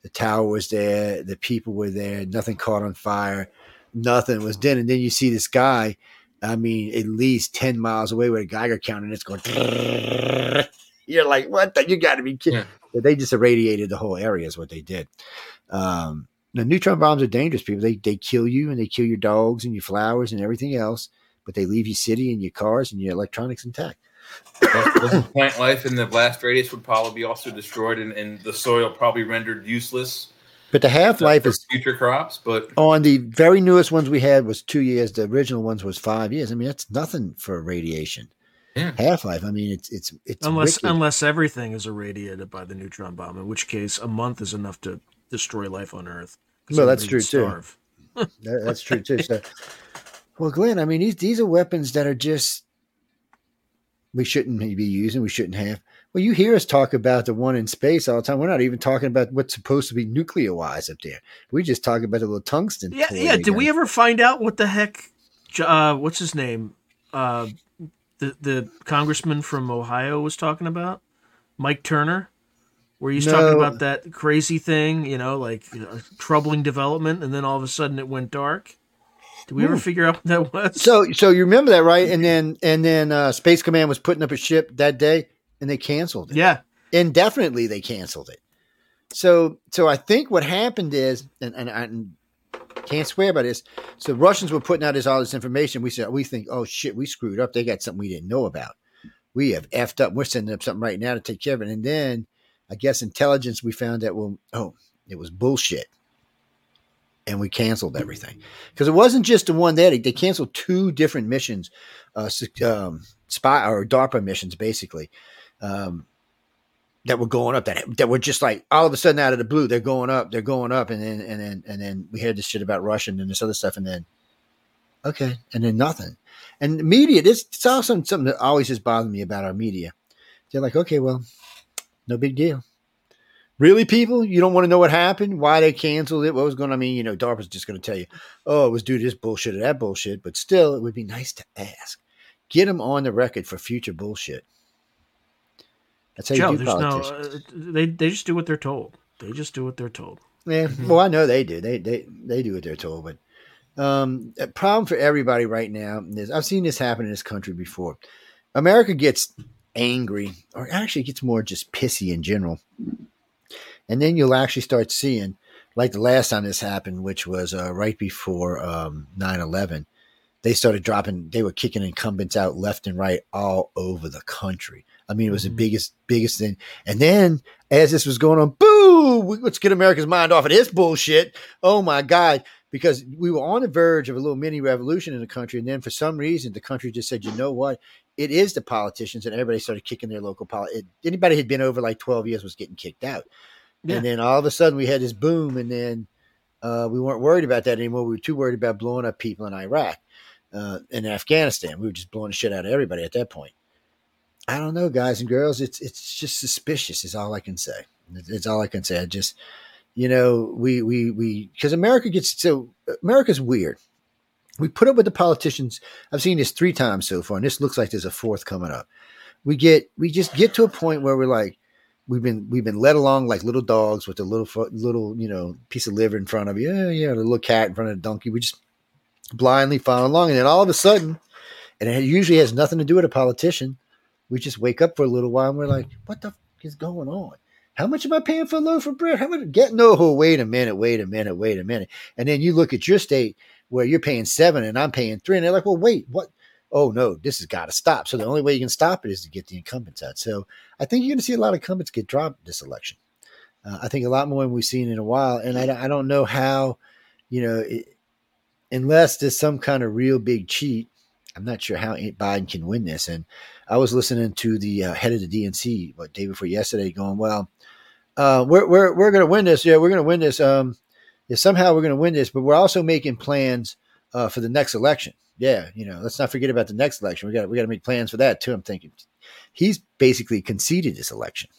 The tower was there, the people were there, nothing caught on fire, nothing was done. And then you see this guy, I mean, at least 10 miles away with a Geiger counter, and it's going, you're like, what the, you got to be kidding. Yeah. They just irradiated the whole area, is what they did. Um, the neutron bombs are dangerous, people. They, they kill you and they kill your dogs and your flowers and everything else, but they leave your city and your cars and your electronics intact. Doesn't plant life in the blast radius would probably be also destroyed, and, and the soil probably rendered useless But the half life is future crops. But on the very newest ones we had was two years. The original ones was five years. I mean, that's nothing for radiation. Yeah. Half life. I mean, it's it's it's unless wicked. unless everything is irradiated by the neutron bomb, in which case a month is enough to destroy life on Earth. Well, that's true, too. That- that's true too. So, well, Glenn, I mean, these these are weapons that are just we shouldn't be using. We shouldn't have. Well, you hear us talk about the one in space all the time. We're not even talking about what's supposed to be nuclear wise up there. We just talk about the little tungsten. Yeah, yeah. Did we ever find out what the heck? Uh, what's his name? Uh, the the congressman from Ohio was talking about Mike Turner, where he's talking about that crazy thing. You know, like you know, troubling development, and then all of a sudden it went dark. Did we ever figure out what that was? Hmm. So, so you remember that, right? And then, and then, uh, Space Command was putting up a ship that day, and they canceled it. yeah, indefinitely they canceled it. So so I think what happened is, and, and I can't swear by this. So Russians were putting out this all this information. We said we think, oh shit, we screwed up. They got something we didn't know about. We have effed up. We're sending up something right now to take care of it. And then I guess intelligence we found that well, oh, it was bullshit. And we canceled everything because it wasn't just the one. They, they canceled two different missions, uh, um, spy or DARPA missions, basically. Um, that were going up that that were just like all of a sudden out of the blue they're going up they're going up and then and then and then we heard this shit about Russia and this other stuff and then okay and then nothing and the media this it's also something that always has bothered me about our media they're like okay well no big deal really people you don't want to know what happened why they canceled it what was going on I mean you know DARPA's just going to tell you oh it was due to this bullshit or that bullshit but still it would be nice to ask get them on the record for future bullshit that's how Joe. you do There's no. Uh, they they just do what they're told. They just do what they're told. Yeah, well, I know they do. They they they do what they're told, but um, a problem for everybody right now is I've seen this happen in this country before. America gets angry, or actually gets more just pissy in general, and then you'll actually start seeing, like the last time this happened, which was uh, right before um, 9-11, they started dropping. They were kicking incumbents out left and right all over the country. I mean, it was the Mhm. biggest biggest thing. And then as this was going on, boo! Let's get America's mind off of this bullshit. Oh my god! Because we were on the verge of a little mini revolution in the country, and then for some reason, the country just said, "You know what? It is the politicians," and everybody started kicking their local polit. Anybody who'd been over like twelve years was getting kicked out. Yeah. And then all of a sudden, we had this boom, and then uh, we weren't worried about that anymore. We were too worried about blowing up people in Iraq uh, and Afghanistan. We were just blowing the shit out of everybody at that point. I don't know, guys and girls. It's it's just suspicious. Is all I can say. It's, it's all I can say. I just, you know, we we we because America gets so America's weird. We put up with the politicians. I've seen this three times so far, and this looks like there's a fourth coming up. We get we just get to a point where we're like, we've been we've been led along like little dogs with a little little you know piece of liver in front of you. Yeah, yeah, the little cat in front of the donkey. We just blindly follow along, and then all of a sudden, and it usually has nothing to do with a politician. We just wake up for a little while and we're like, "What the f- is going on? How much am I paying for a loaf of bread? How much? Get no. Wait a minute. Wait a minute. Wait a minute." And then you look at your state where you're paying seven and I'm paying three, and they're like, "Well, wait, what?" Oh no, this has got to stop. So the only way you can stop it is to get the incumbents out. So I think you're going to see a lot of incumbents get dropped this election. Uh, I think a lot more than we've seen in a while, and I, don't- I don't know how, you know, it, unless there's some kind of real big cheat. I'm not sure how Biden can win this. And I was listening to the uh, head of the DNC what day before yesterday, going, "Well, uh, we're we're we're going to win this. Yeah, we're going to win this. Um, yeah, somehow we're going to win this, but we're also making plans uh, for the next election. Yeah, you know, let's not forget about the next election. We got we got to make plans for that too. I'm thinking he's basically conceded this election.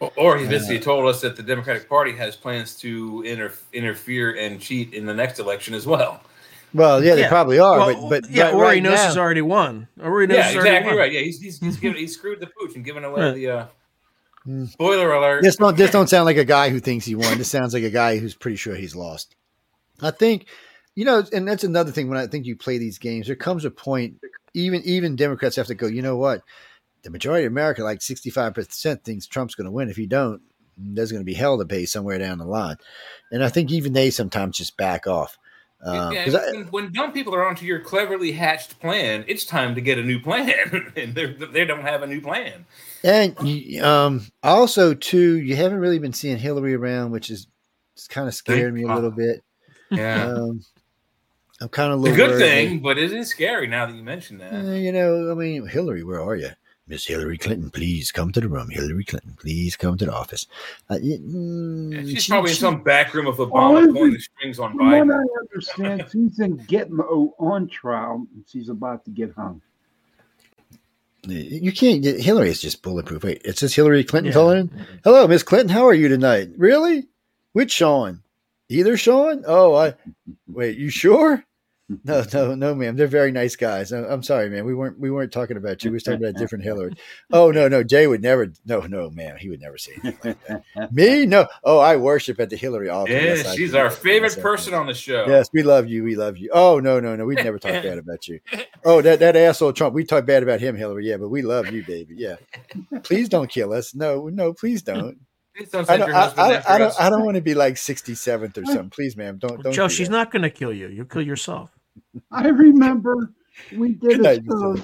Or- Or he's basically told us that the Democratic Party has plans to inter- interfere and cheat in the next election as well. Well, yeah, they probably are, Well, but but yeah, right, or he right knows now- he's already won. Or he knows Yeah, he's already exactly won. right. Yeah, he's he's he's, given, he's screwed the pooch and given away Right. the uh, Mm. spoiler alert. This don't this don't sound like a guy who thinks he won. This sounds like a guy who's pretty sure he's lost. I think, you know, and that's another thing when I think you play these games, there comes a point, even even Democrats have to go, you know what? The majority of America, like 65%, thinks Trump's gonna win. If you don't, there's gonna be hell to pay somewhere down the line. And I think even they sometimes just back off. Um, yeah, I- when, dumb people are onto your cleverly hatched plan, it's time to get a new plan, and they they don't have a new plan. And um, also, too, you haven't really been seeing Hillary around, which is it's kind of scared me a little bit. Yeah, Um, I'm kind of a little good worried. thing, but it is scary now that you mention that. Uh, you know, I mean, Hillary, where are you? Miss Hillary Clinton, please come to the room. Hillary Clinton, please come to the office. Uh, mm, Yeah, she's she- probably in some back room of Obama is pulling the strings on From what Biden. I understand, she's in Gitmo on trial and she's about to get hung. You can't. Get Hillary is just bulletproof. Wait, it says Hillary Clinton Yeah. calling. Hello, Miss Clinton. How are you tonight? Really? Which Sean? Either Sean? Oh, I. Wait, you sure? No, no, no, ma'am. They're very nice guys. I- I'm sorry, man. We weren't. We weren't talking about you. We were talking about a different Hillary. Oh no, no. Jay would never. No, no, ma'am. He would never say anything like that. Me? No. Oh, I worship at the Hillary altar. Yeah, Yes, she's our favorite Yes, person on the show. Yes, we love you. We love you. Oh no, no, no. We'd never talk bad about you. Oh, that that asshole Trump. We talk bad about him, Hillary. Yeah, but we love you, baby. Yeah. Please don't kill us. No, no, please don't. Please don't I don't. your I, husband I, after I don't. us. I don't want to be like sixty seventh or something. Please, ma'am. Don't. don't Joe, do she's that. not going to kill you. You'll kill yourself. I remember we did a night, show.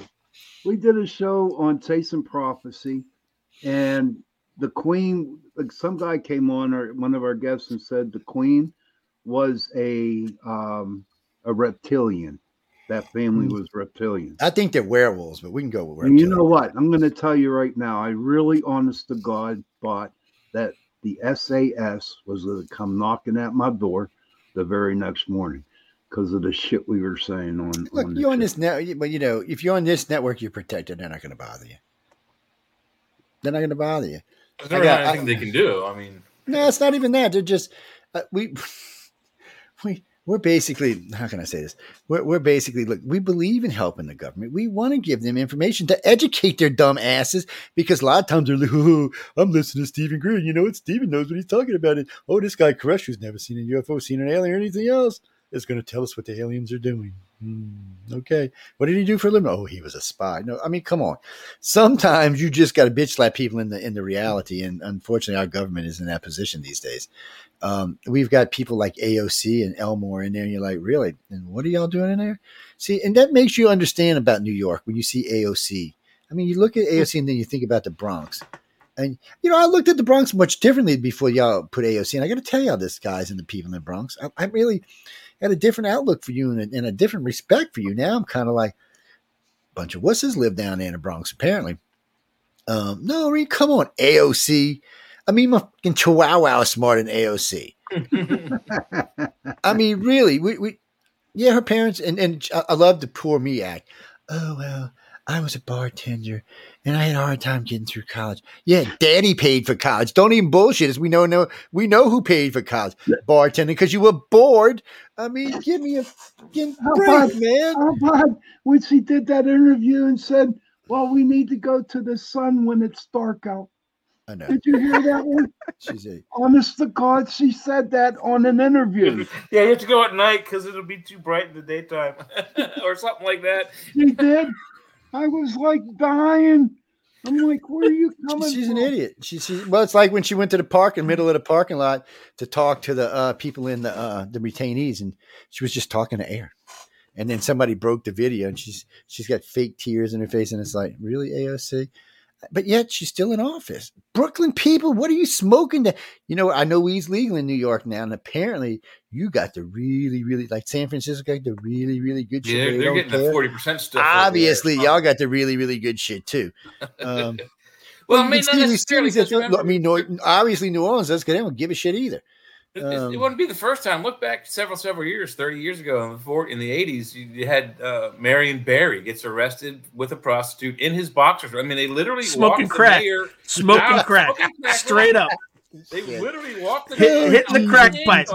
We did a show on Taste and Prophecy, and the Queen. Like some guy came on, or one of our guests, and said the Queen was a um, a reptilian. That family was reptilian. I think they're werewolves, but we can go with And you know what? I'm going to tell you right now. I really, honest to God, thought that the SAS was going to come knocking at my door the very next morning because of the shit we were saying on. Look, on you're on this net, but you know, if you're on this network, you're protected. They're not going to bother you. They're not going to bother you. There's never I anything they can do. I mean, No, it's not even that. They're just uh, we we we're basically how can I say this? We're we're basically look. We believe in helping the government. We want to give them information to educate their dumb asses because a lot of times they're like, oh, "I'm listening to Stephen Green. You know what? Stephen knows what he's talking about. It. Oh, this guy Grusch, who's never seen a UFO, seen an alien, or anything else, is going to tell us what the aliens are doing." Hmm, okay, what did he do for a living? Oh, he was a spy. No, I mean, come on. Sometimes you just got to bitch slap people in the in the reality, and unfortunately, our government is in that position these days. Um, we've got people like AOC and Omar in there, and you're like, really? And what are y'all doing in there? See, and that makes you understand about New York when you see AOC. I mean, you look at AOC and then you think about the Bronx. And you know, I looked at the Bronx much differently before y'all put AOC. And I got to tell y'all, this guys and the people in the Bronx, I, I really had a different outlook for you and a, and a different respect for you. Now I'm kind of like, a bunch of wusses live down there in the Bronx, apparently. Um, no, I mean, come on, AOC. I mean, my fucking Chihuahua is smarter than AOC. I mean, really, we, we yeah, her parents and and I- love the poor me act. Oh well, I was a bartender and I had a hard time getting through college. Yeah, daddy paid for college. Don't even bullshit us. We know no we know who paid for college. Bartending because you were bored. I mean, give me a fucking How break, about- man. Oh, How about when she did that interview and said, "Well, we need to go to the sun when it's dark out." I know. Did you hear that one? She's a Honest to God, she said that on an interview. yeah, you have to go at night because it'll be too bright in the daytime, or something like that. She did. I was like dying. I'm like, where are you coming she's from? an idiot. She, she well, it's like when she went to the park in the middle of the parking lot to talk to the uh, people in the uh, the retainees, and she was just talking to air. And then somebody broke the video, and she's she's got fake tears in her face, and it's like, really, AOC? But yet she's still in office. Brooklyn people, what are you smoking? To you know, I know weed's legal in New York now, and apparently you got the really, really like San Francisco got the really, really good shit. Yeah, they're, they they're getting the forty percent stuff. Obviously, y'all got the really, really good shit too. Um, Well, I mean, not necessarily. cities that 'cause don't- I mean, no, obviously New Orleans does because they don't give a shit either. It, it- Um, it wouldn't be the first time. Look back several, several years, thirty years ago, in the, four, in the '80s, you, you had uh, Marion Barry gets arrested with a prostitute in his boxers. I mean, they literally Smoking walked the crack. mayor Smoking out- crack. smoking crack, Straight up. They Yeah. literally walked the Hit- hitting the crack in pipe.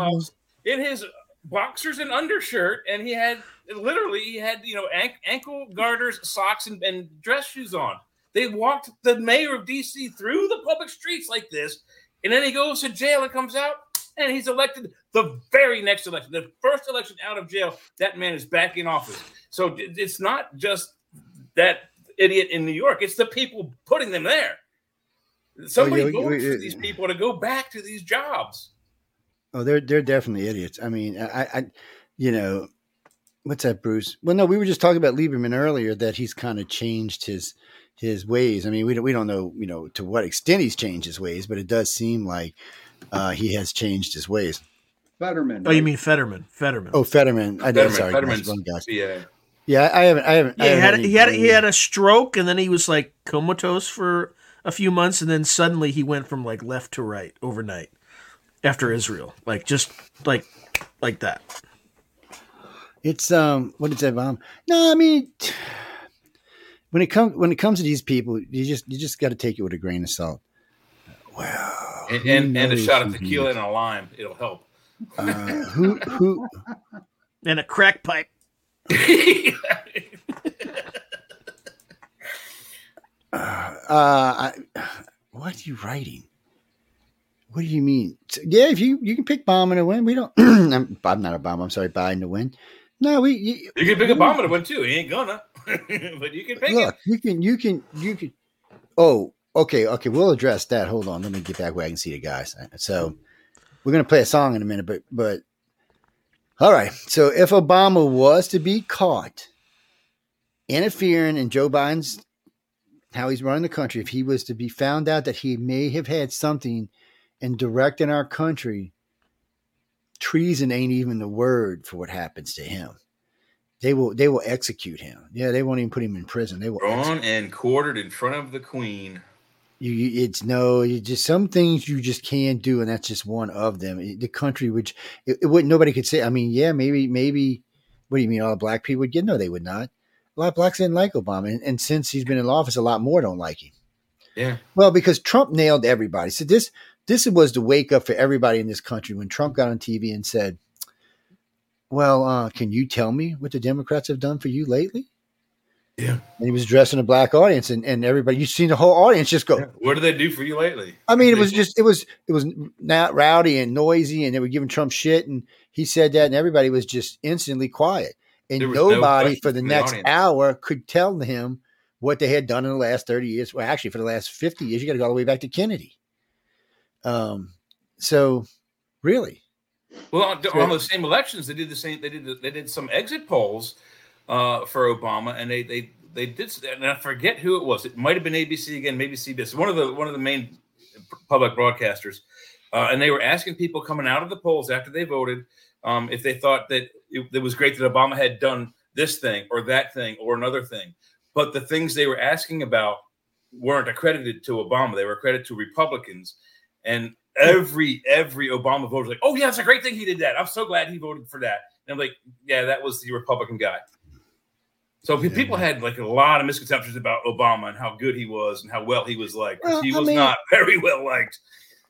in his boxers and undershirt, and he had literally he had you know an- ankle garters, socks, and, and dress shoes on. They walked the mayor of DC through the public streets like this, and then he goes to jail and comes out, and he's elected the very next election, the first election out of jail. That man is back in office. So it's not just that idiot in New York; it's the people putting them there. Somebody oh, we- for these people to go back to these jobs. Oh, they're they're definitely idiots. I mean, I, I you know, what's that, Bruce? Well, no, we were just talking about Lieberman earlier that he's kind of changed his his ways. I mean, we don't we don't know, you know, to what extent he's changed his ways, but it does seem like uh, he has changed his ways. Fetterman. Oh, you mean Fetterman? Fetterman. Oh, Fetterman. I know. Sorry, Fetterman's- guys, wrong. Yeah. Yeah, I haven't. I haven't. I yeah, he haven't had any he had he had a stroke, and then he was like comatose for a few months, and then suddenly he went from like left to right overnight after Israel, like just like like that. It's um, what is that bomb? No, I mean, when it comes when it comes to these people, you just you just got to take it with a grain of salt. Well, And, and, and a shot of tequila knows? and a lime. It'll help. Uh, who who And a crack pipe. uh, I, what are you writing? What do you mean? Yeah, if you you can pick Biden to win, we don't. I'm, I'm not a bomb. I'm sorry, Biden to win. No, we you, You can pick Obama to win too. He ain't gonna, but you can pick look. it. You can you can you can. Oh, okay, okay. We'll address that. Hold on. Let me get back where I can see the guys. So we're gonna play a song in a minute, but but all right. So if Obama was to be caught interfering in Joe Biden's how he's running the country, if he was to be found out that he may have had something in directing our country, treason ain't even the word for what happens to him. They will they will execute him. Yeah, they won't even put him in prison. They will execute Drawn and quartered in front of the queen. You, it's no you just some things you just can't do and that's just one of them. The country which it, it wouldn't nobody could say i mean yeah maybe maybe what do you mean all black people would get no they would not. A lot of blacks didn't like obama and, and since he's been in office a lot more don't like him. Yeah. well because trump nailed everybody. So this this was the wake up for everybody in this country when trump got on tv and said well uh, can you tell me what the democrats have done for you lately Yeah. and he was addressing a black audience and, and everybody you've seen the whole audience just go What do they do for you lately? I mean, it was just it was it was not rowdy and noisy, and they were giving Trump shit, and he said that, and everybody was just instantly quiet, and was no nobody for the the next hour could tell him what they had done in the last thirty years. Well, actually, for the last fifty years, you got to go all the way back to Kennedy. Um, so really, Well, on, on those same elections, they did the same. They did they did some exit polls uh, for Obama, and they they they did. And I forget who it was. It might have been ABC again, maybe CBS. One of the one of the main public broadcasters, uh, and they were asking people coming out of the polls after they voted um, if they thought that it, it was great that Obama had done this thing or that thing or another thing. But the things they were asking about weren't accredited to Obama; they were accredited to Republicans. And every every Obama voter was like, "Oh yeah, it's a great thing he did that. I'm so glad he voted for that." And I'm like, "Yeah, that was the Republican guy." So pe- people had like a lot of misconceptions about Obama and how good he was and how well he was liked. Well, he I was mean- not very well liked.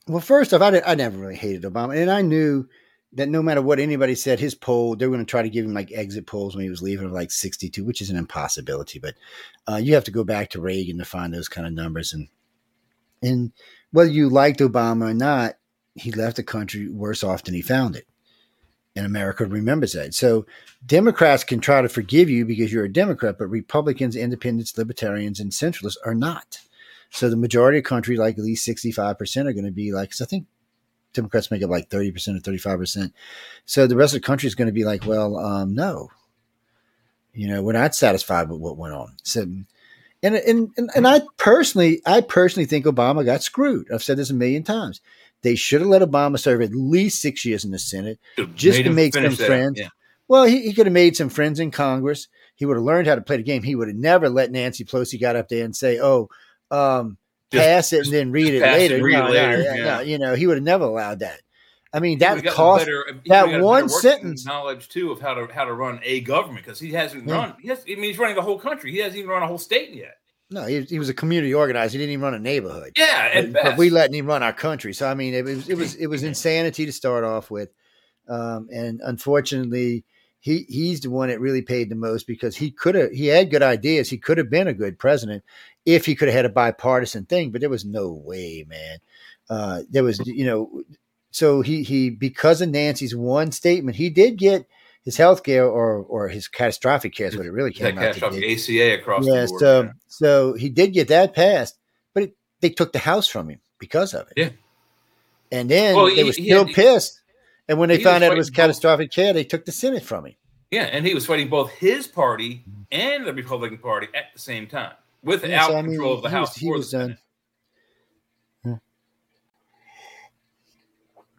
Well, first off, I, did, I never really hated Obama, and I knew that no matter what anybody said, his poll they were going to try to give him like exit polls when he was leaving of like sixty-two, which is an impossibility. But uh, you have to go back to Reagan to find those kind of numbers, and and whether you liked Obama or not, he left the country worse off than he found it, and America remembers that. So Democrats can try to forgive you because you're a Democrat, but Republicans, Independents, Libertarians, and Centralists are not. So the majority of country, like at least 65%, are going to be like, I think Democrats make up like 30% or 35%. So the rest of the country is going to be like, well, um, no, you know, we're not satisfied with what went on. So, and, and, and, and I personally, I personally think Obama got screwed. I've said this a million times. They should have let Obama serve at least six years in the Senate just to make some friends. Yeah. Well, he, he could have made some friends in Congress. He would have learned how to play the game. He would have never let Nancy Pelosi got up there and say, "Oh, um, Just- pass it and then read it later." read it No, no, later, yeah, yeah. no, you know, he would have never allowed that. I mean, that cost. better- that would've gotten better one sentence- knowledge too of how to how to run a government because he hasn't Yeah. run. He has, I mean, he's running the whole country. He hasn't even run a whole state yet. No, he, he was a community organizer. He didn't even run a neighborhood. Yeah, but, but we letting him run our country. So I mean, it was it was it was insanity to start off with, um, and unfortunately, he he's the one that really paid the most because he could have he had good ideas. He could have been a good president if he could have had a bipartisan thing, but there was no way, man. Uh, there was you know, so he he because of Nancy's one statement, he did get his health care or or his catastrophic care is what it really came out to catastrophic. ACA across Yeah, the board. so yeah. so he did get that passed, but it, they took the house from him because of it. Yeah. and then Well, they he- were still had- pissed, And when they found out it was fighting both- catastrophic care, they took the Senate from him. Yeah, and he was fighting both his party and the Republican Party at the same time, without Yeah, so, I mean, control of the he House was- he was done. Senate.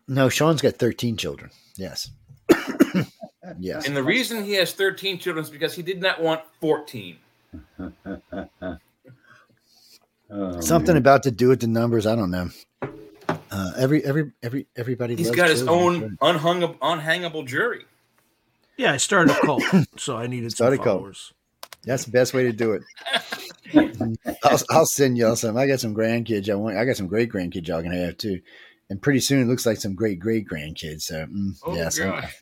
No, Sean's got 13 children. Yes. Yes. And the reason he has 13 children is because he did not want 14. Oh, Something man. about to do with the numbers. I don't know. Uh, every every every everybody. He's loves got his own unhung, unhangable jury. Yeah, I started a cult, so I needed some Started a cult. followers. That's the best way to do it. I'll, I'll send y'all some. I got some grandkids. I want. I got some great grandkids y'all can have too. And pretty soon it looks like some great great grandkids. So mm, Oh, yes, I'm- gosh.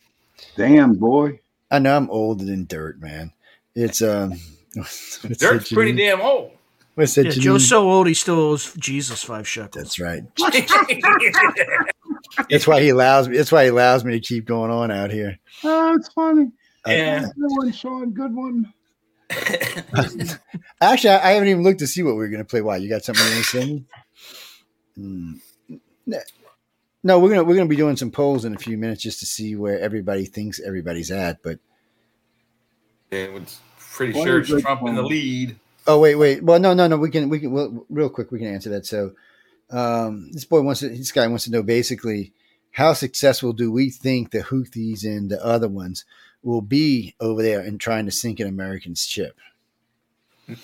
Damn, boy. I know I'm older than dirt, man. It's um. what's that, Dirt's pretty Janine? damn old. What's that? Yeah, Janine? Joe's so old he still owes Jesus five shekels. That's right. That's why he allows me. That's why he allows me to keep going on out here. Oh, it's funny. Yeah. Good one, Sean. Good one. Actually, I, I haven't even looked to see what we are going to play. Why? You got something to send me? Mm. No, we're gonna we're gonna be doing some polls in a few minutes just to see where everybody thinks everybody's at. But It was pretty What sure it's it Trump in the lead. oh wait, wait. Well, no, no, no. We can we can well, real quick. We can answer that. So, um, this boy wants to. This guy wants to know basically how successful do we think the Houthis and the other ones will be over there in trying to sink an American ship?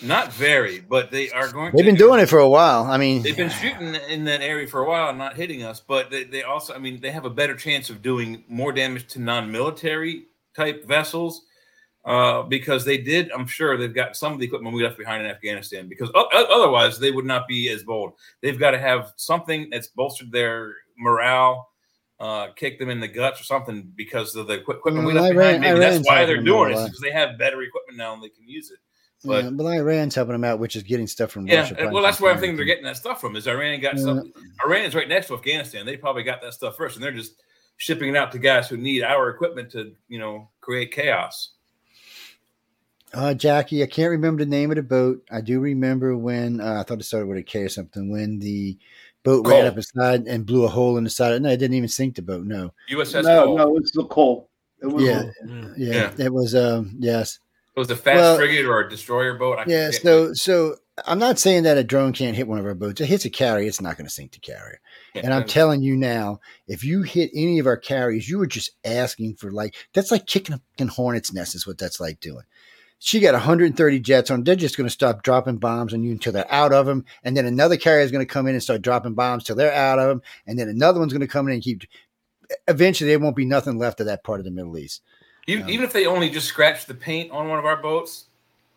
Not very, but they are going. They've been doing it for a while. I mean, They've been shooting in that area for a while and not hitting us, but they, they also, I mean, they have a better chance of doing more damage to non-military type vessels uh, because they did. I'm sure they've got some of the equipment we left behind in Afghanistan because o- otherwise they would not be as bold. They've got to have something that's bolstered their morale. Uh, kick them in the guts or something because of the equi- equipment we left behind. Maybe that's why they're doing it because they have better equipment now and they can use it. But yeah, but Iran's helping them out, which is getting stuff from yeah, Russia. and- well, that's where I'm thinking they're getting that stuff from. Is Iran got Yeah. some? Iran's right next to Afghanistan. They probably got that stuff first, and they're just shipping it out to guys who need our equipment to, you know, create chaos. Uh, Jackie, I can't remember the name of the boat. I do remember when uh, I thought it started with a K or something. When the boat ran Cole. up inside and blew a hole in the side. No, it didn't even sink the boat. No, USS no, Cole. no, it's the Cole. It was Yeah. Mm. yeah, it was. Um, yes, It was a fast Well, frigate or a destroyer boat. I yeah. So, which. so I'm not saying that a drone can't hit one of our boats. It hits a carrier, it's not going to sink the carrier. Yeah, And I'm telling you now, if you hit any of our carriers, you were just asking for like that's like kicking a fucking hornet's nest is what that's like doing. She got 130 jets on. They're just going to stop dropping bombs on you until they're out of them, and then another carrier is going to come in and start dropping bombs till they're out of them, and then another one's going to come in and keep. Eventually, there won't be nothing left of that part of the Middle East, even, yeah. even if they only just scratch the paint on one of our boats,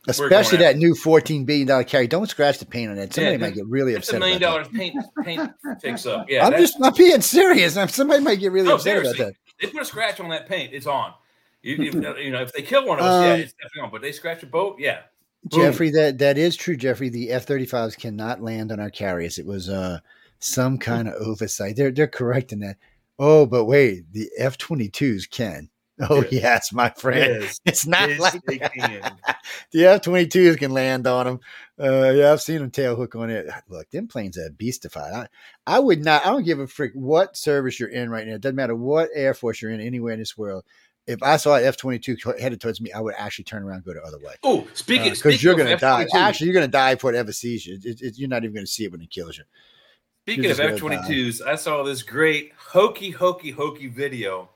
especially that new 14 billion dollar carrier. Don't scratch the paint on that. Somebody Yeah, might get really it's a upset. million about that. dollars paint paint fix up. Yeah, I'm just I'm being serious. I'm, somebody might get really No, upset about that. they put a scratch on that paint, it's on. You, you, you know, if they kill one of us, yeah, Um, it's definitely on. But they scratch a boat, yeah. Boom. Jeffrey, that that is true, Jeffrey. The F thirty fives cannot land on our carriers. It was uh some kind of oversight. They're they're correcting that. Oh, but wait, the F twenty twos can. Oh Yeah. yes, my friend. Yes, It's not yes, like they can. the F twenty twos can land on them. Uh, yeah, I've seen them tail hook on it. Look, them planes are beastified. I, I would not. I don't give a frick what service you're in right now. It doesn't matter what air force you're in anywhere in this world. If I saw an F twenty two headed towards me, I would actually turn around and go the other way Oh, speaking because speaking you're going to die. F-22 Actually, you're going to die before it ever sees you. It, it, you're not even going to see it when it kills you. Speaking of F twenty twos, I saw this great hokey hokey hokey video,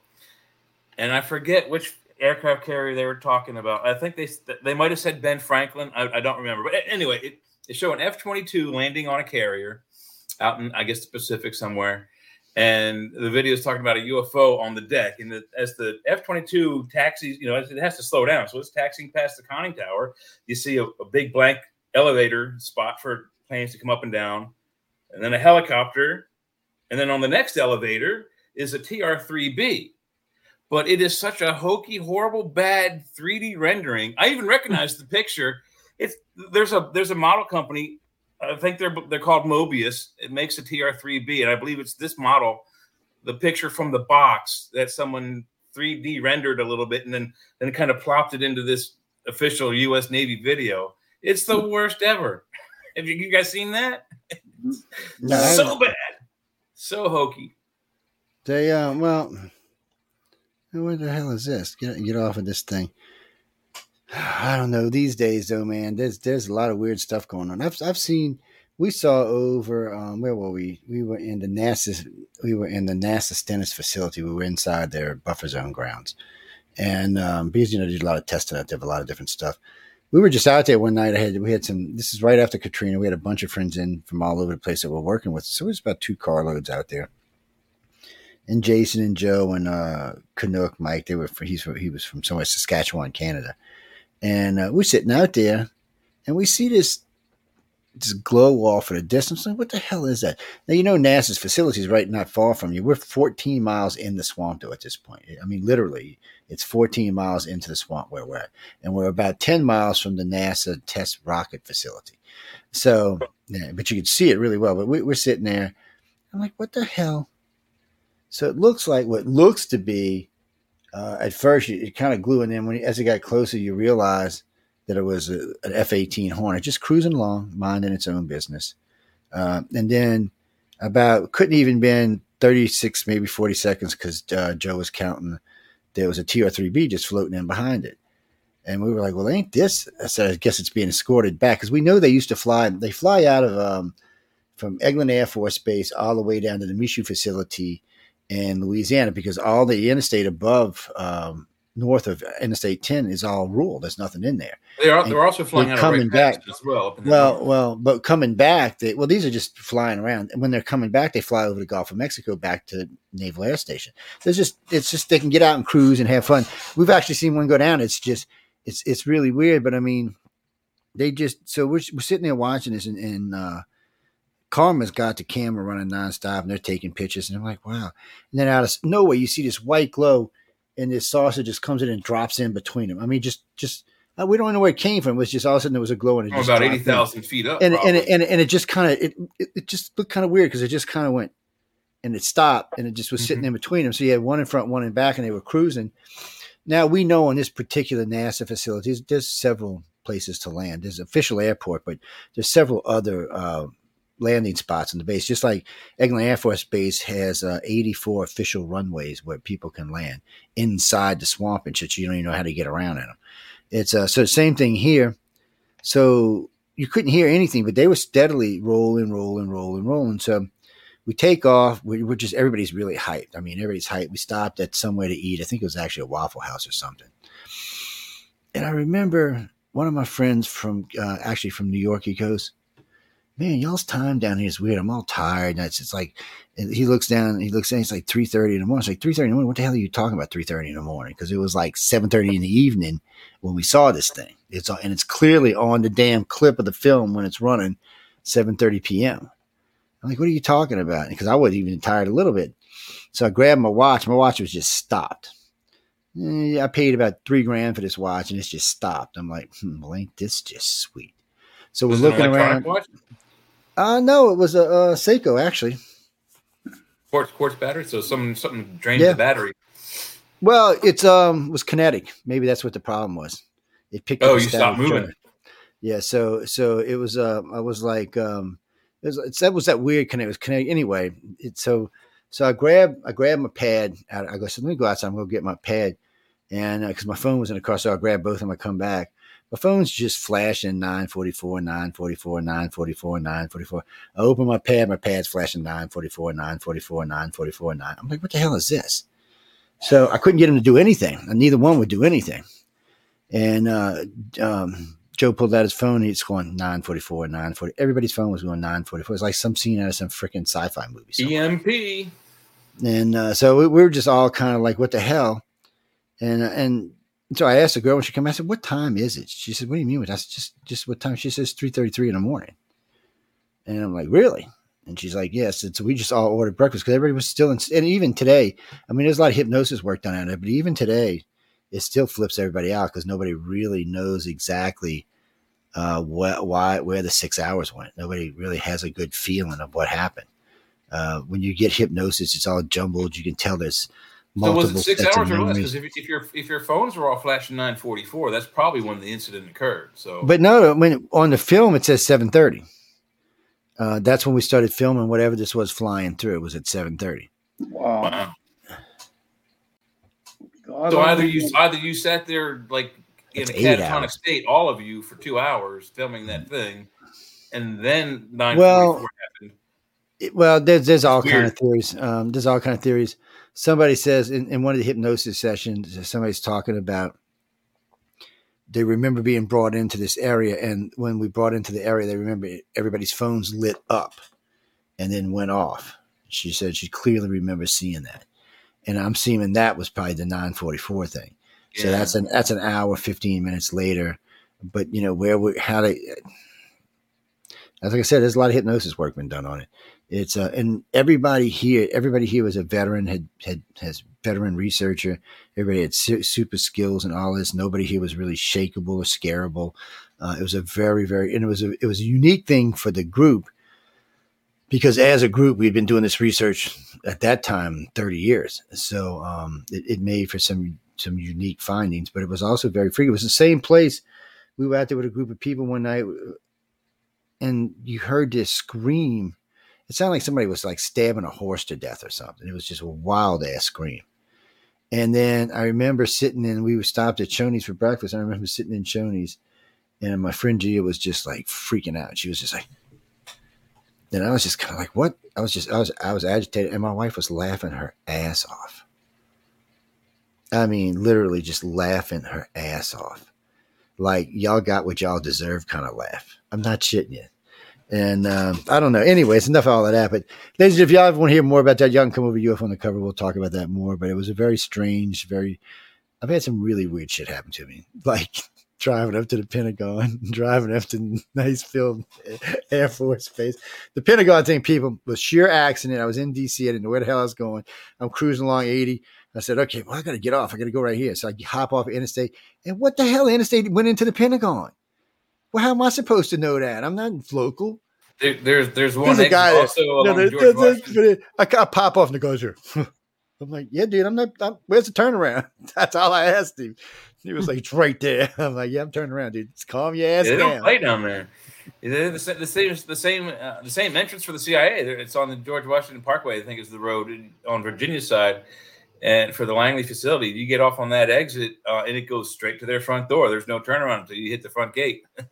and I forget which aircraft carrier they were talking about. I think they they might have said Ben Franklin. I, I don't remember, but anyway, it, they show an F twenty two landing on a carrier out in I guess the Pacific somewhere, and the video is talking about a UFO on the deck. And the, as the F twenty two taxis, you know, it has to slow down, so it's taxiing past the conning tower. You see a, a big blank elevator spot for planes to come up and down and then a helicopter, and then on the next elevator is a TR-3B. But it is such a hokey, horrible, bad 3D rendering. I even recognize the picture. It's there's a there's a model company. I think they're they're called Mobius. It makes a TR-3B, and I believe it's this model. The picture from the box that someone 3D rendered a little bit, and then then kind of plopped it into this official U.S. Navy video. It's the worst ever. Have you, you guys seen that? No, so bad, so hokey. They uh, well, What the hell is this? Get get off of this thing. I don't know. These days, though, man, there's there's a lot of weird stuff going on. I've I've seen. We saw over um, where were we? We were in the NASA. We were in the NASA Stennis facility. We were inside their buffer zone grounds, and um, because you know they did a lot of testing out there, a lot of different stuff. We were just out there one night. I had we had some. This is right after Katrina. We had a bunch of friends in from all over the place that we're working with. So it was about two carloads out there and Jason and Joe and uh, Canuck Mike. They were he's he was from somewhere Saskatchewan, Canada, and uh, we're sitting out there, and we see this this glow off at a distance. Like, what the hell is that? Now you know NASA's facility is right not far from you. We're 14 miles in the swamp though at this point. I mean, literally, it's 14 miles into the swamp where we're at, and we're about 10 miles from the NASA test rocket facility. So, yeah, but you can see it really well. But we, we're sitting there. I'm like, what the hell? So it looks like what looks to be. Uh, at first, it, it kind of glue, and then when as it got closer, you realize that it was a, an F eighteen Hornet just cruising along, minding its own business. Uh, and then about couldn't even been thirty six, maybe forty seconds, because uh, Joe was counting. There was a TR three B just floating in behind it. And we were like, "Well, ain't this?" I said, "I guess it's being escorted back because we know they used to fly. They fly out of um, from Eglin Air Force Base all the way down to the Michoud facility in Louisiana because all the interstate above um, north of Interstate 10 is all rural. There's nothing in there. They are. They're also flying they're out coming back. As well. up in the Well, north. well, but coming back, they well, these are just flying around. And when they're coming back, they fly over the Gulf of Mexico back to Naval Air Station. There's just it's just they can get out and cruise and have fun. We've actually seen one go down. It's just it's it's really weird, but I mean, they just so we're, we're sitting there watching this, and, and uh, Karma's got the camera running nonstop, and they're taking pictures, and I'm like, wow. And then out of nowhere, you see this white glow, and this saucer just comes in and drops in between them. I mean, just just uh, we don't know where it came from. It was just all of a sudden there was a glow, and it Oh, just about eighty thousand feet up. and and and, it, and it just kind of it, it it just looked kind of weird because it just kind of went and it stopped and it just was sitting in between them. So you had one in front, one in back, and they were cruising. Now we know on this particular NASA facility, there's, there's several places to land. There's an official airport, but there's several other uh, landing spots on the base. Just like Eglin Air Force Base has uh, 84 official runways where people can land inside the swamp and shit. You don't even know how to get around in them. It's uh, so the same thing here. So you couldn't hear anything, but they were steadily rolling, rolling, rolling, rolling. So we take off. We, we're just everybody's really hyped. I mean, everybody's hyped. We stopped at somewhere to eat. I think it was actually a Waffle House or something. And I remember one of my friends from uh, actually from New York. He goes, "Man, y'all's time down here is weird. I'm all tired." And it's, it's like, he looks down. He looks down. It's like three thirty in the morning. It's like three thirty in the morning. What the hell are you talking about? Three thirty in the morning? Because it was like seven thirty in the evening when we saw this thing. It's and it's clearly on the damn clip of the film when it's running, seven thirty p.m. I'm like, what are you talking about? Because I was even tired a little bit. So I grabbed my watch. My watch was just stopped. Eh, I paid about three grand for this watch and it's just stopped. I'm like, hmm, well, ain't this just sweet? So we're looking around. watch? Uh, no, it was a, uh Seiko actually. Quartz, quartz battery. So something something drained Yeah. the battery. Well, it's um was kinetic. Maybe that's what the problem was. It picked Oh, up. a you stopped moving. charge. Yeah, so so it was. Uh, I was like, um, it was, it's, that was that weird connect. It was connect anyway. It, so so I grab I grabbed my pad. Out, I go, so let me go outside. I'm gonna get my pad, and because my phone was in the car, so I grabbed both of them. I come back. My phone's just flashing 944, 944, 944, 944. I open my pad, my pad's flashing 944, 944, 944, 9. I'm like, what the hell is this? So I couldn't get him to do anything. And neither one would do anything. And uh, um, Joe pulled out his phone and it's going 944, 940. Everybody's phone was going 944. It's like some scene out of some freaking sci fi movie. somewhere. EMP. And uh, so we, we were just all kind of like, what the hell? And uh, so I asked the girl when she came. I said, "What time is it?" She said, "What do you mean?" I said, "Just just what time?" She says, 3.33 in the morning." And I'm like, "Really?" And she's like, "Yes." And so we just all ordered breakfast because everybody was still in. And even today, I mean, there's a lot of hypnosis work done on it, but even today, it still flips everybody out because nobody really knows exactly uh, what, why, where the six hours went. Nobody really has a good feeling of what happened. Uh, when you get hypnosis, it's all jumbled. You can tell there's So was it six sets hours or less? Because if, if your if your phones were all flashing 944, that's probably when the incident occurred. So But no, when on the film it says seven thirty. Uh, that's when we started filming. Whatever this was flying through, it was at seven thirty. Wow. wow. So either you either you sat there like in It's a catatonic hours. state, all of you for two hours filming that thing, and then nine Well, happened. It- well, there's there's all It's kind of theories. Um, there's all kind of theories. Somebody says in, in one of the hypnosis sessions, somebody's talking about they remember being brought into this area, and when we brought into the area, they remember everybody's phones lit up and then went off. She said she clearly remembers seeing that, and I'm seeing that was probably the 944 thing. So that's an that's an hour, fifteen minutes later. But you know where we how they, as like I said, there's a lot of hypnosis work been done on it. It's uh, and everybody here, everybody here was a veteran, had had has veteran researcher. Everybody had su- super skills and all this. Nobody here was really shakeable or scarable. Uh, it was a very very and it was a it was a unique thing for the group because as a group we'd been doing this research at that time 30 years so um, it, it made for some some unique findings but it was also very free it was the same place we were out there with a group of people one night and you heard this scream it sounded like somebody was like stabbing a horse to death or something it was just a wild ass scream and then i remember sitting in we stopped at shoney's for breakfast i remember sitting in shoney's and my friend gia was just like freaking out she was just like and I was just kind of like, what? I was just, I was, I was agitated, and my wife was laughing her ass off. I mean, literally just laughing her ass off, like y'all got what y'all deserve, kind of laugh. I'm not shitting you. And um, I don't know. Anyways, enough of all of that. But ladies, if y'all want to hear more about that, y'all can come over to UFO on the cover. We'll talk about that more. But it was a very strange, very. I've had some really weird shit happen to me, like driving up to the Pentagon, driving up to nice filled Air Force Base. The Pentagon thing, people, was sheer accident. I was in DC. I didn't know where the hell I was going. I'm cruising along 80. I said, okay, well, I got to get off. I got to go right here. So I hop off interstate. And what the hell interstate went into the Pentagon? Well, how am I supposed to know that? I'm not local. There, there's there's one There's a guy that- No, there- there- there-. I, I pop off and the guy's here. I'm like, yeah, dude, I'm not, I'm, where's the turnaround? That's all I asked him. He was like, it's right there. I'm like, yeah, I'm turning around, dude. Just calm your ass Yeah, they don't play down there. They're the, sa- the same, the same, uh, the same entrance for the CIA. It's on the George Washington Parkway. I think is the road on Virginia side, and for the Langley facility, you get off on that exit, uh, and it goes straight to their front door. There's no turnaround until you hit the front gate.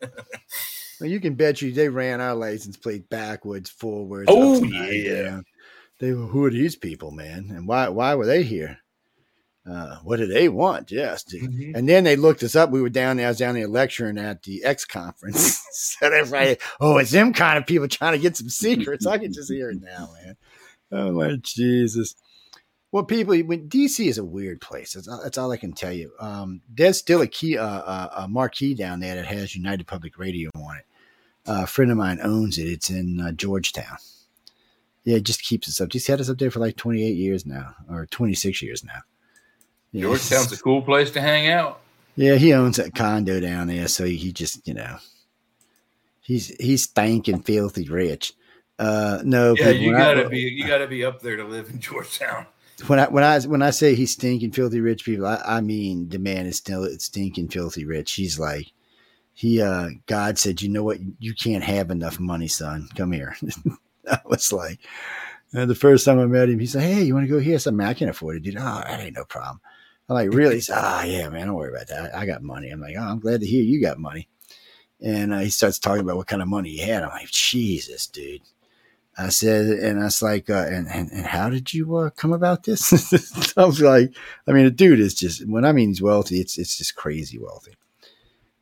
Well, you can bet you they ran our license plate backwards, forwards. Oh, upside yeah. down. They were, who are these people, man? And why why were they here? Uh, what do they want? Yes. Mm-hmm. And then they looked us up. We were down there. I was down there lecturing at the X conference. so they're. Oh, it's them kind of people trying to get some secrets. I can just hear it now, man. Oh my Jesus. Well, people, when DC is a weird place. That's, that's all I can tell you. Um, there's still a key, uh, uh, a marquee down there that has United Public Radio on it. Uh, a friend of mine owns it. It's in uh, Georgetown. Yeah, it just keeps us up. He's had us up there for like 28 years now, or 26 years now. Yeah, Georgetown's a cool place to hang out. yeah, he owns a condo down there, so he just, you know, he's he's stinking filthy rich. Uh, no, Yeah, you gotta be you gotta be up there to live in Georgetown. When I when I when I say he's stinking filthy rich people, I, I mean the man is still stinking filthy rich. He's like he uh God said, you know what, you can't have enough money, son. Come here. I was like, and the first time I met him, he said, Hey, you want to go here? I said, man, I can afford it, dude. Oh, that ain't no problem. I'm like, really? He said, Ah, yeah, man, don't worry about that. I, I got money. I'm like, Oh, I'm glad to hear you got money. And uh, he starts talking about what kind of money he had. I'm like, Jesus, dude. I said, and I was like, uh, and, and, and how did you uh, come about this? I was like, I mean, the dude is just, when I mean he's wealthy, it's, it's just crazy wealthy.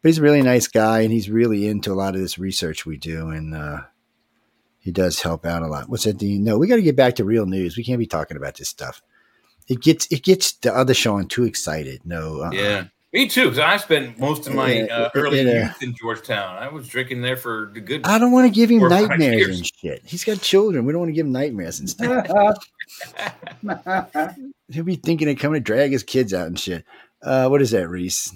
But he's a really nice guy and he's really into a lot of this research we do. And uh, he does help out a lot. What's that, Dean? No, we got to get back to real news. We can't be talking about this stuff. It gets, it gets the other Sean too excited. No, uh-uh. Yeah. Me too, because I spent most of my uh, early yeah. youth in Georgetown. I was drinking there for the good. I don't want to give him Four or five nightmares and shit. He's got children. We don't want to give him nightmares and stuff. He'll be thinking of coming to drag his kids out and shit. Uh, what is that, Reese?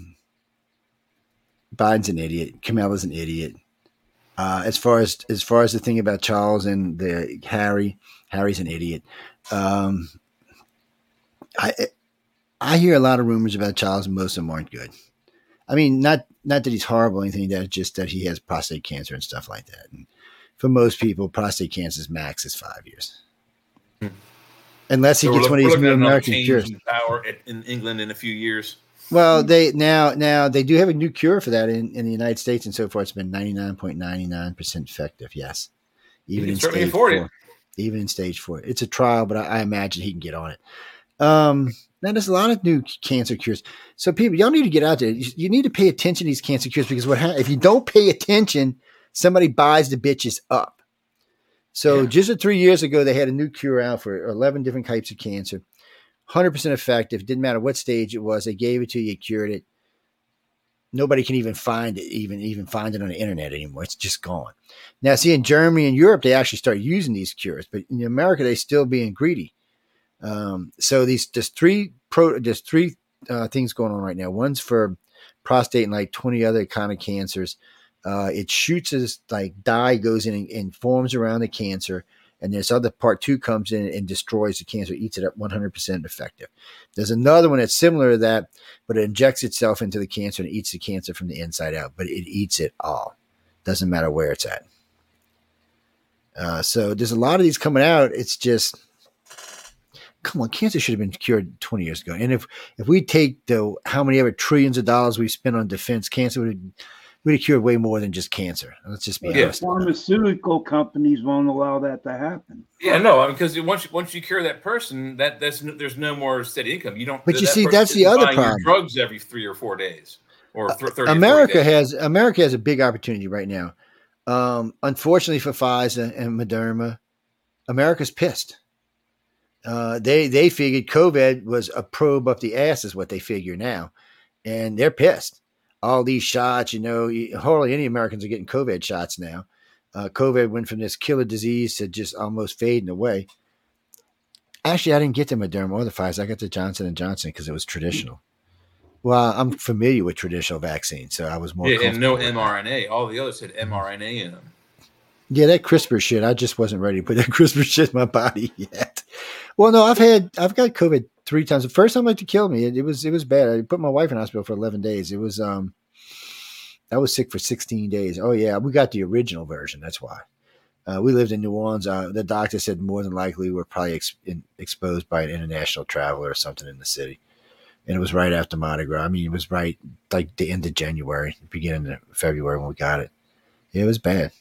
Biden's an idiot. Kamala's an idiot. Uh, as far as as far as the thing about Charles and the Harry, Harry's an idiot. Um, I I hear a lot of rumors about Charles, and most of them aren't good. I mean, not not that he's horrible or anything. That just that he has prostate cancer and stuff like that. And for most people, prostate cancer's max is five years. unless he So gets look- one of these new American cures. in power at- in England in a few years. Well, they now now they do have a new cure for that in, in the United States, and so far it's been ninety nine point ninety nine percent effective. Yes, even in stage afford it. four. Even in stage four, it's a trial, but I, I imagine he can get on it. Um, now there's a lot of new cancer cures. So people, y'all need to get out there. You, you need to pay attention to these cancer cures because what ha- if you don't pay attention, somebody buys the bitches up. So Yeah. just three years ago, they had a new cure out for 11 different types of cancer. 100% effective. Didn't matter what stage it was. They gave it to you, cured it. Nobody can even find it, even even find it on the internet anymore. It's just gone. Now, see, in Germany and Europe, they actually start using these cures, but in America, they still being greedy. Um, so these there's three pro there's three uh, things going on right now. One's for prostate and like 20 other kind of cancers. Uh, it shoots as like dye goes in and, and forms around the cancer. And this other part two comes in and destroys the cancer, eats it up 100% effective. There's another one that's similar to that, but it injects itself into the cancer and eats the cancer from the inside out, but it eats it all. Doesn't matter where it's at. Uh, so there's a lot of these coming out. It's just, come on, cancer should have been cured 20 years ago. And if if we take the how many ever trillions of dollars we've spent on defense, cancer would have we'd have cured way more than just cancer. Let's just be Yeah. honest. Pharmaceutical companies won't allow that to happen. Yeah, no, because once you, once you cure that person, that that's no, there's no more steady income. You don't. But you that see, that's the other buying problem. Drugs every three or four days, or th- thirty. or 40 America has America has a big opportunity right now. Um, unfortunately for Pfizer and Moderna, America's pissed. Uh, they they figured COVID was a probe up the ass, is what they figure now, and they're pissed. All these shots, you know, hardly any Americans are getting COVID shots now. Uh, COVID went from this killer disease to just almost fading away. Actually, I didn't get the Moderna or the Pfizer. I got the Johnson and Johnson because it was traditional. Well, I'm familiar with traditional vaccines, so I was more. Yeah, and no comfortable with it. mRNA. All the others had mRNA in them. Yeah, that CRISPR shit. I just wasn't ready to put that CRISPR shit in my body yet. Well, no, I've had I've got COVID three times. The first time it to kill me, it, it was it was bad. I put my wife in hospital for eleven days. It was um, I was sick for sixteen days. Oh yeah, we got the original version. That's why. Uh, we lived in New Orleans. Uh, the doctor said more than likely we were probably ex- in, exposed by an international traveler or something in the city. And it was right after Mardi Gras. I mean, it was right like the end of January, beginning of February when we got it. It was bad.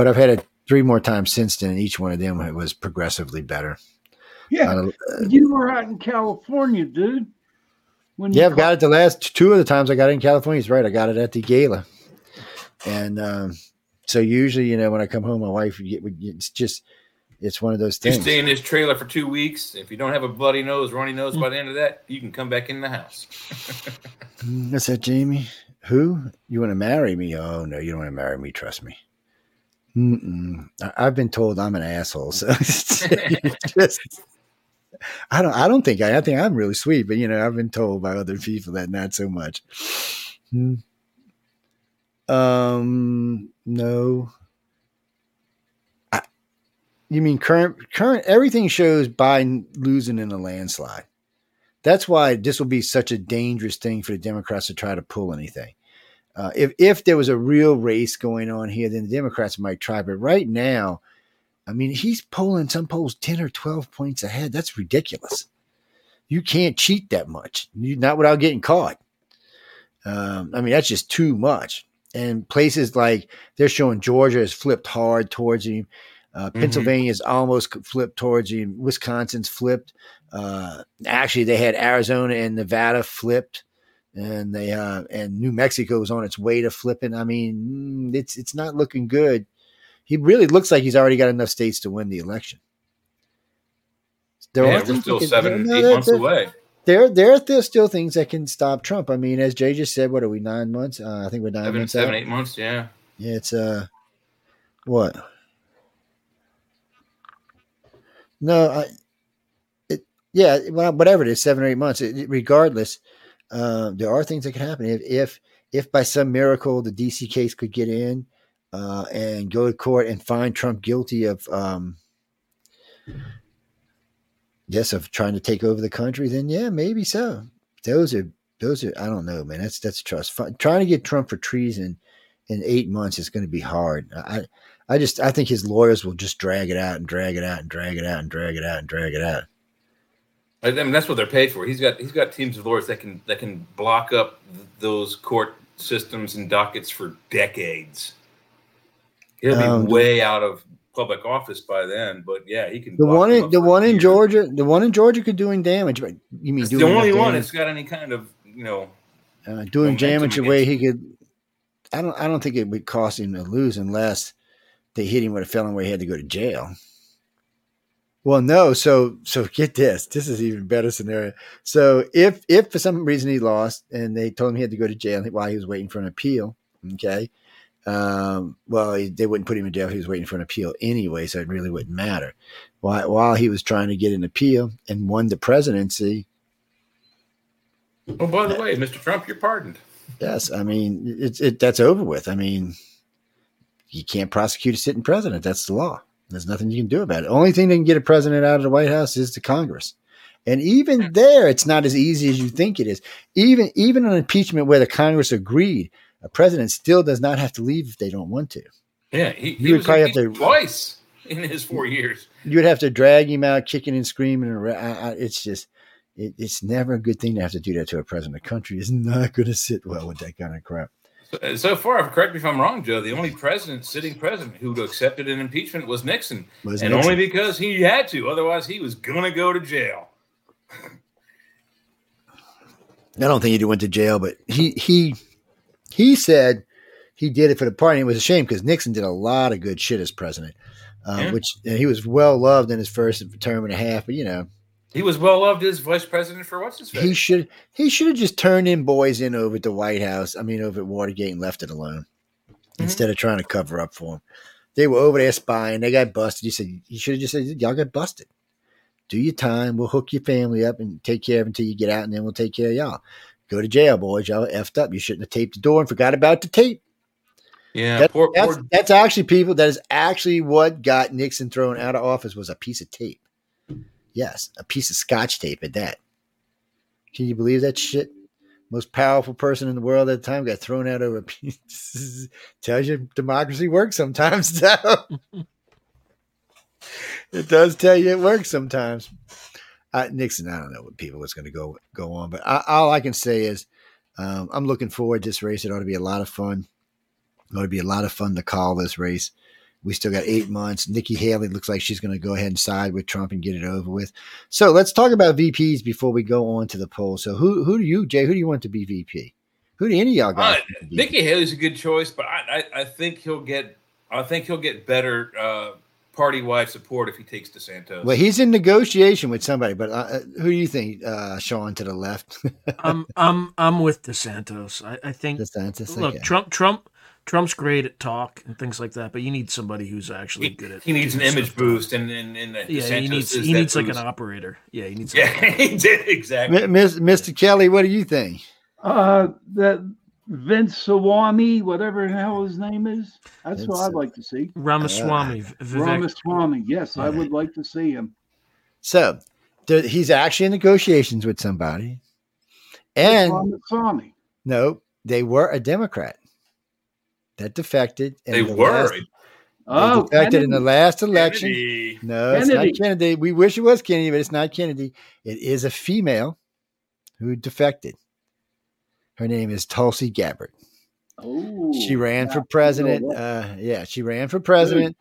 But I've had it three more times since then. And each one of them it was progressively better. Yeah, Uh, you were out in California, dude. When yeah, I've got it the last two of the times I got it in California. He's right. I got it at the gala. And um, so usually, you know, when I come home, my wife, we- we- it's just, it's one of those things. You things. stay in this trailer for two weeks. If you don't have a bloody nose, runny nose Mm. by the end of that, you can come back in the house. What's that, Jamie? Who? You want to marry me? Oh, no, you don't want to marry me. Trust me. Mm-mm. I've been told I'm an asshole. So just, I don't, I don't think I, I think I'm really sweet, but you know, I've been told by other people that not so much. Hmm. Um, no. I, you mean current, current, everything shows Biden losing in a landslide. That's why this will be such a dangerous thing for the Democrats to try to pull anything. Uh, if if there was a real race going on here, then the Democrats might try. But right now, I mean, he's polling some polls ten or twelve points ahead. That's ridiculous. You can't cheat that much, you, not without getting caught. Um, I mean, that's just too much. And places like they're showing Georgia has flipped hard towards him. Uh, Mhm. Pennsylvania's almost flipped towards him. Wisconsin's flipped. Uh, actually, they had Arizona and Nevada flipped, and they uh, and New Mexico is on its way to flipping. I mean, mm, it's it's not looking good. He really looks like he's already got enough states to win the election. There yeah, are we're still seven, no, eight months there- away. There, there, there's still things that can stop Trump. I mean, as Jay just said, what are we nine months? Uh, I think we're nine Seven, months seven, out. eight months. Yeah. Yeah, it's uh, what? No, I, it, yeah, well, whatever it is, seven or eight months. It- regardless, uh, there are things that can happen. If, if, if by some miracle the DC case could get in uh, and go to court and find Trump guilty of, um, yes, of trying to take over the country, then yeah, maybe so. Those are those are I don't know, man. That's that's trust. Trying to get Trump for treason in eight months is going to be hard. I I just I think his lawyers will just drag it out and drag it out and drag it out and drag it out and drag it out. I mean, that's what they're paid for. He's got he's got teams of lawyers that can that can block up th- those court systems and dockets for decades. He'll be Um, way out of public office by then, but yeah, he can. The one in the one in years. Georgia, the one in Georgia could doing damage. But you mean doing the only one that's got any kind of you know. uh, doing damage the way he could. I don't. I don't think it would cost him to lose unless they hit him with a felon where he had to go to jail. Well, no. So, so get this. This is even better scenario. So, if if for some reason he lost and they told him he had to go to jail while he was waiting for an appeal, okay. Um, well, they wouldn't put him in jail. He was waiting for an appeal anyway, so it really wouldn't matter. While while he was trying to get an appeal and won the presidency, Oh, by the way, Mr. Trump, you're pardoned. Yes, I mean it's it. That's over with. I mean, you can't prosecute a sitting president. That's the law. There's nothing you can do about it. Only thing that can get a president out of the White House is the Congress, and even there, it's not as easy as you think it is. Even even an impeachment where the Congress agreed, a president still does not have to leave if they don't want to. Yeah, he, You he would probably have to- twice in his four years. You would have to drag him out, kicking and screaming. And I, I, it's just, it, it's never a good thing to have to do that to a president. of the country is not going to sit well with that kind of crap. So, so far, correct me if I'm wrong, Joe. The only president, sitting president, who accepted an impeachment was Nixon, Was and Nixon. only because he had to. Otherwise, he was gonna go to jail. I don't think he went to jail, but he he he said he did it for the party. It was a shame because Nixon did a lot of good shit as president, um, Yeah. which and he was well loved in his first term and a half. But you know, He was well loved as vice president for what's his face. he should he should have just turned in boys in over at the White House. I mean, over at Watergate and left it alone mm-hmm. instead of trying to cover up for him. They were over there spying. They got busted. He said he should have just said, "Y'all got busted. Do your time. We'll hook your family up and take care of until you get out, and then we'll take care of y'all. Go to jail, boys. Y'all effed up. You shouldn't have taped the door and forgot about the tape." yeah, That- poor, that's, poor that's actually people. That is actually what got Nixon thrown out of office was a piece of tape. Yes, a piece of scotch tape at that. Can you believe that shit? Most powerful person in the world at the time got thrown out over a piece. Tells you democracy works sometimes. though. it does tell you it works sometimes. Uh, Nixon, I don't know what people was going to go go on, but I, all I can say is um, I'm looking forward to this race. It ought to be a lot of fun. It ought to be a lot of fun to call this race. We still got eight months. Nikki Haley looks like she's going to go ahead and side with Trump and get it over with. So let's talk about VPs before we go on to the poll. So who who do you, Jay? Who do you want to be VP? Who do any of y'all guys? Uh, want to be Nikki Haley's a good choice, but I, I, I think he'll get I think he'll get better uh, party wide support if he takes DeSantis. Well, he's in negotiation with somebody, but uh, who do you think, uh, Sean, to the left? I'm I'm I'm with DeSantis. I, I think DeSantis. look Okay. Trump Trump Trump's great at talk and things like that, but you need somebody who's actually he, good at. It. He needs an image stuff. boost, and and, and Yeah, DeSantis he needs he that needs like an operator. Yeah, he needs. Yeah, he did exactly. Miss- Mr. Kelly, what do you think? Uh, that Vince Sawami, whatever the hell his name is. That's what I'd like to see. Ramaswamy. V- Vivek. Ramaswamy. Yes, I would like to see him. So there, he's actually in negotiations with somebody, and Ramaswamy. no, they were a Democrat that defected. in They the were. last- they Oh, defected in the last election. Kennedy. No, it's not Kennedy. We wish it was Kennedy, but it's not Kennedy. It is a female who defected. Her name is Tulsi Gabbard. Oh, She ran yeah, for president. Uh, yeah, she ran for president.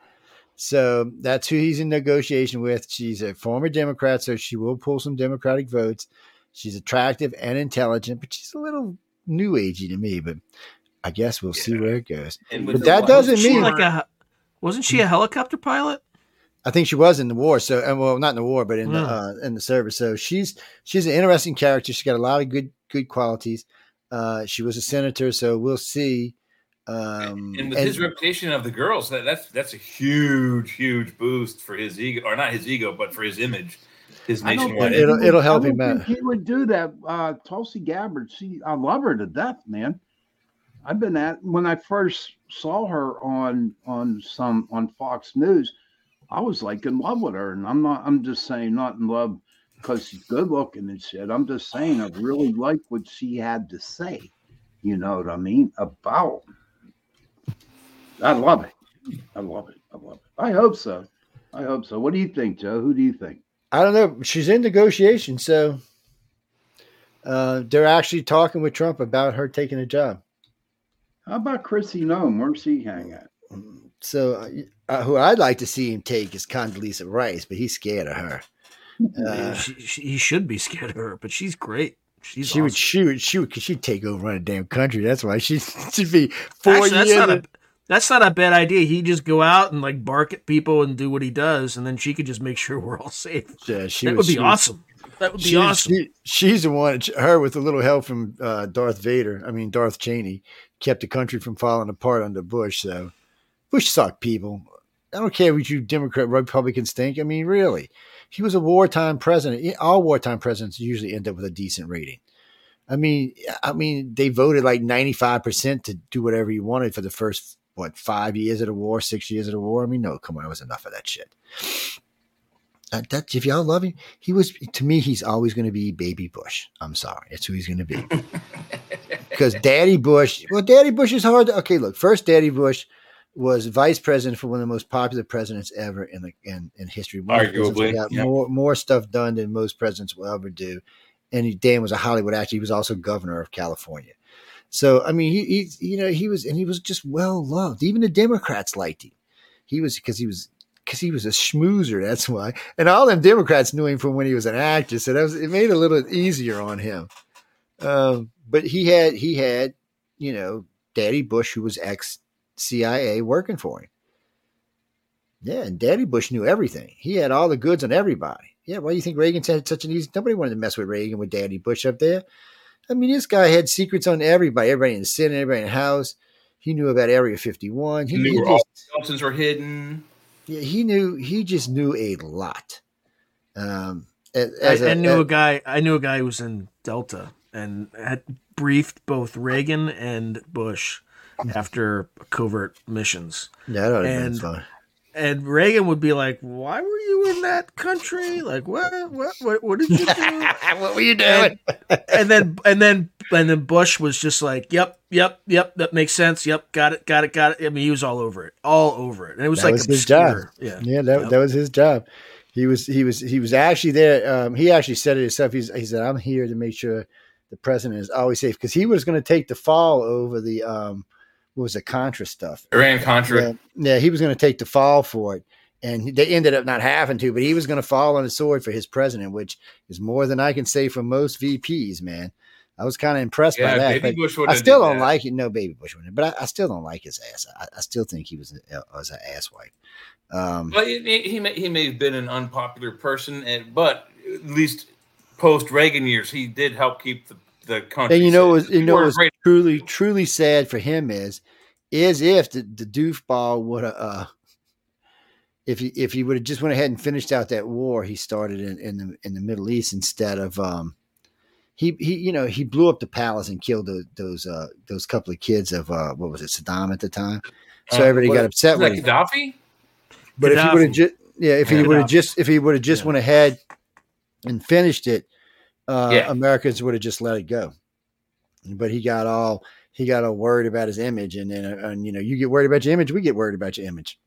So that's who he's in negotiation with. She's a former Democrat, so she will pull some Democratic votes. She's attractive and intelligent, but she's a little new agey to me. But I guess we'll see where it goes. But that the- doesn't mean- like a wasn't she a helicopter pilot? I think she was in the war. So, and well, not in the war, but in the uh, in the service. So she's she's an interesting character. She's got a lot of good good qualities. Uh, she was a senator, so we'll see. Um, and with and- his reputation of the girls, that, that's that's a huge, huge boost for his ego, or not his ego, but for his image, his nationwide. It'll- it'll help I don't him out. He would do that. Uh, Tulsi Gabbard. She, I love her to death, man. I've been at when I first saw her on on some on Fox News. I was like in love with her, and I'm not. I'm just saying, not in love because she's good looking and shit. I'm just saying, I really like what she had to say. You know what I mean about. I love it. I love it. I love it. I hope so. I hope so. What do you think, Joe? Who do you think? I don't know. She's in negotiation, so uh, they're actually talking with Trump about her taking a job. How about Kristi Noem? Where's he hang at? So, uh, who I'd like to see him take is Condoleezza Rice, but he's scared of her. Uh, she, she, he should be scared of her, but she's great. She's she would, awesome. she would, she would, 'cause she'd take over on a damn country. That's why she should be four Actually, that's years. not a that's not a bad idea. He just go out and like bark at people and do what he does, and then she could just make sure we're all safe. Yeah, she that was- would be she awesome. That would be She- awesome. she- she's the one. Her with a little help from uh, Darth Vader. I mean Darth Cheney kept the country from falling apart under Bush. So Bush sucked people. I don't care what you Democrat Republicans think. I mean, really, he was a wartime president. All wartime presidents usually end up with a decent rating. I mean, I mean, they voted like ninety five percent to do whatever he wanted for the first what five years of the war, six years of the war. I mean, no, come on, it was enough of that shit. Uh, that if y'all love him, he was to me. He's always going to be Baby Bush. I'm sorry, that's who he's going to be. Because Daddy Bush, well, Daddy Bush is hard. To, okay, look, first Daddy Bush was vice president for one of the most popular presidents ever in the in, in history. One of the presidents Arguably, got yeah. more more stuff done than most presidents will ever do. And he, Dan was a Hollywood actor. He was also governor of California. So I mean, he, he you know he was and he was just well loved. Even the Democrats liked him. He was because he was because he was a schmoozer. That's why. And all them Democrats knew him from when he was an actor. So that was it made it a little easier on him. Um, but he had he had you know Daddy Bush, who was ex CIA, working for him. Yeah, and Daddy Bush knew everything. He had all the goods on everybody. Yeah, why do you think Reagan had such an easy? Nobody wanted to mess with Reagan with Daddy Bush up there. I mean, this guy had secrets on everybody, everybody in the Senate, everybody in the House. He knew about Area 51. He, He knew where all the skeletons were hidden. Yeah, he knew. He just knew a lot. Um, as, I, as I a- knew as- a guy. I knew a guy who was in Delta and had briefed both Reagan and Bush after covert missions. Yeah, that would have been and- fun. And Reagan would be like, "Why were you in that country? Like, what? What? What, what did you do?" what were you and, and then and then and then Bush was just like, "Yep, yep, yep, that makes sense. Yep, got it, got it, got it." I mean, he was all over it, all over it, and it was That like was his job. Yeah, Yeah, that, Yep. that was his job. He was he was he was actually there. Um, he actually said it himself. He's, he said, "I'm here to make sure the president is always safe," because he was going to take the fall over the um, what was the Contra stuff. Iran Contra. Yeah, yeah, he was going to take the fall for it, and they ended up not having to. But he was going to fall on the sword for his president, which is more than I can say for most VPs. Man, I was kind of impressed Yeah, by that. Baby Bush I still don't that. like it. No, baby Bush wouldn't, but I, I still don't like his ass. I, I still think he was uh, was an asswipe. Um, Well, he, he- he may he may have been an unpopular person, and but at least post Reagan years, he did help keep the, the country. and you know, what safe. was, you know, People what was afraid- truly, truly sad for him is, is if the, the doofball would have, uh, if he if he would have just went ahead and finished out that war he started in, in the in the Middle East instead of, um, he he you know he blew up the palace and killed those those uh those couple of kids of uh what was it Saddam at the time, so Uh, everybody what- got upset with that him. Gaddafi. But if he would have just yeah, if he would have just if he would have just Yeah. went ahead and finished it, uh, Yeah. Americans would have just let it go. But he got all he got all worried about his image, and then uh, and you know you get worried about your image, we get worried about your image.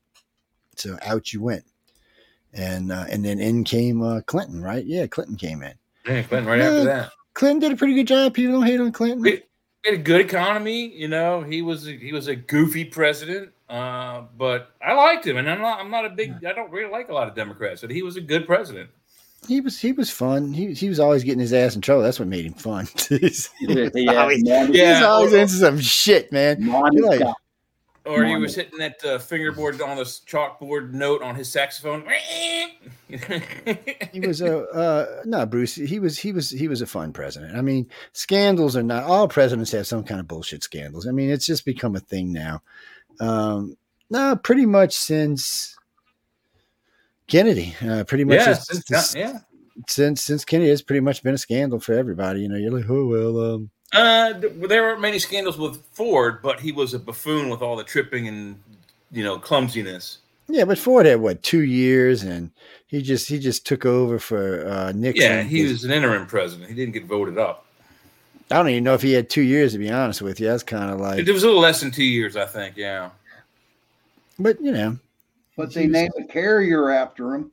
So out you went, and uh, and then in came uh, Clinton, right? Yeah, Clinton came in. Yeah, Clinton right Yeah. after that. Clinton did a pretty good job. People don't hate on Clinton. He had a good economy, you know. He was a, he was a goofy president, uh, but I liked him, and I'm not I'm not a big I don't really like a lot of Democrats, but he was a good president. He was he was fun. He he was always getting his ass in trouble. That's what made him fun. He's Yeah, always, Monica- he's Yeah, always into some shit, man. Like, Or he was hitting that uh, fingerboard on this chalkboard note on his saxophone. he was a uh, no Bruce. He was he was he was a fun president. I mean, scandals are not all presidents have some kind of bullshit scandals. I mean, it's just become a thing now. Um, no, pretty much since Kennedy. Uh, pretty much yeah, since, it's- yeah. since since Kennedy, has pretty much been a scandal for everybody. You know, you're like, oh well, um, Uh, there weren't many scandals with Ford, but he was a buffoon with all the tripping and you know clumsiness. yeah. But Ford had what two years, and he just he just took over for uh, Nixon. Yeah, he was an interim president. He didn't get voted up. I don't even know if he had two years to be honest with you. That's kind of like, It was a little less than two years, I think. Yeah. but you know, But they named a carrier after him.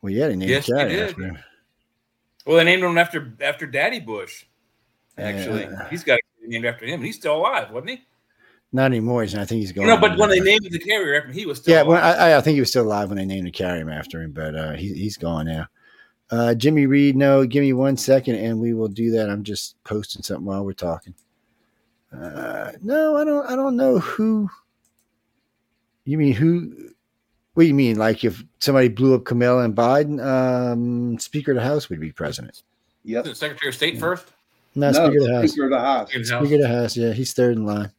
Well, yeah, they named Yes, the carrier after him. Well, they named him after after Daddy Bush. Actually, Yeah. he's got a named after him. He's still alive, wasn't he? Not anymore. He's, I think he's going. No, but when they named the carrier after him, he was still yeah, alive. well, I, I think he was still alive when they named the carrier after him, but uh, he, he's gone now. Uh, Jimmy Reed, no, give me one second and we will do that. I'm just posting something while we're talking. Uh, no, I don't. I don't know who. You mean who? What do you mean? Like if somebody blew up Kamala and Biden, um, Speaker of the House would be president. Yep. Isn't Secretary of State first. No, No, Speaker of the House. Speaker of the House. Speaker of the House. Speaker of the House, yeah, he's third in line.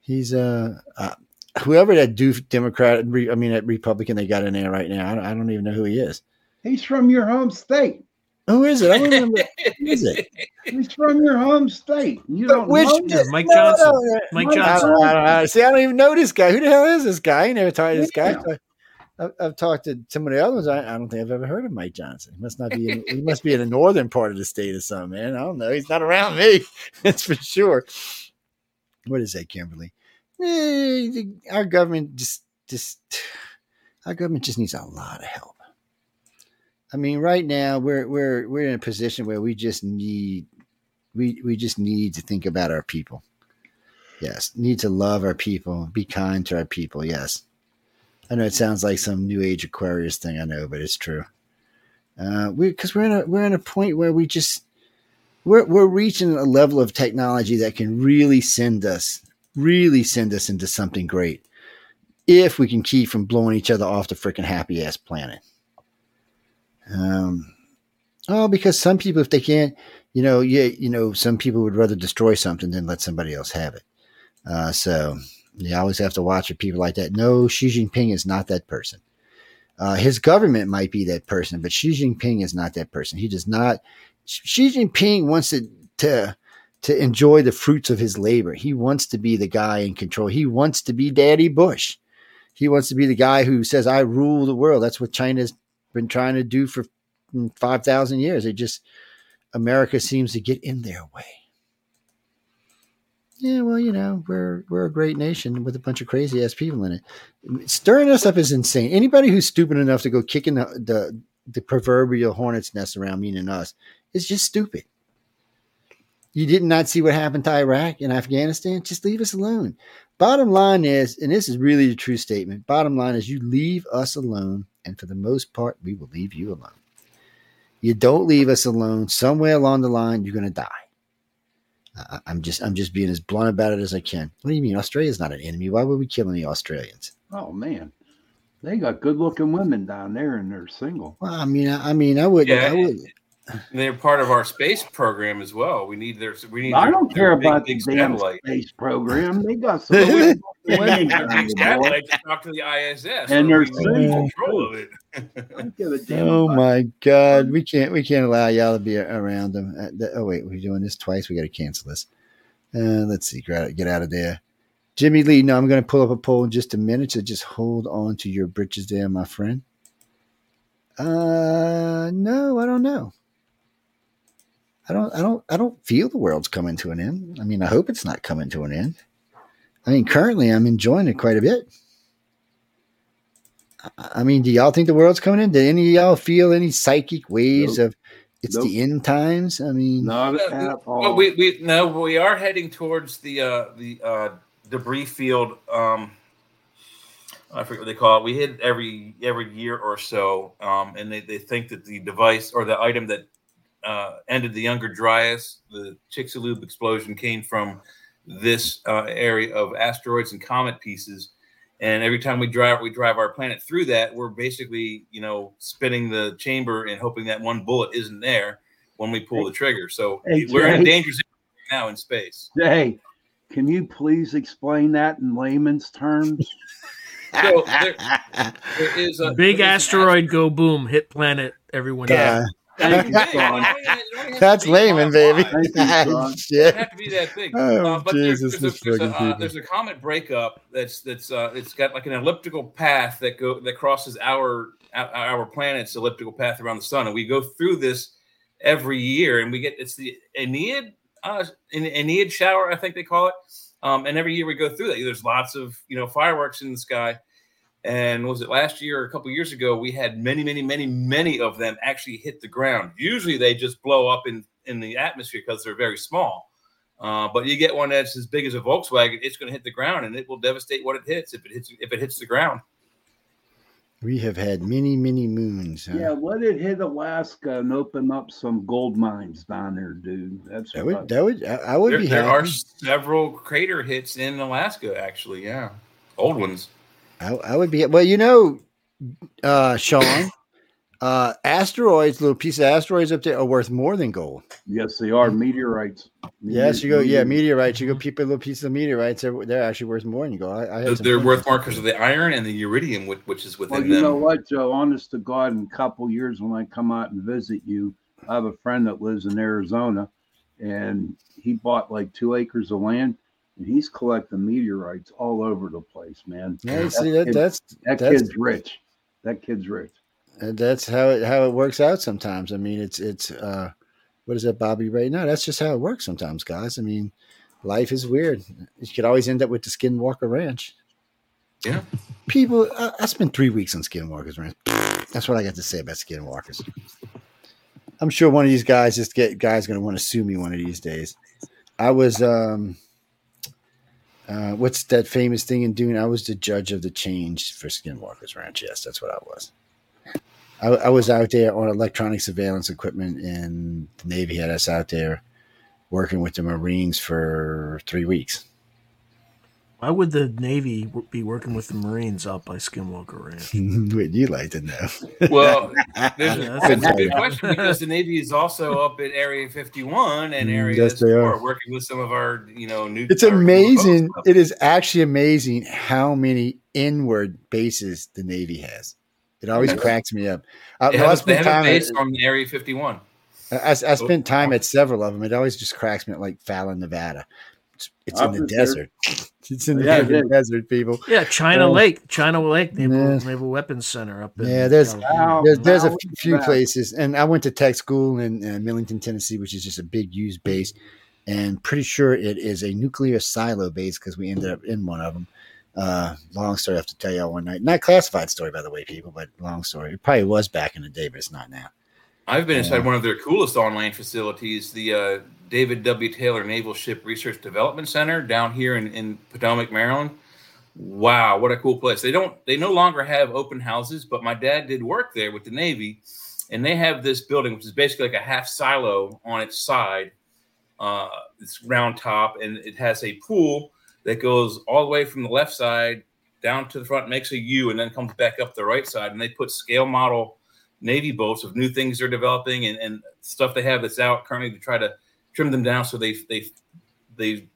He's uh, uh whoever that doof Democrat, re, I mean that Republican they got in there right now. I don't, I don't even know who he is. He's from your home state. Who is it? I don't remember. Who is it? He's from your home state. You But don't which- know Yeah, this? Mike No, Johnson. no, Mike Mike I Johnson. don't, I don't, I don't- see, I don't even know this guy. Who the hell is this guy? I never talked to this guy. I've, I've talked to some of the others. I, I don't think I've ever heard of Mike Johnson. He must not be. In, he must be in the northern part of the state or something, man. I don't know. He's not around me. That's for sure. What is that, Kimberly? Eh, our government just, just, our government just needs a lot of help. I mean, right now we're we're we're in a position where we just need we we just need to think about our people. Yes, need to love our people, be kind to our people. Yes, I know it sounds like some new age Aquarius thing. I know, but it's true. Uh, we because we're in a we're in a point where we just we're we're reaching a level of technology that can really send us really send us into something great if we can keep from blowing each other off the freaking happy ass planet. Um, oh, because some people, if they can't, you know, yeah, you know, some people would rather destroy something than let somebody else have it. Uh, so you always have to watch for people like that. No, Xi Jinping is not that person. Uh, his government might be that person, but Xi Jinping is not that person. He does not. Xi Jinping wants to to to enjoy the fruits of his labor. He wants to be the guy in control. He wants to be Daddy Bush. He wants to be the guy who says, "I rule the world." That's what China's been trying to do for five thousand years. It just America seems to get in their way. Yeah, well, you know, we're we're a great nation with a bunch of crazy ass people in it. Stirring us up is insane. Anybody who's stupid enough to go kicking the the, the proverbial hornet's nest around, meaning us, is just stupid. You did not see what happened to Iraq and Afghanistan. Just leave us alone. Bottom line is, and this is really a true statement. Bottom line is, you leave us alone, and for the most part, we will leave you alone. You don't leave us alone. Somewhere along the line, you're going to die. I, I'm just, I'm just being as blunt about it as I can. What do you mean? Australia's not an enemy. Why would we kill any Australians? Oh man, they got good-looking women down there, and they're single. Well, I mean, I, I mean, I would, Yeah. I would. They're part of our space program as well. We need their we need. I their- don't care big, about big the damn satellite. space program. They got some good-looking women Their down big there, boy. satellite to talk to the ISS, And they're we can single, control of it. I don't give a damn. Oh my God, we can't, we can't allow y'all to be around them. Uh, oh wait, we're doing this twice. We got to cancel this. Uh, let's see, get out of there. Jimmy Lee, no, I'm going to pull up a poll in just a minute. So just hold on to your britches there, my friend. Uh, no, I don't know. I don't, I don't, I don't feel the world's coming to an end. I mean, I hope it's not coming to an end. I mean, currently I'm enjoying it quite a bit. I- I mean, do y'all think the world's coming in? Did any of y'all feel any psychic waves Nope. of it's Nope. the end times? I mean, Not No, at all. Well, we, we no, we are heading towards the uh, the uh, debris field. Um, I forget what they call it. We hit every every year or so, um, and they, they think that the device or the item that uh, ended the Younger Dryas, the Chicxulub explosion, came from this uh, area of asteroids and comet pieces. And every time we drive, we drive our planet through that. We're basically, you know, spinning the chamber and hoping that one bullet isn't there when we pull the trigger. So Hey, we're in a dangerous area now in space. Hey, can you please explain that in layman's terms? So there, there is a Big there is an asteroid go boom, hit planet, everyone. Yeah. Thank you, Sean. It only has- it only has That's to be layman, baby. Thank you, It Shit. have to be that big. Oh, uh, but there's, Jesus, there's, this a, there's, a, uh, there's a comet breakup that's that's uh, it's got like an elliptical path that go that crosses our our our planet's elliptical path around the sun, and we go through this every year, and we get it's the Aeneid uh, Aeneid Aeneid shower, I think they call it. Um, and every year we go through that. There's lots of you know fireworks in the sky. And was it last year or a couple years ago? We had many, many, many, many of them actually hit the ground. Usually they just blow up in in the atmosphere because they're very small. Uh, but you get one that's as big as a Volkswagen, it's going to hit the ground and it will devastate what it hits if it hits if it hits the ground. We have had many, many moons. huh? Yeah, let it hit Alaska and open up some gold mines down there, dude. That's that what would that would I, I would There, be there happy. are several crater hits in Alaska, actually. Yeah, old ones. I, I would be well. You know, uh, Sean, uh, asteroids, little piece of asteroids up there are worth more than gold. yes, they are meteorites. Yes, you go. Yeah, meteorites. You go peep a little piece of meteorites. They're, they're actually worth more than gold. I, I had They're, they're worth more because of the iron and the iridium, which, which is within Well, you them. know what, Joe? Honest to God, in a couple years when I come out and visit you, I have a friend that lives in Arizona, and he bought like two acres of land, and he's collecting meteorites all over the place, man. Yeah, you see that kid- that's that that's kid's rich. That kid's rich. And that's how it how it works out sometimes. I mean, it's it's uh, what is that, Bobby? Right now, that's just how it works sometimes, guys. I mean, life is weird. You could always end up with the Skinwalker Ranch. Yeah. People, I, I spent three weeks on Skinwalker's Ranch. That's what I got to say about Skinwalkers. I'm sure one of these guys, just get guys, going to want to sue me one of these days. I was, um, uh, what's that famous thing in Dune? I was the judge of the change for Skinwalker's Ranch. Yes, that's what I was. I, I was out there on electronic surveillance equipment, and the Navy had us out there working with the Marines for three weeks. Why would the Navy w- be working with the Marines out by Skinwalker Ranch? Would you like to know? Well, there's Yeah, a, that's that's a a- good question because the Navy is also up at Area 51 and Mm, Area yes, they are. 4, working with some of our, you know, new. It's amazing. It is actually amazing how many inward bases the Navy has. It always cracks me up. I, They I have, a- they spent have a time base at, on Area 51. I, I spent time at several of them. It always just cracks me up, like Fallon, Nevada. It's, it's in the desert. It's in the Yeah, it desert, people. Yeah, China Uh, Lake, China Lake Naval, yeah. Naval Weapons Center up there. Yeah, there's- Wow. There's, there's a Now few back. places, and I went to tech school in uh, Millington, Tennessee, which is just a big used base, and pretty sure it is a nuclear silo base because we ended up in one of them. Uh, long story, I have to tell you all one night. Not classified story, by the way, people, but long story. It probably was back in the day, but it's not now. I've been inside Yeah. one of their coolest online facilities, the uh, David W. Taylor Naval Ship Research Development Center down here in, in Potomac, Maryland. Wow, what a cool place! They don't, they no longer have open houses, but my dad did work there with the Navy, and they have this building which is basically like a half silo on its side. Uh, it's round top, and it has a pool that goes all the way from the left side down to the front, makes a U, and then comes back up the right side. And they put scale model Navy boats of new things they're developing and, and stuff they have that's out currently to try to trim them down so they they they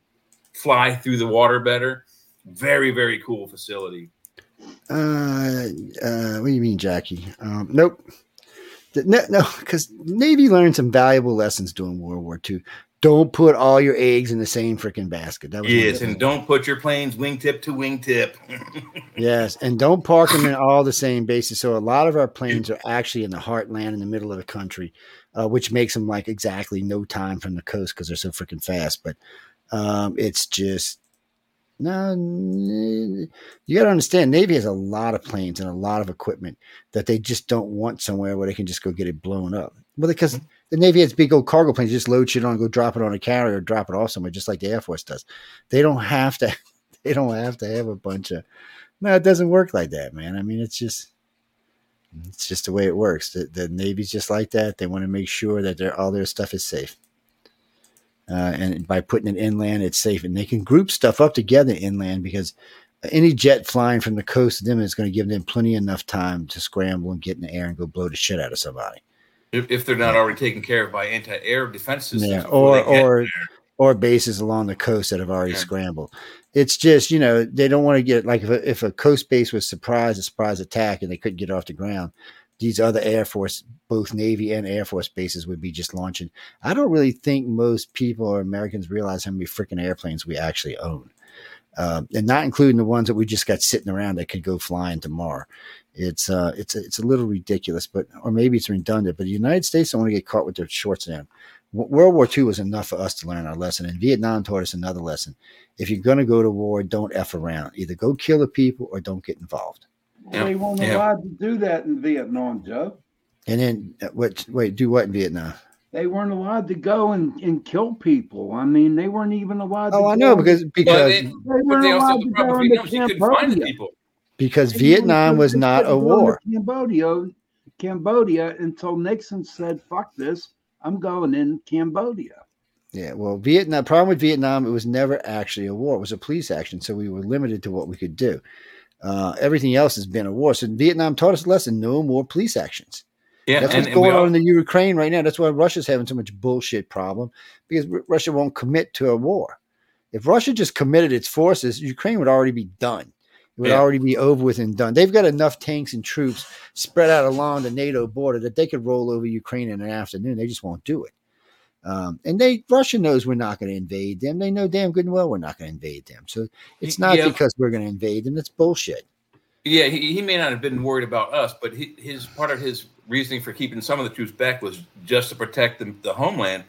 fly through the water better. Very very cool facility. Uh, uh, what do you mean, Jackie? Um, nope. No, no, because Navy learned some valuable lessons during World War II. Don't put all your eggs in the same freaking basket. That was Yes, and don't put your planes wingtip to wingtip. Yes, and don't park them in all the same bases. So a lot of our planes are actually in the heartland, in the middle of the country, uh, which makes them like exactly no time from the coast because they're so freaking fast. But um, it's just no, you got to understand, Navy has a lot of planes and a lot of equipment that they just don't want somewhere where they can just go get it blown up. Well, because the Navy has big old cargo planes, just load shit on, go drop it on a carrier, drop it off somewhere, just like the Air Force does. They don't have to. They don't have to have a bunch of no, it doesn't work like that, man. I mean, it's just it's just the way it works. The, the Navy's just like that. They want to make sure that their all their stuff is safe. Uh, and by putting it inland, it's safe, and they can group stuff up together inland because any jet flying from the coast to them is going to give them plenty enough time to scramble and get in the air and go blow the shit out of somebody. if, if they're not already taken care of by anti-air defense systems. Yeah, or or or bases along the coast that have already Yeah. scrambled. It's just you know they don't want to get like if a, if a coast base was surprised a surprise attack and they couldn't get off the ground, these other Air Force, both Navy and Air Force bases would be just launching. I don't really think most people or Americans realize how many freaking airplanes we actually own, um, and not including the ones that we just got sitting around that could go flying tomorrow. It's uh, it's a, it's a little ridiculous, but or maybe it's redundant. But the United States don't want to get caught with their shorts down. W- World War II was enough for us to learn our lesson, and Vietnam taught us another lesson. If you're going to go to war, don't f around. Either go kill the people or don't get involved. Yeah, They weren't yeah. allowed to do that in Vietnam, Joe. And then uh, what? Wait, do what in Vietnam? They weren't allowed to go and, and kill people. I mean, they weren't even allowed to Oh, I go- know because because they- they weren't they allowed to go into Vietnam is you couldn't find the Cambodia. people. because They Vietnam was not a couldn't go into war. Cambodia, Cambodia until Nixon said, "Fuck this, I'm going in Cambodia." Yeah, well, Vietnam. Problem with Vietnam, it was never actually a war. It was a police action, so we were limited to what we could do. Uh, everything else has been a war. So Vietnam taught us a lesson: no more police actions. Yeah, That's and, what's and we going all, on in the Ukraine right now. That's why Russia's having so much bullshit problem because R- Russia won't commit to a war. If Russia just committed its forces, Ukraine would already be done. It would Yeah. already be over with and done. They've got enough tanks and troops spread out along the NATO border that they could roll over Ukraine in an afternoon. They just won't do it. Um, and they Russia knows we're not going to invade them. They know damn good and well we're not going to invade them. So it's not Yeah. because we're going to invade them. It's bullshit. Yeah, he, he may not have been worried about us, but he, his part of his reasoning for keeping some of the troops back was just to protect the, the homeland,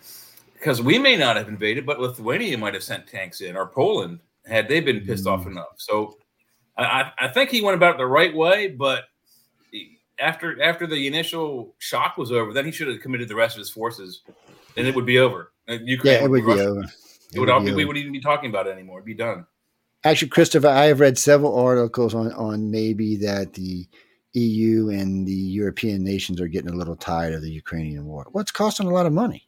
because we may not have invaded, but Lithuania might have sent tanks in, or Poland had they been pissed off Mm. enough. So I, I think he went about it the right way, but after after the initial shock was over, then he should have committed the rest of his forces, and it would be over. Ukraine Yeah, it would be Russia- over. It would all be be, we wouldn't even be talking about it anymore. It'd be done. Actually, Christopher, I have read several articles on, on maybe that the EU and the European nations are getting a little tired of the Ukrainian war. Well, it's costing a lot of money.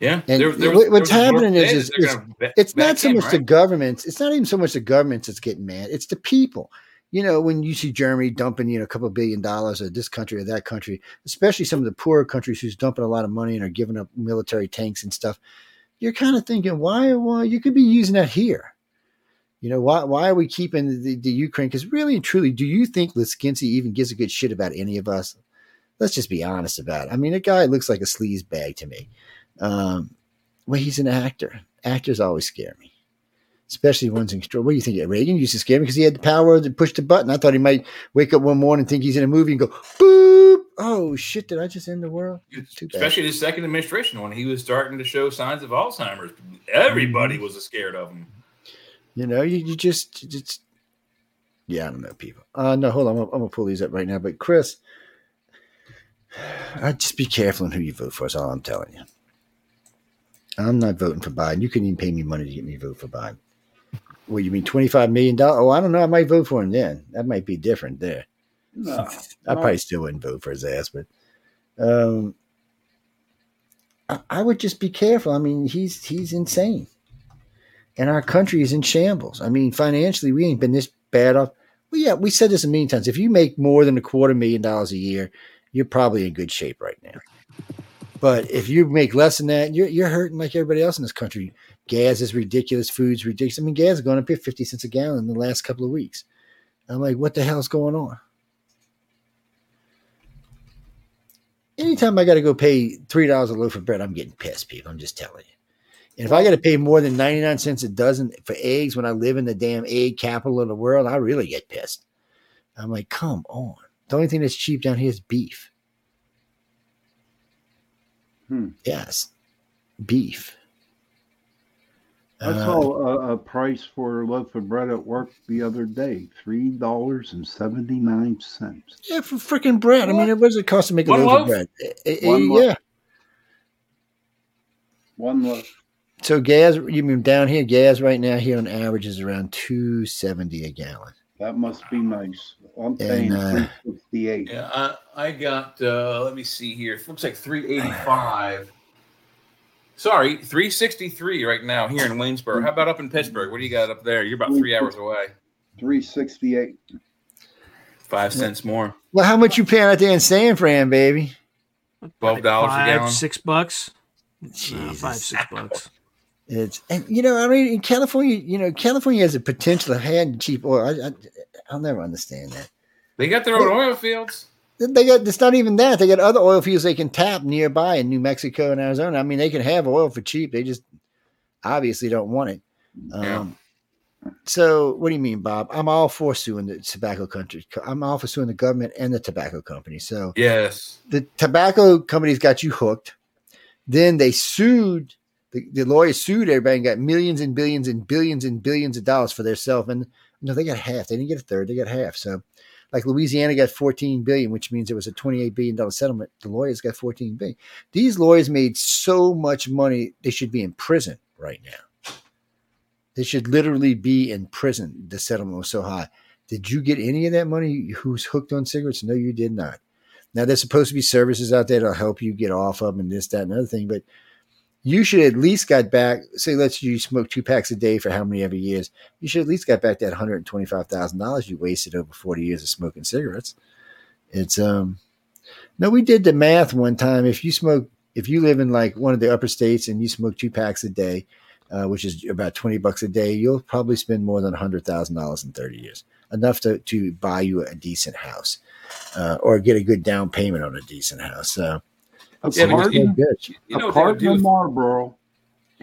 Yeah. And There- there was- what's happening is- is- is- It's not so in, much the right? governments. It's not even so much the governments that's getting mad. It's the people. You know, when you see Germany dumping, you know, a couple billion dollars at this country or that country, especially some of the poorer countries who's dumping a lot of money and are giving up military tanks and stuff, you're kind of thinking, why? Well, you could be using that here. You know, why? Why are we keeping the, the Ukraine? Because really and truly, do you think Liskinsky even gives a good shit about any of us? Let's just be honest about it. I mean, the guy looks like a sleaze bag to me. Um, well, he's an actor. Actors always scare me, especially ones in control. What do you think? Reagan used to scare me because he had the power to push the button. I thought he might wake up one morning, think he's in a movie, and go, "Boop! Oh shit! Did I just end the world?" Too bad. Especially his second administration when he was starting to show signs of Alzheimer's. Everybody Mm-hmm. was scared of him. You know, you, you just, just, yeah, I don't know, people. Uh, no, hold on. I'm, gonna- I'm going to pull these up right now. But Chris, I just be careful in who you vote for. That's all I'm telling you. I'm not voting for Biden. You couldn't even pay me money to get me to vote for Biden. What, you mean $25 million? Oh, I don't know. I might vote for him then. That might be different there. No, I probably still wouldn't vote for his ass, but um, I, I would just be careful. I mean, he's he's insane, and our country is in shambles. I mean, financially, we ain't been this bad off. Well, yeah, we said this a million times. If you make more than a quarter million dollars a year, you're probably in good shape right now. But if you make less than that, you're you're hurting like everybody else in this country. Gas is ridiculous. Food's ridiculous. I mean, gas is going up here fifty cents a gallon in the last couple of weeks. I'm like, what the hell's going on? anytime I got to go pay three dollars a loaf of bread, I'm getting pissed, people. I'm just telling you. And if I got to pay more than ninety nine cents a dozen for eggs when I live in the damn egg capital of the world, I really get pissed. I'm like, come on. The only thing that's cheap down here is beef. Hmm. Yes, beef. I Uh, saw a, a price for a loaf of bread at work the other day, three dollars and seventy nine cents. yeah, for freaking bread. I mean, what does it cost to make a One loaf, loaf? of bread? Eh, eh, loaf. yeah. One loaf. So gas, you mean down here, gas right now here on average is around two seventy a gallon. That must be nice. I'm paying uh, three sixty eight. Yeah, I, I got. Uh, let me see here. It looks like three eighty five. Sorry, three sixty three right now here in Waynesboro. How about up in Pittsburgh? What do you got up there? You're about three hours away. Three sixty eight. Five cents more. Well, how much you paying out there in San Fran, baby? Twelve dollars a Five, gallon. six bucks. Uh, Jesus. five, six bucks. It's and you know, I mean, in California, you know, California has a potential of having cheap oil. I, I, I'll never understand that. They got their own oil fields. They got it's not even that. They got other oil fields they can tap nearby in New Mexico and Arizona. I mean, they can have oil for cheap. They just obviously don't want it. Yeah. Um, so, what do you mean, Bob? I'm all for suing the tobacco country. I'm all for suing the government and the tobacco company. So, Yes. the tobacco companies got you hooked. Then they sued the, the lawyers sued everybody and got millions and billions and billions and billions of dollars for themselves. And no, they got half. They didn't get a third. They got half. So Like Louisiana got 14 billion, which means it was a 28 billion dollar settlement. The lawyers got 14 billion. These lawyers made so much money they should be in prison right now. They should literally be in prison. The settlement was so high. Did you get any of that money? Who's hooked on cigarettes? No, you did not. Now there's supposed to be services out there that'll help you get off of them and this, that, and other thing, but you should at least got back. Say, let's you smoke two packs a day for how many ever years. You should at least got back that hundred twenty five thousand dollars you wasted over forty years of smoking cigarettes. It's um, no, we did the math one time. If you smoke, if you live in like one of the upper states and you smoke two packs a day, uh, which is about twenty bucks a day, you'll probably spend more than hundred thousand dollars in thirty years, enough to to buy you a decent house, uh, or get a good down payment on a decent house. So. A carton, you- You know a what they would carton do of Marlboro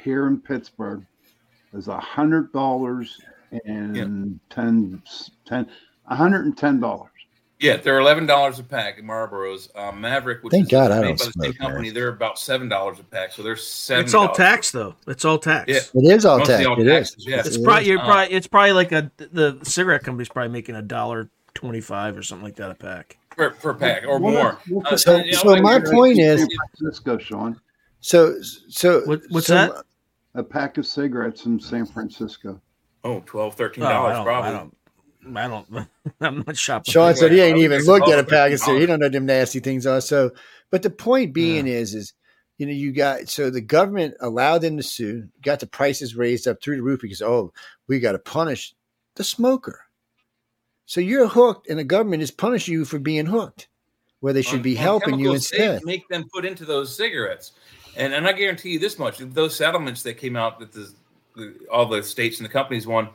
here in Pittsburgh is a hundred dollars and ten ten a hundred and ten dollars. Yeah, they're eleven dollars a pack at Marlboro's. Um, Maverick, which Thank is God I made don't by the same smoke, man. company, they're about seven dollars a pack. So they're seven. It's all tax though. It's all tax. Yeah. It is all Mostly tax. all It is. taxes, yeah. It's It probably is. you're Uh, probably it's probably like a the cigarette company's probably making a dollar twenty five or something like that a pack. Per, per pack or What- more. what- Uh, So- you know, so like- my point is- San Francisco, Sean, So, so What- what's so- that? a pack of cigarettes in San Francisco. oh, 12 13 Oh, I dollars probably. I don't. I don't. I'm not shopping. Sean said he ain't even looked at a pack of cigarettes. He don't know what them nasty things are. So, but the point being is, is you know, you got so the government allowed them to sue, got the prices raised up through the roof because oh, we got to punish the smoker. So you're hooked, and the government is punishing you for being hooked, where they should on- be helping you instead. Make them put into those cigarettes, and and I guarantee you this much: those settlements that came out that the, the all the states and the companies won.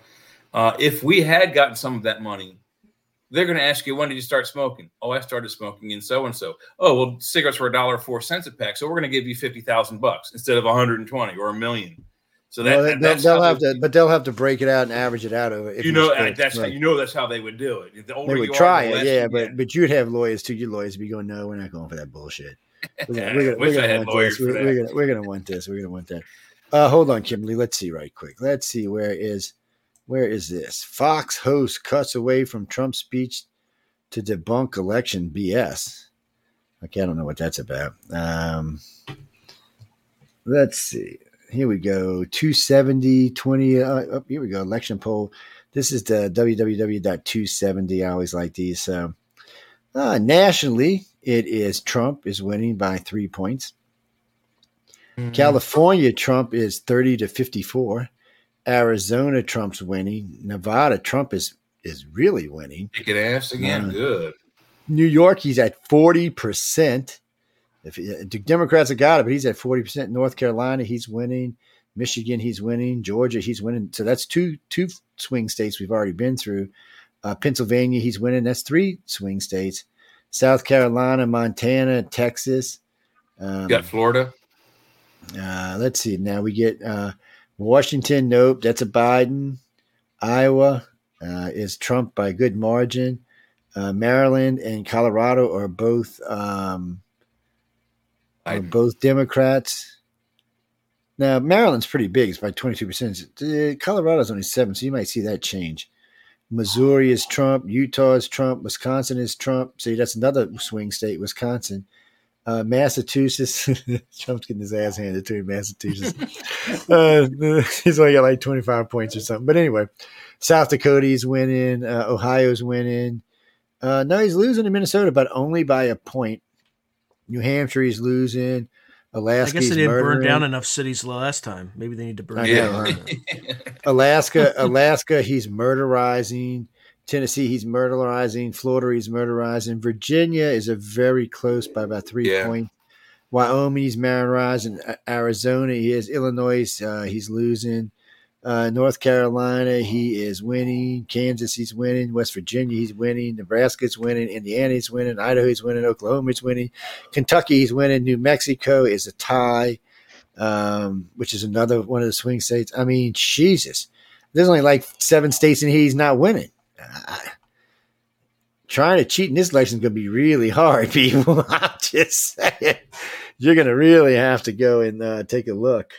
Uh, if we had gotten some of that money, they're going to ask you when did you start smoking? Oh, I started smoking in so and so. Oh, well, cigarettes were a dollar four cents a pack, so we're going to give you fifty thousand bucks instead of one hundred and twenty or a million. So that, Well, that- they'll, they'll have to, but they'll have to break it out and average it out over. you know that's how you know that's how they would do it. The older they would you try are, it, yeah, but but you'd have lawyers too. Your lawyers would be going, no, we're not going for that bullshit. We're gonna, we're gonna, we're gonna want this. We're, we're gonna we're gonna want this. We're gonna want that. Uh, hold on, Kimberly. Let's see right quick. Let's see where is where is this? Fox host cuts away from Trump's speech to debunk election BS. Okay, I don't know what that's about. Um, let's see. Here we go. 270, 20. Uh, oh, here we go. Election poll. This is the www.270. I always like these. So, uh, nationally, it is Trump is winning by three points. California, Trump is 30 to 54. Arizona, Trump's winning. Nevada, Trump is is really winning. Kick it ass again. Uh, Good. New York, he's at 40%. If the Democrats have got it, but he's at 40%. North Carolina, he's winning. Michigan, he's winning. Georgia, he's winning. So that's two two swing states we've already been through. Uh, Pennsylvania, he's winning. That's three swing states. South Carolina, Montana, Texas. Um, You got Florida. uh, let's see. Now we get uh, Washington. Nope, that's a Biden. Iowa uh, is Trump by a good margin. Uh, Maryland and Colorado are both um, are both Democrats. Now Maryland's pretty big; it's by twenty two percent. Colorado's only seven, so you might see that change. Missouri is Trump. Utah is Trump. Wisconsin is Trump. See, that's another swing state. Wisconsin. Uh, Massachusetts, Trump's getting his ass handed to him. Massachusetts, uh, he's only got like twenty five points or something. But anyway, South Dakota's winning. Uh, Ohio's winning. Uh, no, he's losing in Minnesota, but only by a point. New Hampshire he's losing. Alaska. I guess they didn't burn down enough cities last time. Maybe they need to burn. I down. know, Yeah. Alaska, Alaska, he's murderizing. Tennessee, he's murderizing. Florida, he's murderizing. Virginia is a very close by about three Yeah. points. Wyoming, he's murderizing. Arizona, he is. Illinois, uh, he's losing. Uh, North Carolina, he is winning. Kansas, he's winning. West Virginia, he's winning. Nebraska's winning. Indiana, he's winning. Idaho, he's winning. Oklahoma, Oklahoma's winning. Kentucky, he's winning. New Mexico is a tie, um, which is another one of the swing states. I mean, Jesus, there's only like seven states and he's not winning. Trying to cheat in this election is going to be really hard, people. I'm just saying, you're going to really have to go and uh, take a look.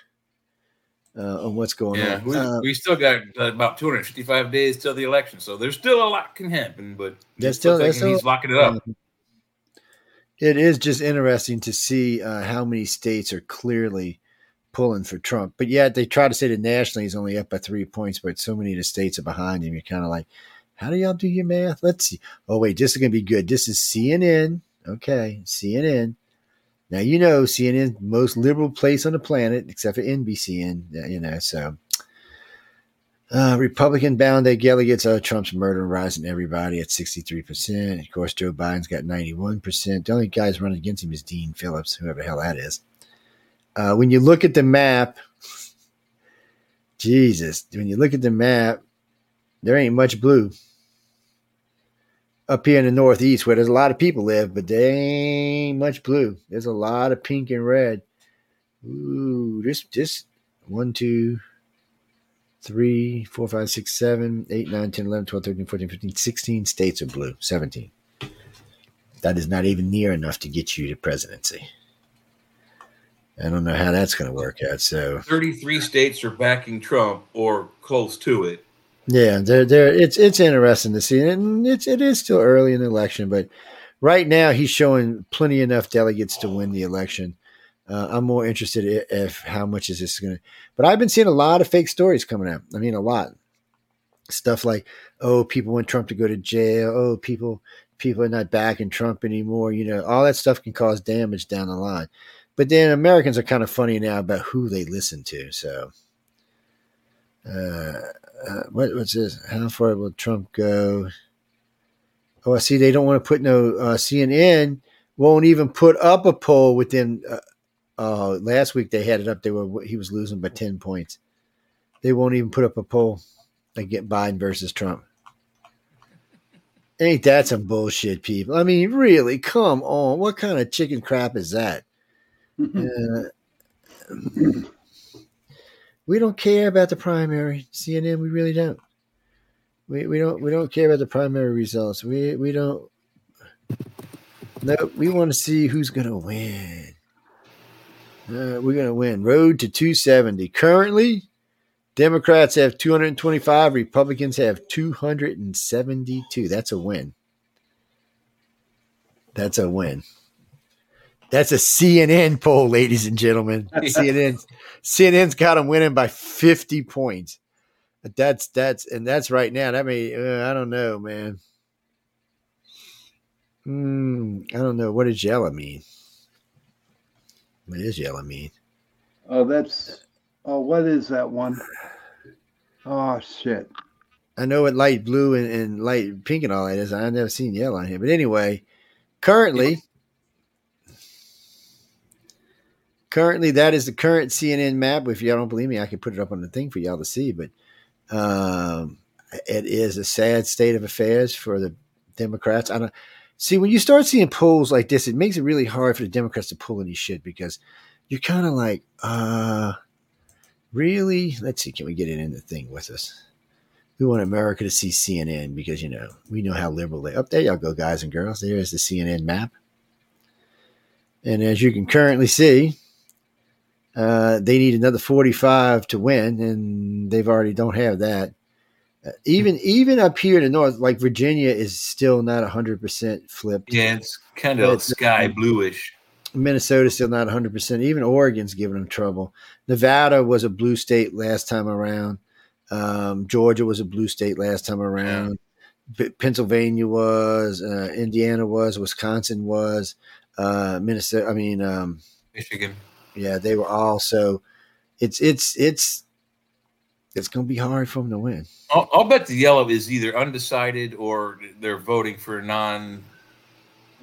Uh, on what's going Yeah, on. we, Uh, we still got uh, about 255 days till the election, so there's still a lot can happen. But it's still- there's still- he's locking it up. it is just interesting to see uh, how many states are clearly pulling for Trump, but yet they try to say that nationally he's only up by three points, but so many of the states are behind him. You're kind of like, how do y'all do your math? Let's see. Oh wait, this is gonna be good. This is CNN. Okay, CNN. Now you know CNN most liberal place on the planet, except for NBC, and You know, so uh, Republican bound delegates. Oh, Trump's murder rising everybody at sixty three percent. Of course, Joe Biden's got ninety one percent. The only guys running against him is Dean Phillips, whoever the hell that is. Uh, when you look at the map, Jesus, when you look at the map, there ain't much blue up here in the Northeast where there's a lot of people live, but there ain't much blue. There's a lot of pink and red. Ooh, this this one, two, three, four, five, six, seven, eight, nine, 10, 11, 12, 13, 14, 15, 16 states are blue. 17. That is not even near enough to get you to presidency. I don't know how that's going to work out. So 33 states are backing Trump or close to it. Yeah, they're, they're, it's it's interesting to see, and it's it is still early in the election, but right now he's showing plenty enough delegates to win the election. Uh, I'm more interested if, if how much is this going to. But I've been seeing a lot of fake stories coming out. I mean, a lot stuff like, oh, people want Trump to go to jail. Oh, people people are not backing Trump anymore. You know, all that stuff can cause damage down the line. But then Americans are kind of funny now about who they listen to. So. Uh, uh, what, what's this? How far will Trump go? Oh, I see. They don't want to put no uh, CNN. Won't even put up a poll within. Uh, uh, last week they had it up. They were he was losing by ten points. They won't even put up a poll. Like get Biden versus Trump. Ain't that some bullshit, people? I mean, really? Come on. What kind of chicken crap is that? Uh, we don't care about the primary CNN. We really don't. We, we don't we don't care about the primary results. We we don't. No, we want to see who's gonna win. Uh, we're gonna win. Road to 270. Currently, Democrats have 225. Republicans have 272. That's a win. That's a win. That's a CNN poll, ladies and gentlemen. CNN, CNN's got them winning by 50 points. But that's that's and that's right now. That may uh, I don't know, man. Hmm, I don't know. What does yellow mean? What does yellow mean? Oh, that's. Oh, what is that one? Oh shit! I know what light blue and, and light pink and all that is. I've never seen yellow on here. But anyway, currently, currently that is the current CNN map. If y'all don't believe me, I can put it up on the thing for y'all to see. But um, it is a sad state of affairs for the Democrats. I don't see when you start seeing polls like this, it makes it really hard for the Democrats to pull any shit because you're kind of like, uh, really? Let's see, can we get it in the thing with us? We want America to see CNN because you know we know how liberal they. Up there, y'all go, guys and girls. There is the CNN map, and as you can currently see, uh, they need another 45 to win, and they've already don't have that. Uh, even even up here in the north, like Virginia, is still not 100 percent flipped. Yeah, it's kind of It's- sky bluish. Minnesota's still not 100 percent. Even Oregon's giving them trouble. Nevada was a blue state last time around. Um, Georgia was a blue state last time around. P- Pennsylvania was. Uh, Indiana was. Wisconsin was. Uh, Minnesota. I mean, um, Michigan. Yeah, they were all so. It's it's it's it's going to be hard for them to win. I'll, I'll bet the yellow is either undecided or they're voting for non,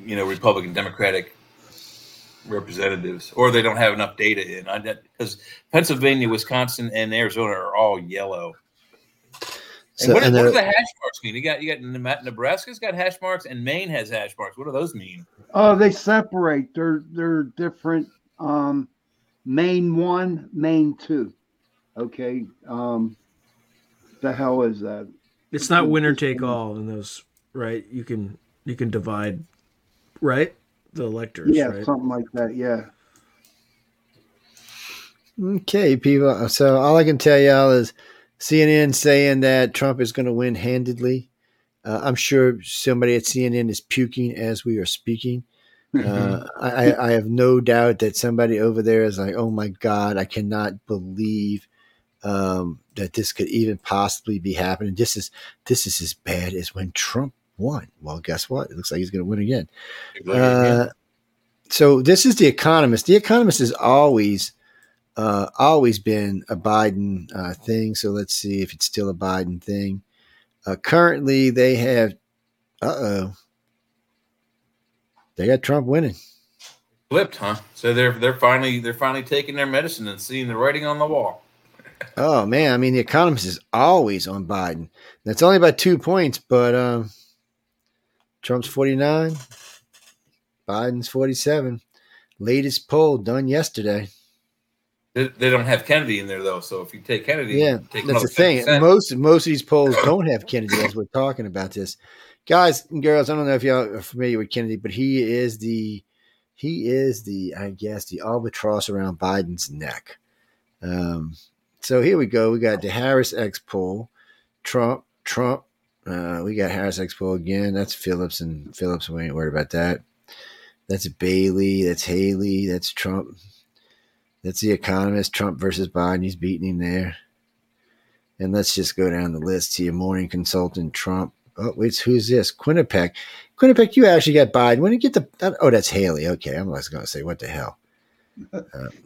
you know, Republican Democratic representatives, or they don't have enough data in. Because Pennsylvania, Wisconsin, and Arizona are all yellow. And So, what, and what do they're- the hash marks mean? You got you got Nebraska's got hash marks, and Maine has hash marks. What do those mean? Oh, they separate. They're they're different. Um, main one, main two. Okay. Um, the hell is that? It's not winner take all in those, right? You can you can divide, right? The electors, yeah, right? something like that. Yeah. Okay, people. So all I can tell y'all is CNN saying that Trump is going to win handedly. Uh, I'm sure somebody at CNN is puking as we are speaking. Uh, I, I have no doubt that somebody over there is like, "Oh my God, I cannot believe um, that this could even possibly be happening." This is this is as bad as when Trump won. Well, guess what? It looks like he's going to win again. Uh, so this is the Economist. The Economist has always uh, always been a Biden uh, thing. So let's see if it's still a Biden thing. Uh, currently, they have. Uh oh. They got Trump winning. Flipped, huh? So they're they're finally they're finally taking their medicine and seeing the writing on the wall. Oh man, I mean, the Economist is always on Biden. That's only by two points, but um, Trump's forty nine, Biden's forty seven. Latest poll done yesterday. They, they don't have Kennedy in there though, so if you take Kennedy, Yeah, take that's the thing. 10%. Most most of these polls don't have Kennedy as we're talking about this. Guys and girls, I don't know if y'all are familiar with Kennedy, but he is the he is the I guess the albatross around Biden's neck. Um, so here we go. We got the Harris X poll, Trump, Trump. Uh, we got Harris X poll again. That's Phillips and Phillips. We ain't worried about that. That's Bailey. That's Haley. That's Trump. That's the Economist. Trump versus Biden. He's beating him there. And let's just go down the list here. Morning consultant Trump. Oh, wait, who's this? Quinnipiac. Quinnipiac, you actually got Biden. When you get the? Oh, that's Haley. Okay, I'm just going to say what the hell. Uh,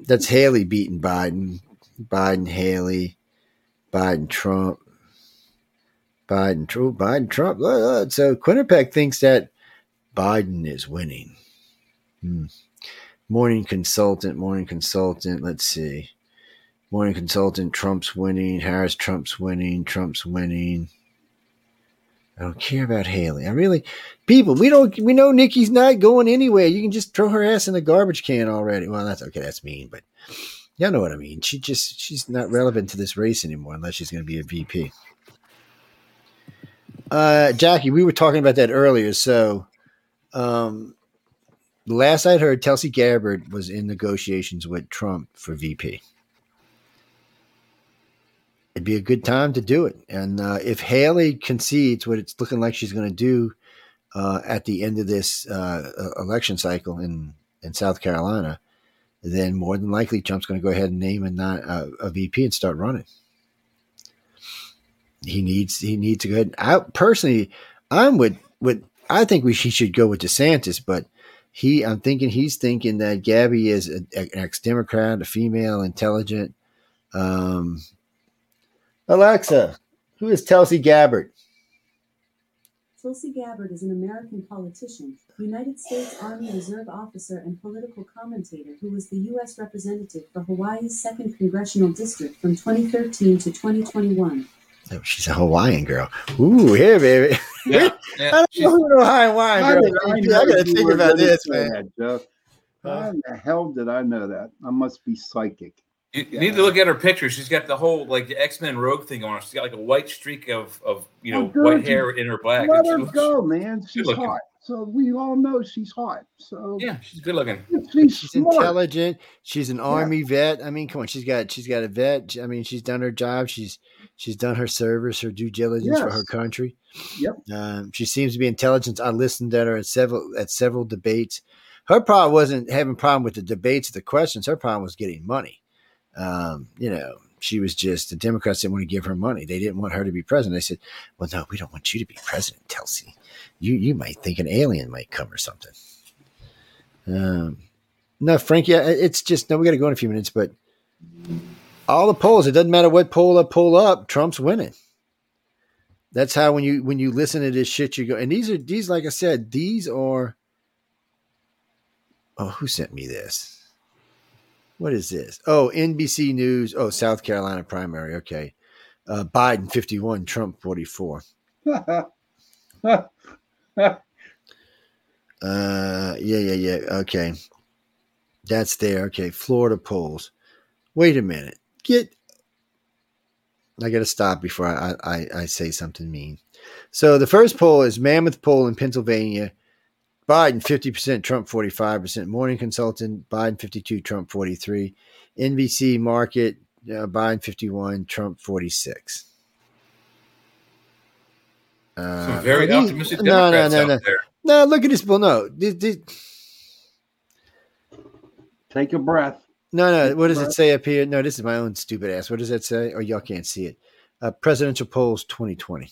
that's Haley beating Biden. Biden, Haley, Biden, Trump, Biden, Trump, Biden, Trump. Uh, So Quinnipiac thinks that Biden is winning. Hmm. Morning consultant, morning consultant. Let's see. Morning consultant, Trump's winning. Harris, Trump's winning. Trump's winning. I don't care about Haley. I really, people, we don't, we know Nikki's not going anywhere. You can just throw her ass in the garbage can already. Well, that's okay. That's mean, but y'all know what I mean. She just, she's not relevant to this race anymore unless she's going to be a VP. Uh, Jackie, we were talking about that earlier. So, um, last I'd heard, Tulsi Gabbard was in negotiations with Trump for VP. It'd be a good time to do it. And uh, if Haley concedes what it's looking like she's going to do uh, at the end of this uh, election cycle in, in South Carolina, then more than likely Trump's going to go ahead and name a, non, a VP and start running. He needs he needs to go ahead. I personally, I'm with with I think we he should go with DeSantis, but he I'm thinking he's thinking that Gabby is an ex Democrat, a female, intelligent. Um, Alexa, who is Tulsi Gabbard? Tulsi Gabbard is an American politician, United States Army Reserve officer, and political commentator who was the U.S. representative for Hawaii's 2nd Congressional District from 2013 to 2021. Oh, she's a Hawaiian girl. Ooh, here, baby. Yeah, I don't She's- know who Hawaiian girl. did is. know I gotta think about this, man. that, Jeff? How in the hell did I know that? I must be psychic. You, you need to look at her picture. She's got the whole like the X Men Rogue thing on. her. She's got like a white streak of of you know Oh, white hair in her black. Let her looks- go, man. She's looking. hot. So we all know she's hot. So Yeah, she's good looking. she's, She's intelligent. She's an army vet. I mean, come on, she's got she's got a vet. I mean, she's done her job. She's she's done her service, her due diligence for her country. Yep. Um, she seems to be intelligent. I listened to her at several at several debates. Her problem wasn't having a problem with the debates, the questions. Her problem was getting money. Um, you know, she was just the Democrats didn't want to give her money. They didn't want her to be president. They said, "Well, no, we don't want you to be president, Tulsi. You you might think an alien might come or something." Um, no, Frank. Yeah, it's just no. We got to go in a few minutes, but all the polls. It doesn't matter what poll I pull up. Trump's winning. That's how when you when you listen to this shit, you go. And these are these, like I said, these are. Oh, who sent me this? What is this? Oh, NBC News. Oh, South Carolina primary. Okay, uh, Biden fifty one, Trump forty four. Uh, yeah, yeah, yeah. Okay, that's there. Okay, Florida polls. Wait a minute. Get. I got to stop before I, I I say something mean. So the first poll is Mammoth poll in Pennsylvania. Biden 50%, Trump 45%. Morning Consultant, Biden 52, Trump 43. NBC Market, uh, Biden 51, Trump 46. Uh, Some very these- optimistic no, no, Democrats no, out no. there. No, look at this. Well, no. This- this- Take a breath. No, no. Take What a does it say up here? No, this is my own stupid ass. What does that say? Oh, y'all can't see it. Uh, presidential polls 2020.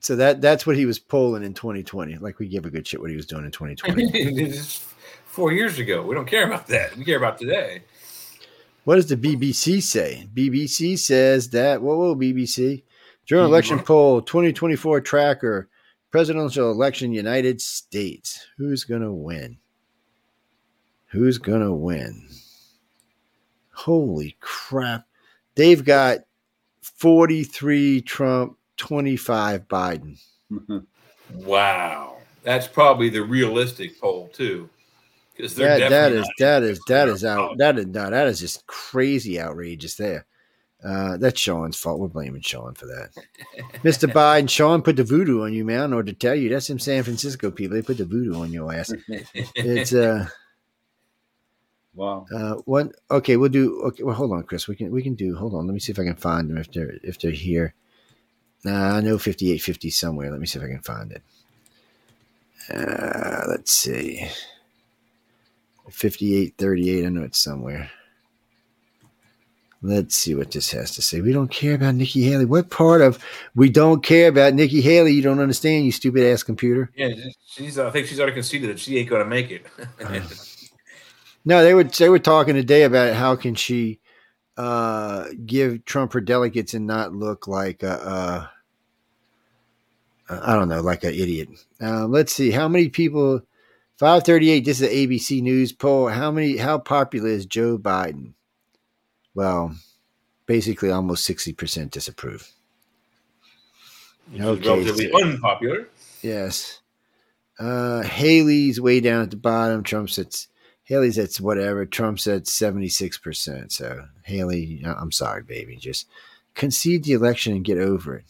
So that that's what he was polling in 2020. Like we give a good shit what he was doing in 2020. Four years ago. We don't care about that. We care about today. what does the BBC say? BBC says that whoa, whoa, BBC. During election poll 2024 tracker, presidential election United States. Who's gonna win? Who's gonna win? Holy crap. They've got 43 Trump, 25 Biden. Wow, that's probably the realistic poll too, because they're That, that is that is that is out that is no, that is just crazy outrageous there. Uh, that's Sean's fault. We're blaming Sean for that. Mr. Biden, Sean put the voodoo on you, man. I don't know what to tell you. That's some San Francisco people. They put the voodoo on your ass. It's uh wow. Uh, one okay, we'll do. Okay, well, hold on, Chris. We can we can do. Hold on, let me see if I can find them if they're if they're here. Nah, I know fifty eight fifty somewhere. Let me see if I can find it. Uh, let's see. Fifty eight thirty eight. I know it's somewhere. Let's see what this has to say. We don't care about Nikki Haley. What part of we don't care about Nikki Haley you don't understand, you stupid ass computer? Yeah, she's. I think she's already conceded that she ain't going to make it. No, they were they were talking today about how can she uh, give Trump her delegates and not look like a, uh, I don't know, like an idiot. Um, let's see how many people. Five thirty eight. This is an ABC News poll. How many? How popular is Joe Biden? Well, basically, almost sixty percent disapprove. Which Okay, relatively so- unpopular. Yes. Uh, Haley's way down at the bottom. Trump's at Haley's at whatever. Trump's at seventy six percent. So Haley, I- I'm sorry, baby, just concede the election and get over it.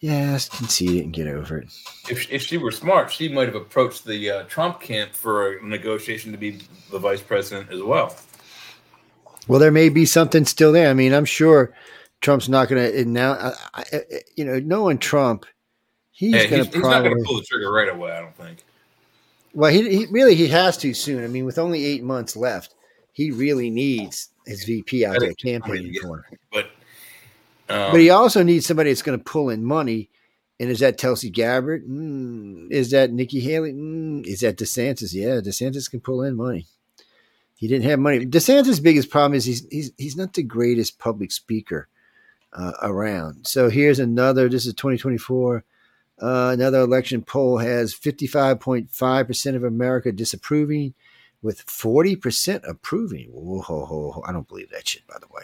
Yes, concede it and get over it. If, if she were smart, she might have approached the uh, Trump camp for a negotiation to be the vice president as well. Well, there may be something still there. I mean, I'm sure Trump's not going to now. You know, knowing Trump, he's Hey, going to he's not going probably. to pull the trigger right away. I don't think. Well, he, he really he has to soon. I mean, with only eight months left, he really needs his VP out there campaigning for him. But um, But he also needs somebody that's going to pull in money. And is that Tulsi Gabbard? Mm. Is that Nikki Haley? Mm. Is that DeSantis? Yeah, DeSantis can pull in money. He didn't have money. DeSantis' biggest problem is he's he's he's not the greatest public speaker uh, around. So here's another. This is 2024. Uh, another election poll has 55.5% of America disapproving, with 40% approving. Whoa, ho, ho. I don't believe that shit, by the way.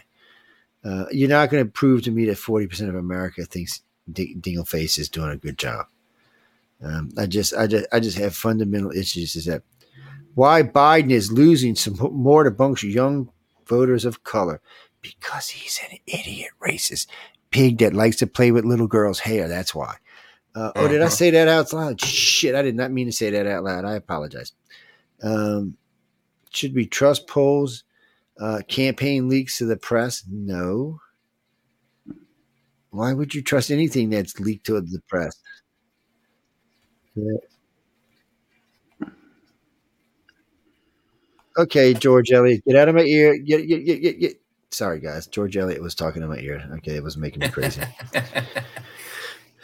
Uh, you're not going to prove to me that 40% of America thinks D- Dingleface is doing a good job. Um, I just, I just, I just have fundamental issues. Is that why Biden is losing some more to bunch young voters of color? Because he's an idiot, racist pig that likes to play with little girls' hair. That's why. Uh, oh, did I Uh-huh. say that out loud? Shit, I did not mean to say that out loud. I apologize. Um, should we trust polls? Uh, campaign leaks to the press? No. Why would you trust anything that's leaked to the press? Okay, George Elliott, get out of my ear. Get, get, get, get, get. Sorry, guys. George Elliott was talking in my ear. Okay, it was making me crazy.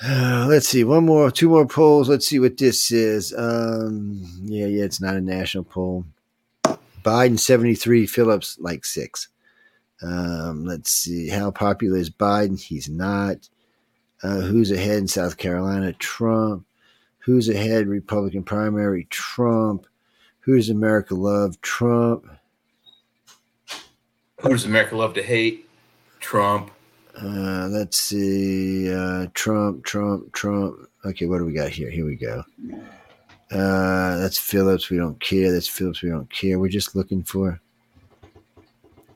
Let's see. One more, two more polls. Let's see what this is. Um, yeah, yeah, it's not a national poll. Biden 73, Phillips like six. Um, let's see. How popular is Biden? He's not. Uh, who's ahead in South Carolina? Trump. Who's ahead? Republican primary? Trump. Who's America love? Trump. Who does America love to hate? Trump. Uh, let's see. Uh, Trump, Trump, Trump. Okay, what do we got here? Here we go. Uh, that's Phillips. We don't care. That's Phillips. We don't care. We're just looking for.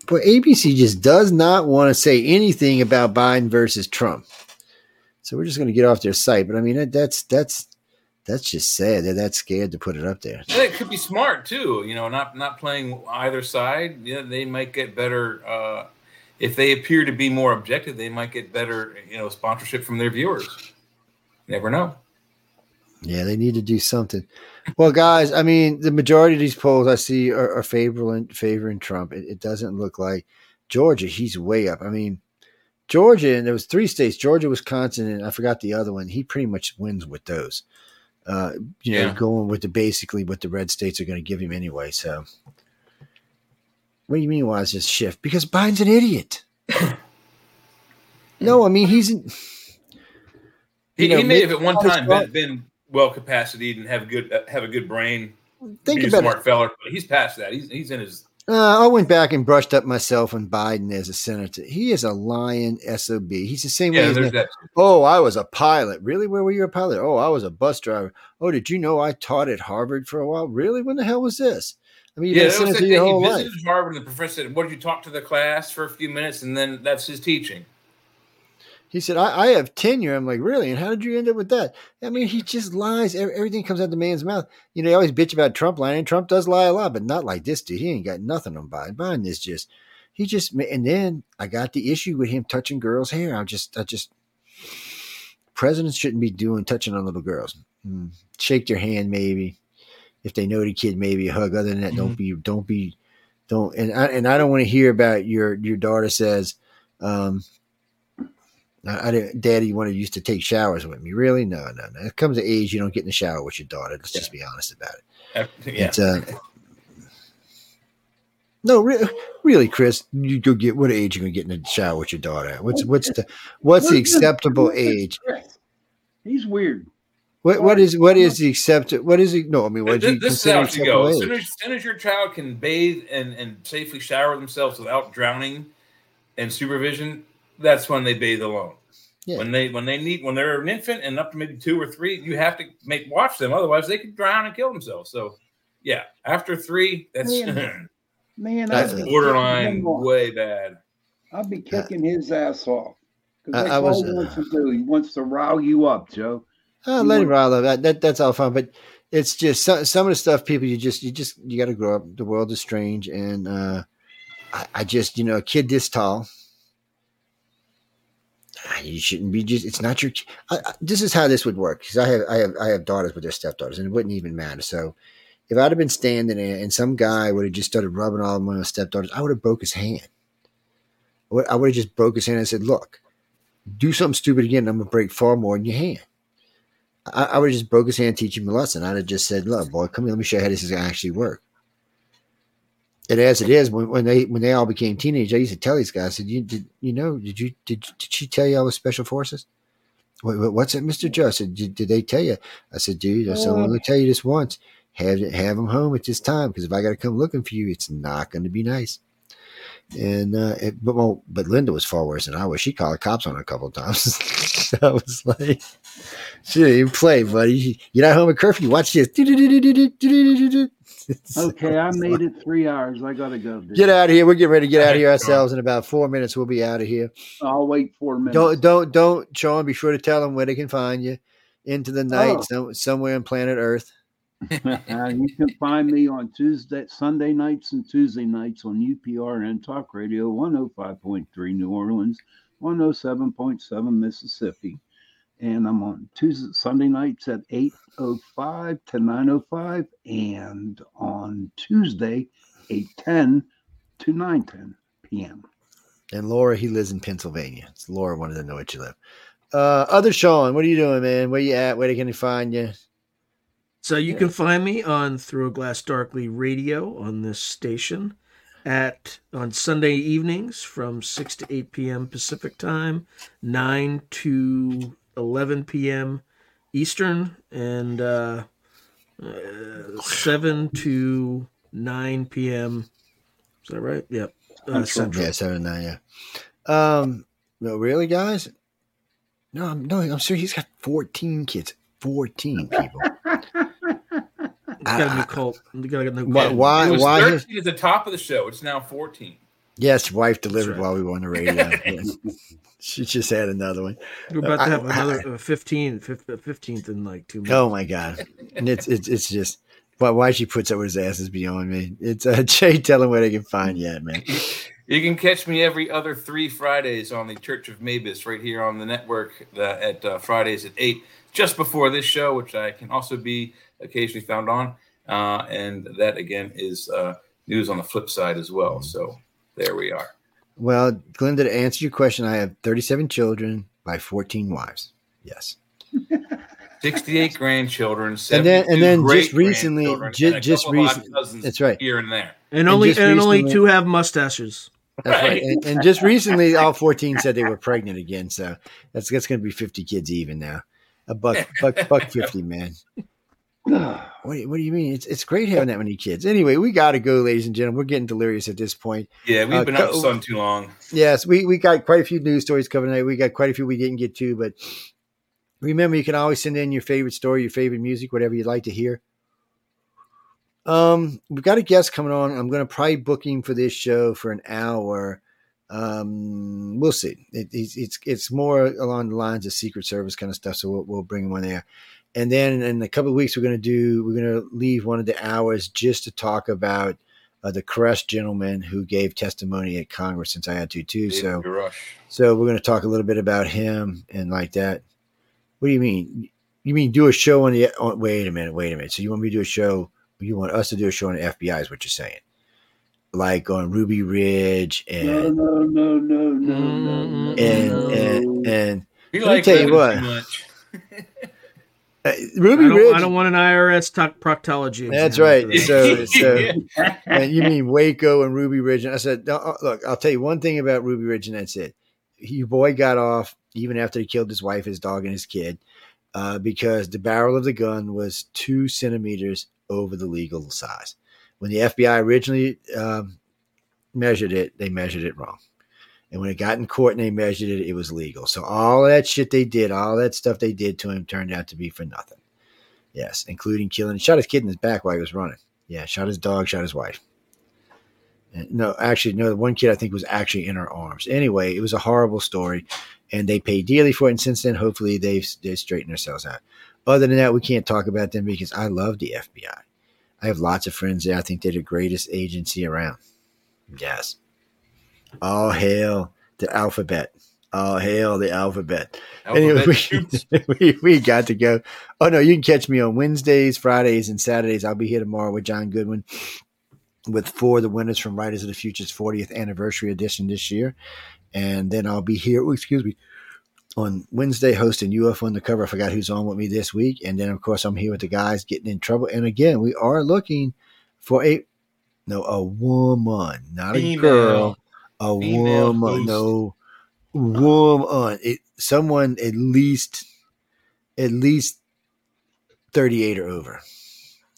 But ABC just does not want to say anything about Biden versus Trump. So we're just going to get off their site. But I mean, that, that's that's that's just sad. They're that scared to put it up there. And it could be smart too. You know, not not playing either side. Yeah, they might get better uh, if they appear to be more objective. They might get better, you know, sponsorship from their viewers. Never know. Yeah, they need to do something. Well, guys, I mean, the majority of these polls I see are, are favoring favoring Trump. It, it doesn't look like Georgia. He's way up. I mean, Georgia, and there was three states: Georgia, Wisconsin, and I forgot the other one. He pretty much wins with those. Uh, you know, Yeah. going with the basically what the red states are going to give him anyway. So, what do you mean? Why is this shift? Because Biden's an idiot. no, I mean he's. In, He, know, he may have at one time been, been well capacitated and have good uh, have a good brain. think about it. smart fella, but he's past that. He's he's in his Uh, I went back and brushed up myself on Biden as a senator. He is a lying sob. He's the same way. yeah. There's that. Oh, I was a pilot. Really? Where were you a pilot? Oh, I was a bus driver. Oh, did you know I taught at Harvard for a while? Really? When the hell was this? I mean, Yeah, that was the thing. He life. visited Harvard, and the professor said, "What did you talk to the class for a few minutes?" And then that's his teaching. He said, I, I have tenure. I'm like, really? And how did you end up with that? I mean, he just lies. Everything comes out the man's mouth. You know, they always bitch about Trump lying. Trump does lie a lot, but not like this dude. He ain't got nothing on Biden. Biden is just, he just. And then I got the issue with him touching girls' hair. I just, I just, presidents shouldn't be doing touching on little girls. Hmm. Shake their hand, maybe. If they know the kid, maybe a hug. Other than that, don't be, don't be, don't. And I, and I don't want to hear about your, your daughter says, um, I, I didn't, Daddy wanted used to take showers with me. Really? No, no, no. It comes to age you don't get in the shower with your daughter. Let's just be honest about it. Yeah. It's uh, no, re- really, Chris. You go get what age you gonna get in the shower with your daughter? at? What's what's the what's the acceptable age? He's weird. What what is what is the accepted? What is it? No, I mean, what do you this is consider how it should go. As acceptable soon as, as soon as your child can bathe and, and safely shower themselves without drowning and supervision, that's when they bathe alone. Yeah. When they when they need when they're an infant and up to maybe two or three, you have to make watch them. Otherwise, they could drown and kill themselves. So, yeah, after three, that's Man, Man, That's borderline kicking him off. way bad. I'd be kicking his ass off. Because that's I was, all he wants uh, to do. He wants to rile you up, Joe. Oh, let rile up. That, that that's all fine, but it's just some some of the stuff people you just you just you got to grow up. The world is strange, and uh, I, I just you know a kid this tall. ah, You shouldn't be just. It's not your. I, I, this is how this would work because I have I have I have daughters with their stepdaughters, and it wouldn't even matter. So, if I'd have been standing there and some guy would have just started rubbing all of my stepdaughters, I would have broke his hand. I would, have just broke his hand and said, "Look, do something stupid again, I'm gonna break far more in your hand." I, I would have just broke his hand, teach him a lesson. I'd have just said, "Look, boy, come here, let me show you how this is gonna actually work." And as it is, when, when they when they all became teenagers, I used to tell these guys, I said, "You did you know? Did you did did she tell you I was special forces?" What, what- what's it, Mister Joe? I said, did, "Did they tell you?" I said, "Dude, I said, going to tell you this once. Have have them home at this time because if I got to come looking for you, it's not going to be nice." And uh, it, but well, but Linda was far worse than I was. She called the cops on her a couple of times. I was like, she didn't even play, buddy. You're not home at curfew. Watch this. Okay, I made it three hours. I gotta go. dude. Get out of here. We're getting ready to get out of here ourselves in about four minutes. We'll be out of here. I'll wait four minutes. Don't don't don't, Sean. Be sure to tell them where they can find you. Into the night, Oh. some, somewhere on planet Earth. You can find me on Tuesday, Sunday nights, and Tuesday nights on UPR and Talk Radio 105.3 New Orleans, 107.7 Mississippi. And I'm on Tuesday, Sunday nights at 8.05 to 9.05 and on Tuesday, 8.10 to 9.10 p.m. And Laura, he lives in Pennsylvania. So Laura wanted to know what you live. Uh, other Sean, what are you doing, man? Where you at? Where they can find you? So you can find me on Through a Glass Darkly Radio on this station at on Sunday evenings from 6 to 8 p.m. Pacific time, 9 to 11 p.m. Eastern, and uh, uh, 7 to 9 p.m. Is that right? Yep. Uh, Central. Yeah, seven and nine. Yeah. Um. No, really, guys. No, I'm no. I'm sure he's got fourteen kids. Fourteen people. It's got a new cult. We got a new cult. Why? it was why his- 13 at the top of the show. It's now 14. Yes, wife delivered right. while we were on the radio. Yeah. She just had another one. We're about I- to have I- another uh, 15, uh, 15th in like two minutes. Oh my god! And it's it's it's just why why she puts up with his ass is beyond me. It's uh, Jay telling where they can find you at, man. You can catch me every other three Fridays on the Church of Mabus right here on the network uh, at uh, Fridays at 8, just before this show, which I can also be occasionally found on. Uh, and that, again, is uh, news on the flip side as well. So there we are. Well, Glenda, to answer your question, I have 37 children by 14 wives. Yes. 68 grandchildren, And then- and then just recently- grandchildren, ju- and just couple of odd recent- cousins that's right. Here and there. And And only just and only two have mustaches. That's right. Right. And, and just recently, all 14 said they were pregnant again. So that's that's going to be 50 kids even now. A buck, buck, buck 50, man. What, do you- what do you mean? It's it's great having that many kids. Anyway, we got to go, ladies and gentlemen. We're getting delirious at this point. Yeah, we've Uh, been out in the too long. Yes, we, we got quite a few news stories covered tonight. We got quite a few we didn't get to, but remember, you can always send in your favorite story, your favorite music, whatever you'd like to hear. Um, we've got a guest coming on. I'm going to probably book him for this show for an hour. Um, we'll see. It, it's it's it's more along the lines of Secret Service kind of stuff, so we'll, we'll bring him on there. And then in a couple of weeks, we're going to do we're going to leave one of the hours just to talk about uh, the Grusch gentleman who gave testimony at Congress since I had to too. David So Rush. so we're going to talk a little bit about him and like that. What do you mean? You mean do a show on the? On, wait a minute. Wait a minute. So you want me to do a show? You want us to do a show on the FBI? Is what you're saying? Like on Ruby Ridge and no, no, no, no, no, no. and no. and and We Let me tell you living what. too much. uh, I Ruby don't, Ridge. I don't want an IRS to- proctology. That's right. that. So so and you mean Waco and Ruby Ridge? And I said, no, uh, look, I'll tell you one thing about Ruby Ridge, and that's it. Your boy got off even after he killed his wife, his dog, and his kid, uh, because the barrel of the gun was two centimeters over the legal size. When the FBI originally um, measured it, they measured it wrong. And when it got in court and they measured it, it was legal. So all that shit they did, all that stuff they did to him turned out to be for nothing. Yes, including killing. Shot his kid in his back while he was running. Yeah, shot his dog, shot his wife. And no, actually, no. The one kid I think was actually in her arms. Anyway, it was a horrible story, and they paid dearly for it. And since then, hopefully, they've they straightened themselves out. Other than that, we can't talk about them because I love the FBI. I have lots of friends there. I think they're the greatest agency around. Yes. All hail the alphabet. All hail the alphabet. Anyway, Alphabet shoots. we, we, we got to go. Oh, no, you can catch me on Wednesdays, Fridays, and Saturdays. I'll be here tomorrow with John Goodwin with four of the winners from Writers of the Future's 40th anniversary edition this year. And then I'll be here, oh, excuse me, on Wednesday hosting UFO on the cover. I forgot who's on with me this week. And then, of course, I'm here with the guys getting in trouble. And again, we are looking for a, no, a woman, not a Female. girl, a Female woman, host. no, uh-huh. woman. It, someone at least, at least 38 or over.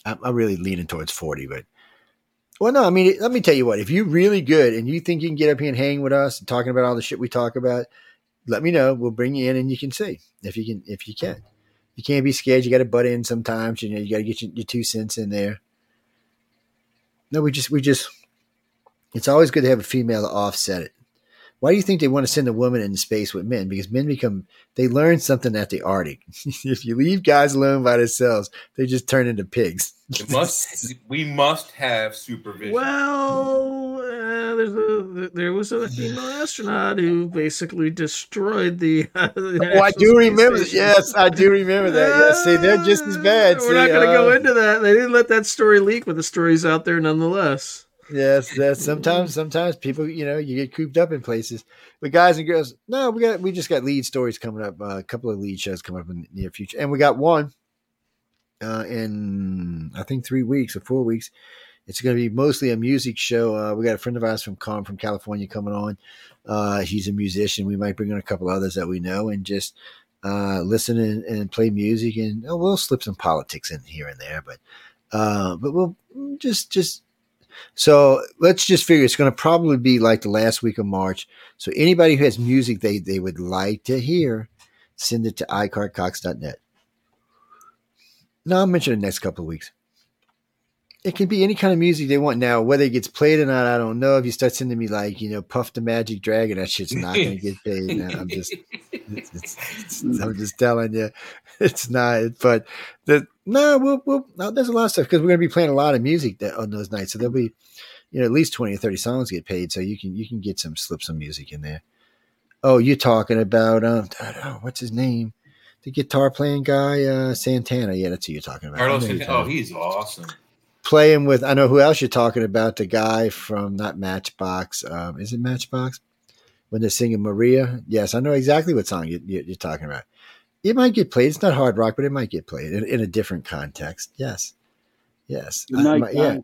I'm, I'm really leaning towards 40, but well, no, I mean, let me tell you what. If you're really good and you think you can get up here and hang with us and talking about all the shit we talk about, let me know. We'll bring you in and you can see if you can. If you can, you can't be scared. You got to butt in sometimes. You know, you got to get your, your two cents in there. No, we just we just. It's always good to have a female to offset it. Why do you think they want to send a woman into space with men? Because men become they learn something at the Arctic. if you leave guys alone by themselves, they just turn into pigs. It must we must have supervision. Well, uh, there's a, there was a female astronaut who basically destroyed the. Uh, the Oh, I do Space remember. Station. Yes, I do remember that. Yes, see, they're just as bad. Uh, We're not going to go uh, into that. They didn't let that story leak, but the story's out there nonetheless. Yes, that's sometimes. Sometimes people, you know, you get cooped up in places. But guys and girls, no, we got we just got lead stories coming up. Uh, a couple of lead shows coming up in the near future, and we got one uh, in I think three weeks or four weeks. It's going to be mostly a music show. Uh, we got a friend of ours from Com from California coming on. Uh, he's a musician. We might bring on a couple others that we know and just uh, listen and, and play music. And oh, we'll slip some politics in here and there, but uh, but we'll just just so let's just figure it's going to probably be like the last week of March. So anybody who has music they they would like to hear, send it to iCartcox.net. No, I'll mention the next couple of weeks. it can be any kind of music they want. Now, whether it gets played or not, I don't know. If you start sending me like, you know, Puff the Magic Dragon, that shit's not going to get paid. Now. I'm just, it's, it's, it's, I'm just telling you, it's not. But the no, we'll, we'll no, there's a lot of stuff because we're going to be playing a lot of music that, on those nights. So there'll be, you know, at least twenty or thirty songs get paid. So you can you can get some slip some music in there. Oh, you're talking about um, what's his name? The guitar playing guy, uh, Santana. Yeah, that's who you're talking about. Carlos, know who you're Santana- oh, he's awesome. playing with I know who else you're talking about. The guy from not Matchbox. Um, is it Matchbox? When they're singing Maria. Yes, I know exactly what song you, you, you're talking about. It might get played. It's not hard rock, but it might get played in, in a different context. Yes, yes. Good I- night, my- yeah.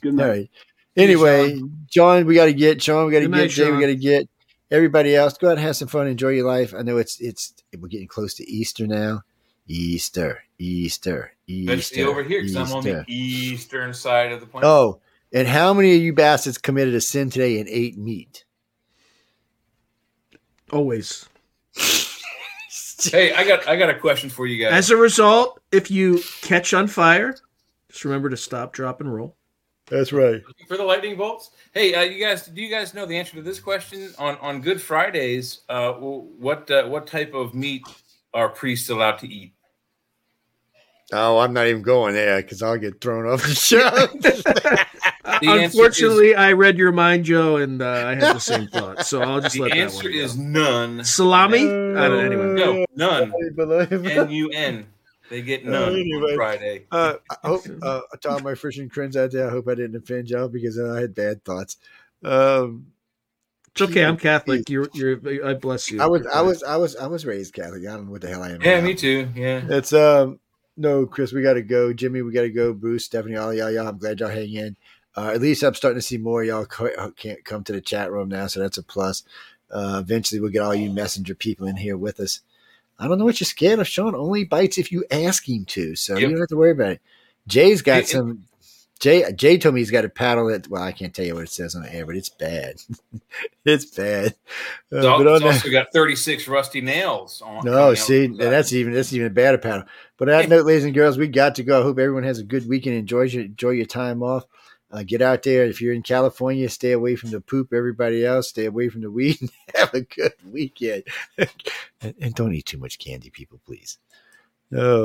Good night. right. Anyway, John, we got to get Sean. We got to get night, Jay. We got to get everybody else. Go out and have some fun. Enjoy your life. I know it's it's we're getting close to Easter now. Easter, Easter, Easter. Especially over here because I'm on the eastern side of the planet. Oh, and how many of you bastards committed a sin today and ate meat? Always. Hey, I got I got a question for you guys. As a result, if you catch on fire, just remember to stop, drop, and roll. That's right. for the lightning bolts. Hey, uh, you guys, do you guys know the answer to this question? On on Good Fridays, uh, what uh, what type of meat are priests allowed to eat? Oh, I'm not even going there because I'll get thrown off the show. The answer Unfortunately, I read your mind, Joe, and uh, I had the same thought. So I'll just The let that answer one go. is none. salami. I don't, anyway, No, none. Believe it. N U N. They get none Anyway. on Friday. Uh, I hope uh, to all my Christian friends out there, I hope I didn't offend y'all because uh, I had bad thoughts. Um, it's okay. I'm Catholic. You're, you're. I bless you. I was, I was, I was, I was raised Catholic. I don't know what the hell I am. Yeah, now. me too. Yeah. It's um, no, Chris, we got to go. Jimmy, we got to go. Bruce, Stephanie, all y'all, y'all. I'm glad y'all hang in. Uh, at least I'm starting to see more of y'all co- can't come to the chat room now, so that's a plus. Uh, eventually, we'll get all you messenger people in here with us. I don't know what you're scared of. Sean only bites if you ask him to, so Yep. you don't have to worry about it. Jay's got It- some. Jay Jay told me he's got a paddle that. Well, I can't tell you what it says on the air, but it's bad. it's bad. Uh, but on it's that- also got 36 rusty nails on no, see, and that's even that's even a better paddle. But on that note, ladies and girls, we got to go. I hope everyone has a good weekend. Enjoy your enjoy your time off. Uh, get out there. If you're in California, stay away from the poop. Everybody else, stay away from the weed. And have a good weekend. and, and don't eat too much candy, people, please. Oh.